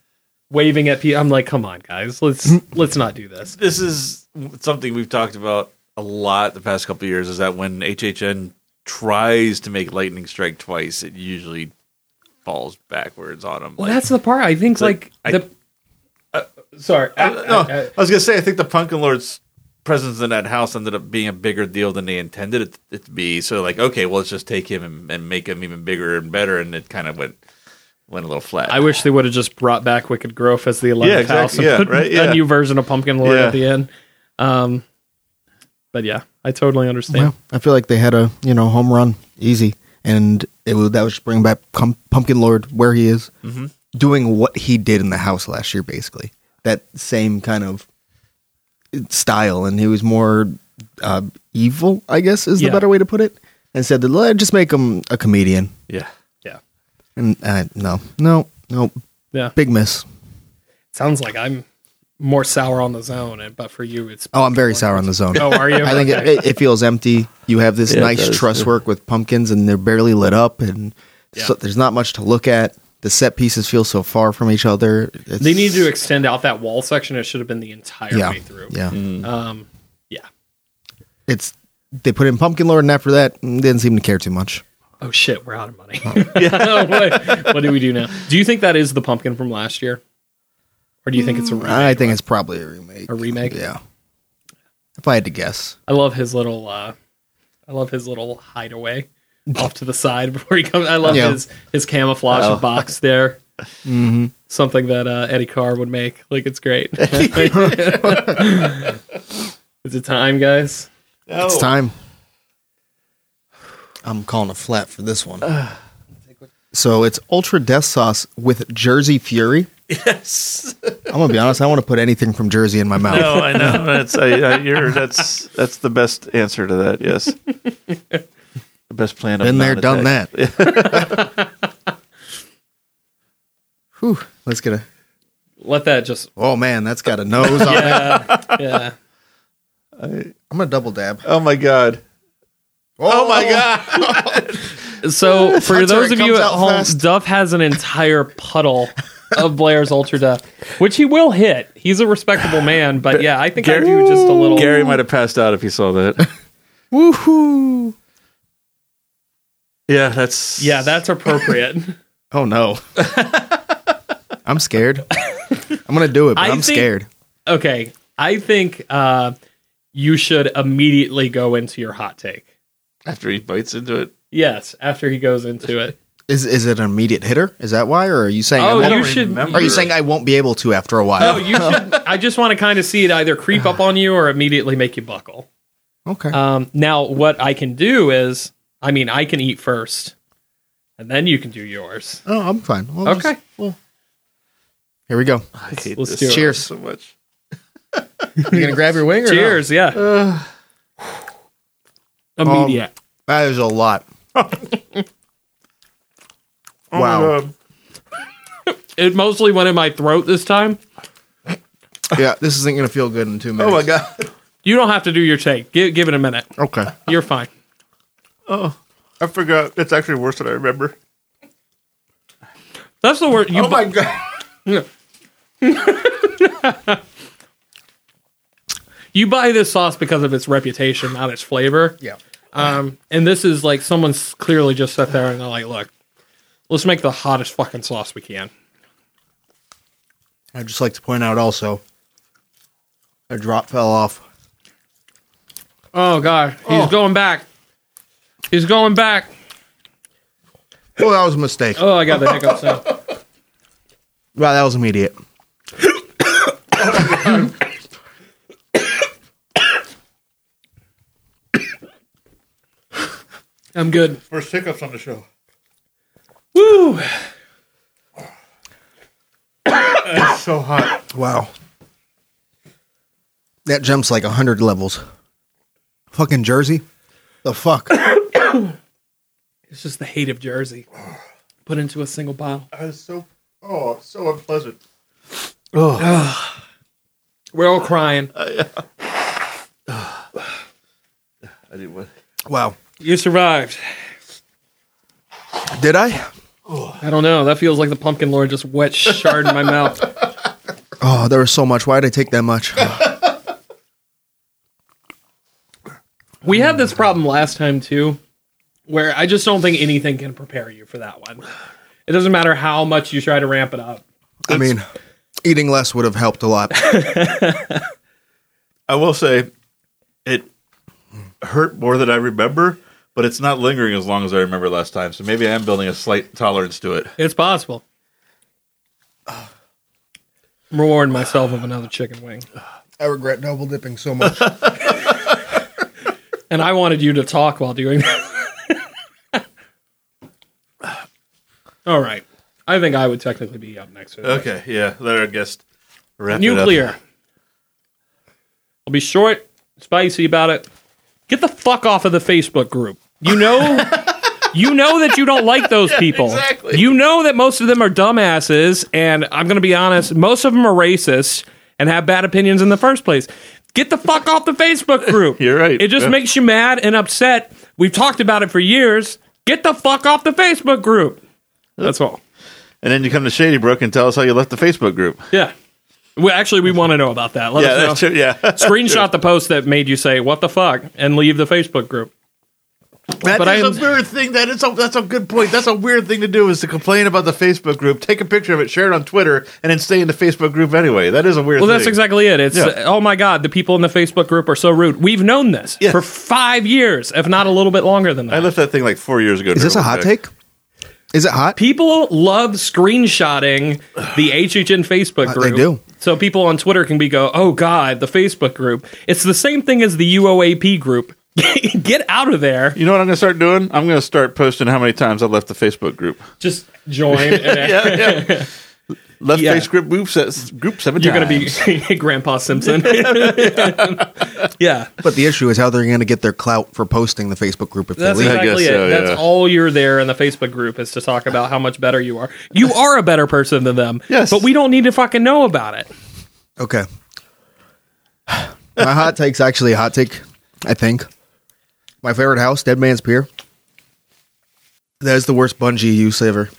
waving at people, I'm like, "Come on, guys, let's let's not do this." this is something we've talked about a lot the past couple of years is that when HHN tries to make lightning strike twice, it usually falls backwards on him. Well, that's the part I think. Like, like, I- the. Uh, sorry, I- no, I- I- I was gonna say I think the Pumpkin Lord's presence in that house ended up being a bigger deal than they intended it, it to be. So like, okay, well, let's just take him and, and make him even bigger and better, and it kind of went went a little flat. I wish they would have just brought back Wicked Growth as the 11th Yeah, exactly. house and Yeah, put right, yeah. a new version of Pumpkin Lord Yeah. at the end. Um, but yeah, I totally understand. Well, I feel like they had a you know home run easy, and it would that was just bring back Com- Pumpkin Lord where he is, Mm-hmm. doing what he did in the house last year, basically that same kind of style, and he was more uh, evil, I guess is the Yeah. better way to put it. Instead, of, "Let's just make him a comedian, yeah. yeah, and uh, no, no, no, yeah. big miss. Sounds like I'm more sour on the zone, and but for you, it's. Oh, I'm very sour on the zone. Oh, are you? I think it, it, it feels empty. You have this Yeah, it nice does, truss yeah. work with pumpkins, and they're barely lit up, and so Yeah. there's not much to look at. The set pieces feel so far from each other. It's, they need to extend out that wall section. It should have been the entire yeah, way through. yeah. Um, yeah. It's they put in Pumpkin Lord, and after that, mm, didn't seem to care too much. Oh shit, we're out of money. what, what do we do now? Do you think that is the pumpkin from last year, or do you think it's a remake? I think it's probably a remake. A remake? yeah. If I had to guess, I love his little. uh I love his little hideaway off to the side before he comes. I love Yeah. his his camouflage Oh. box there. Something that uh, Eddie Carr would make. Like it's great. is it time, guys? it's time. I'm calling a flat for this one. so it's Ultra Death Sauce with Jersey Fury. Yes. I'm gonna be honest. I want to put anything from Jersey in my mouth. No, I know. That's I, I, you're, that's that's the best answer to that. Yes. The best plan. Of Been there, done that. Whew. Let's get a. Let that just. Oh man, that's got a nose on it. Yeah, yeah. I'm gonna double dab. Oh my god. Oh, oh my oh. god. So for Hunter, those of you at home, fast. Duff has an entire puddle of Blair's Ultra Death, which he will hit. He's a respectable man, but yeah, I think I do just a little. Gary might have passed out if he saw that. Woohoo! Yeah, that's Yeah, that's appropriate. Oh no. I'm scared. I'm gonna do it, but I I'm think- scared. okay, I think uh, you should immediately go into your hot take. after he bites into it. Yes, after he goes into it. Is is it an immediate hitter? Is that why, or are you saying? I Oh, won't- you should. remember. are you saying I won't be able to after a while? No, you should. I just want to kind of see it either creep up on you or immediately make you buckle. okay. Um, now, what I can do is, I mean, I can eat first, and then you can do yours. oh, I'm fine. We'll Okay. just- well, Here we go. I hate Let's this do it. Cheers. so much. You gonna grab your wing? Or Cheers, yeah. Immediate. No? That is a lot. Oh wow. it mostly went in my throat this time. Yeah, this isn't gonna feel good in two minutes. Oh my god. You don't have to do your take. Give, give it a minute. Okay. You're fine. I forgot. It's actually worse than I remember. That's the word. You Oh my god. you buy this sauce because of its reputation, not its flavor. Yeah. Um, and this is like someone's clearly just sat there and they're like, "Look, let's make the hottest fucking sauce we can." I'd just like to point out also, a drop fell off. Oh god, he's going back. He's going back. Oh, that was a mistake. Oh, I got the hiccups now. Wow, that was immediate. I'm good. First hiccups on the show. Woo! It's so hot. Wow. That jumps like a hundred levels. Fucking Jersey. The fuck. It's just the hate of Jersey put into a single bottle. I was so oh so unpleasant. Oh. We're all crying. Uh, I didn't want. wow. You survived. Did I? I don't know. That feels like the pumpkin lord just wet shard in my mouth. Oh, there was so much. Why did I take that much? We had this problem last time too, where I just don't think anything can prepare you for that one. It doesn't matter how much you try to ramp it up. I mean, eating less would have helped a lot. I will say, it hurt more than I remember, but it's not lingering as long as I remember last time. So maybe I am building a slight tolerance to it. It's possible. I'm rewarding myself with another chicken wing. I regret double dipping so much. And I wanted you to talk while doing that. All right. I think I would technically be up next. Okay, yeah, there I guess. wrap it up. Nuclear. I'll be short, spicy about it. Get the fuck off of the Facebook group. You know, you know that you don't like those people. exactly. You know that most of them are dumbasses, and I'm going to be honest, most of them are racist and have bad opinions in the first place. Get the fuck off the Facebook group. You're right. It just Yeah. makes you mad and upset. We've talked about it for years. Get the fuck off the Facebook group. That's all. And then you come to Shady Brook and tell us how you left the Facebook group. Yeah. Well, actually, we want to know about that. Let yeah, us know. that's true. Yeah, Screenshot the post that made you say "What the fuck" and leave the Facebook group. That But I is am- a weird thing. That is a, that's a good point. That's a weird thing to do is to complain about the Facebook group, take a picture of it, share it on Twitter, and then stay in the Facebook group anyway. That is a weird. Well, thing. that's exactly it. It's Yeah. oh my god, the people in the Facebook group are so rude. We've known this Yeah. for five years, if not a little bit longer than that. I left that thing like four years ago. Is this a hot take? Is it hot? People love screenshotting the HHN Facebook Uh, group. they do. So people on Twitter can be go, oh god, the Facebook group. It's the same thing as the UOAP group. Get out of there. You know what I'm going to start doing? I'm going to start posting how many times I left the Facebook group. Just join. Yeah, yeah. Left Yeah. Facebook group se- group seven You're going to be Grandpa Simpson. yeah. But the issue is how they're going to get their clout for posting the Facebook group if That's they leave. I exactly guess it. so, That's all you're there in the Facebook group is to talk about how much better you are. You are a better person than them. Yes. But we don't need to fucking know about it. Okay. My hot take's actually a hot take, I think. My favorite house, Dead Man's Pier. That is the worst bungee use ever.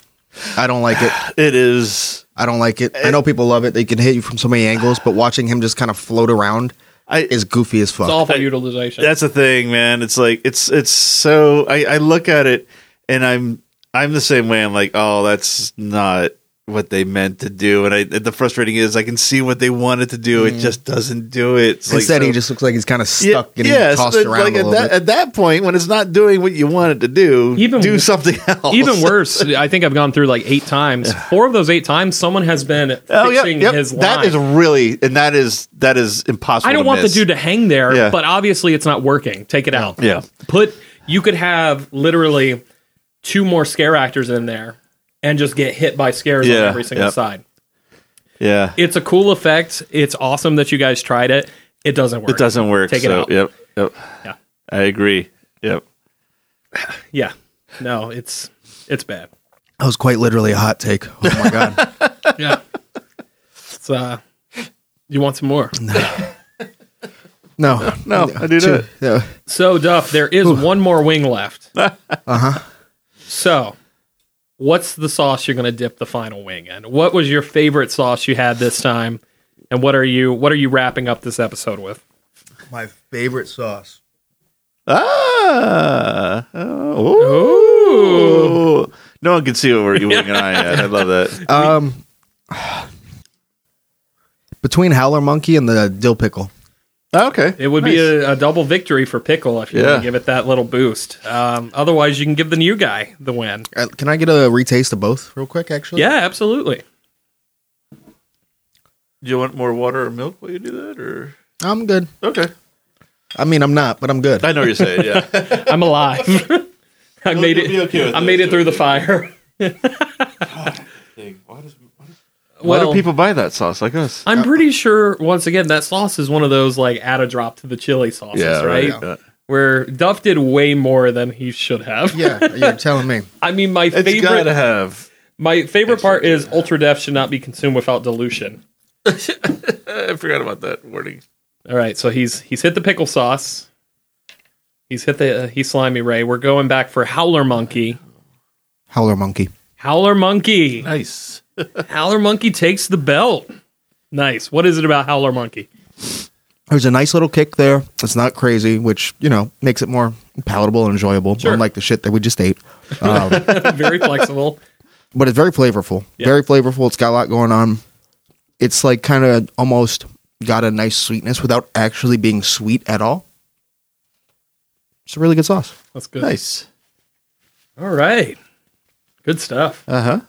I don't like it. It is. I don't like it. I know people love it. They can hit you from so many angles, but watching him just kind of float around I is goofy as fuck. It's awful utilization. That's the thing, man. It's like it's it's so. I, I look at it and I'm I'm the same way. I'm like, oh, that's not what they meant to do. And I the frustrating is I can see what they wanted to do. It mm. just doesn't do it. It's like, Instead, so- he just looks like he's kind of stuck getting yes, tossed but, around like a at little that bit. at that point when it's not doing what you want it to do, Even- do something else. Even worse, I think I've gone through like eight times. Four of those eight times, someone has been Oh yeah, fixing yep. his line. is really and that is that is impossible. I don't to want miss. the dude to hang there, Yeah. but obviously it's not working. Take it out. Yeah. Put you could have literally two more scare actors in there and just get hit by scares on every single yep. side. Yeah. It's a cool effect. It's awesome that you guys tried it. It doesn't work. It doesn't work. Take it out. Yep. Yep. Yeah. I agree. Yep. Yeah. No, it's it's bad. That was quite literally a hot take. Oh my god. Yeah. It's uh you want some more? No. No, No, I do Two- yeah. So Duff, there is one more wing left. uh-huh. So what's the sauce you're gonna dip the final wing in? What was your favorite sauce you had this time? And what are you what are you wrapping up this episode with? My favorite sauce. Ah. Oh. Ooh. No one can see what we're doing an eye. I love that. Um between Howler Monkey and the dill pickle. Okay. It would be a, a double victory for Pickle if you want Yeah. to give it that little boost. Um, otherwise, you can give the new guy the win. Uh, can I get a retaste of both real quick actually? Yeah, absolutely. Do you want more water or milk while you do that, or I'm good. okay? I mean, I'm not, but I'm good. I know what you're saying. Yeah. I'm alive. I made you'll be it. okay with I made it through the fire. Why Well- do people buy that sauce like us? I'm pretty sure. Once again, that sauce is one of those like add a drop to the chili sauces, right? Yeah. Where Duff did way more than he should have. yeah, you're telling me. I mean, my It's favorite. gotta have. My favorite part is Ultra Death should not be consumed without dilution. I forgot about that wording. All right, so he's he's hit the pickle sauce. He's hit the uh, he's slimy Ray. We're going back for Howler Monkey. Howler Monkey. Howler Monkey. Nice. Howler Monkey takes the belt. Nice. What is it about Howler Monkey? There's a nice little kick there. It's not crazy, which you know makes it more palatable and enjoyable, Sure. unlike the shit that we just ate. Um, Very flexible. but it's very flavorful. Yeah. Very flavorful. It's got a lot going on. It's like kind of almost got a nice sweetness without actually being sweet at all. It's a really good sauce. That's good. Nice. All right. Good stuff. Uh huh.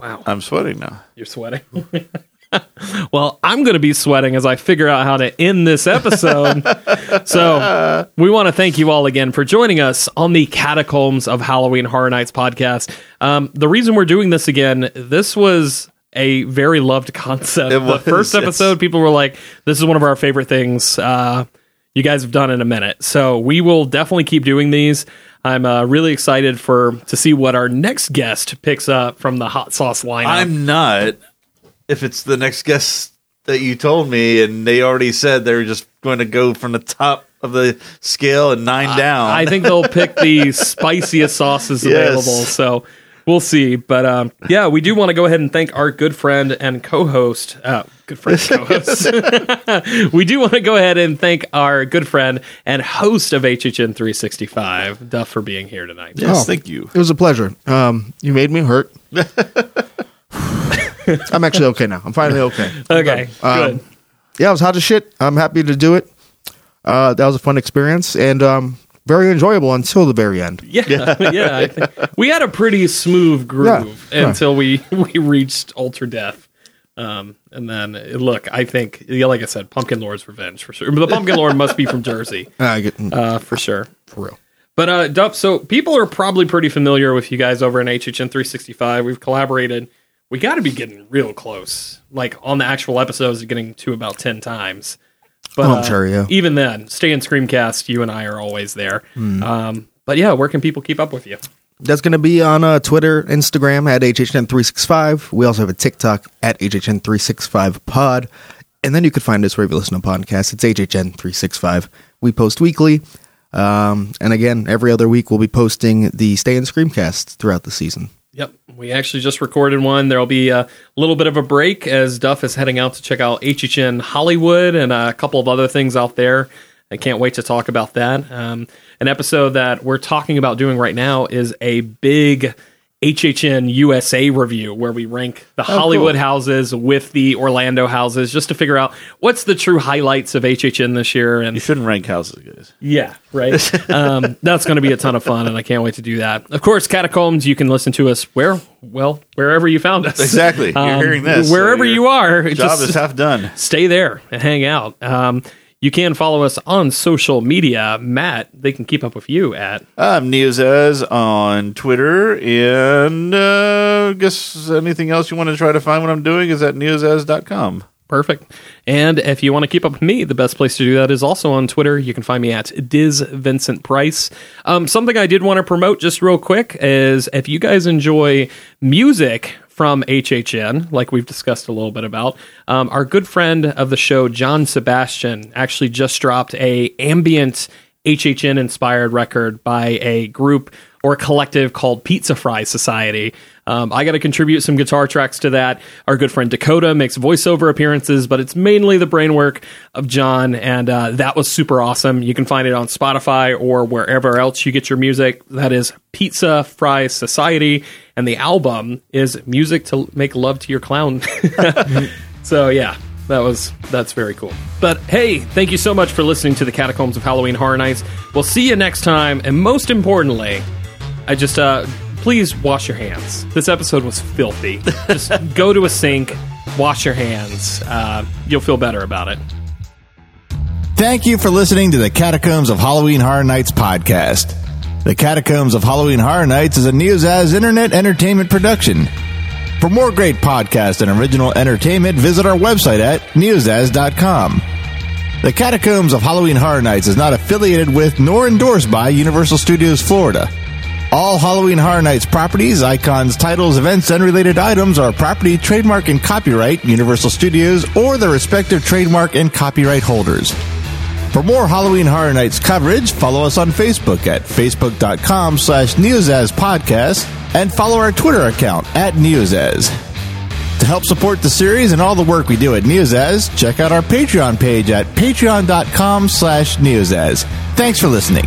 Wow. I'm sweating now. You're sweating. well, I'm going to be sweating as I figure out how to end this episode. so, we want to thank you all again for joining us on the Catacombs of Halloween Horror Nights podcast. Um, the reason we're doing this again, this was a very loved concept. It the was, first yes. episode, people were like, "This is one of our favorite things." Uh, you guys have done in a minute. So we will definitely keep doing these. I'm uh, really excited for to see what our next guest picks up from the hot sauce lineup. I'm not. If it's the next guest that you told me, and they already said they're just going to go from the top of the scale and nine down. I think they'll pick the spiciest sauces Yes. available. So we'll see. But um, yeah, we do want to go ahead and thank our good friend and co-host. Uh, good friend, and co-host. we do want to go ahead and thank our good friend and host of HHN 365, Duff, for being here tonight. yes, Oh. thank you. It was a pleasure. Um, you made me hurt. I'm actually okay now. I'm finally okay. Okay, Um, good. yeah, it was hot as shit. I'm happy to do it. Uh, that was a fun experience and um, very enjoyable until the very end. Yeah, yeah. I think we had a pretty smooth groove Yeah, yeah. until we we reached Ultra Death. Um, and then look, I think, yeah, like I said, Pumpkin Lord's Revenge for sure. The Pumpkin Lord must be from Jersey, I get uh, for sure. for real. But uh, Duff, so people are probably pretty familiar with you guys over in HHN 365. We've collaborated. We got to be getting real close. Like on the actual episodes, getting to about ten times. But Oh, I'm uh, sure, yeah. Even then, stay in Screamcast. You and I are always there. Hmm. Um, but yeah, where can people keep up with you? That's going to be on uh, Twitter, Instagram at HHN365. We also have a TikTok at HHN365pod. And then you could find us wherever you listen to podcasts. It's HHN365. We post weekly. Um, and again, every other week we'll be posting the Stay in Screamcast throughout the season. Yep. We actually just recorded one. There'll be a little bit of a break as Duff is heading out to check out HHN Hollywood and a couple of other things out there. I can't wait to talk about that. Um, an episode that we're talking about doing right now is a big HHN USA review where we rank the Hollywood houses with the Orlando houses just to figure out what's the true highlights of HHN this year. And You shouldn't rank houses, guys. yeah, right. um, that's going to be a ton of fun, and I can't wait to do that. Of course, Catacombs, you can listen to us where, well, wherever you found us. Exactly. You're Um, hearing this. wherever your you are, Job just is half done. stay there and hang out. Um, You can follow us on social media. Matt, they can keep up with you at I'm Neozaz on Twitter, and uh, guess anything else you want to try to find what I'm doing is at neozaz.com. Perfect. And if you want to keep up with me, the best place to do that is also on Twitter. You can find me at Diz Vincent Price. Um, something I did want to promote just real quick is if you guys enjoy music from HHN, like we've discussed a little bit about, um, our good friend of the show, John Sebastian, actually just dropped a ambient HHN inspired record by a group or a collective called Pizza Fry Society. Um, I got to contribute some guitar tracks to that. Our good friend Dakota makes voiceover appearances, but it's mainly the brainwork of John, and uh, that was super awesome. You can find it on Spotify or wherever else you get your music. That is Pizza Fry Society, and the album is Music to Make Love to Your Clown. so, yeah, that was that's very cool. But hey, thank you so much for listening to the Catacombs of Halloween Horror Nights. We'll see you next time, and most importantly, I just uh please wash your hands. This episode was filthy. Just go to a sink, wash your hands. Uh, you'll feel better about it. Thank you for listening to the Catacombs of Halloween Horror Nights podcast. The Catacombs of Halloween Horror Nights is a Neozaz internet entertainment production. For more great podcasts and original entertainment, visit our website at neozaz.com. The Catacombs of Halloween Horror Nights is not affiliated with nor endorsed by Universal Studios Florida. All Halloween Horror Nights properties, icons, titles, events, and related items are property, trademark, and copyright Universal Studios or their respective trademark and copyright holders. For more Halloween Horror Nights coverage, follow us on Facebook at facebook.com slash Podcast and follow our Twitter account at Neozaz. To help support the series and all the work we do at Neozaz, check out our Patreon page at patreon.com slash Neozaz. Thanks for listening.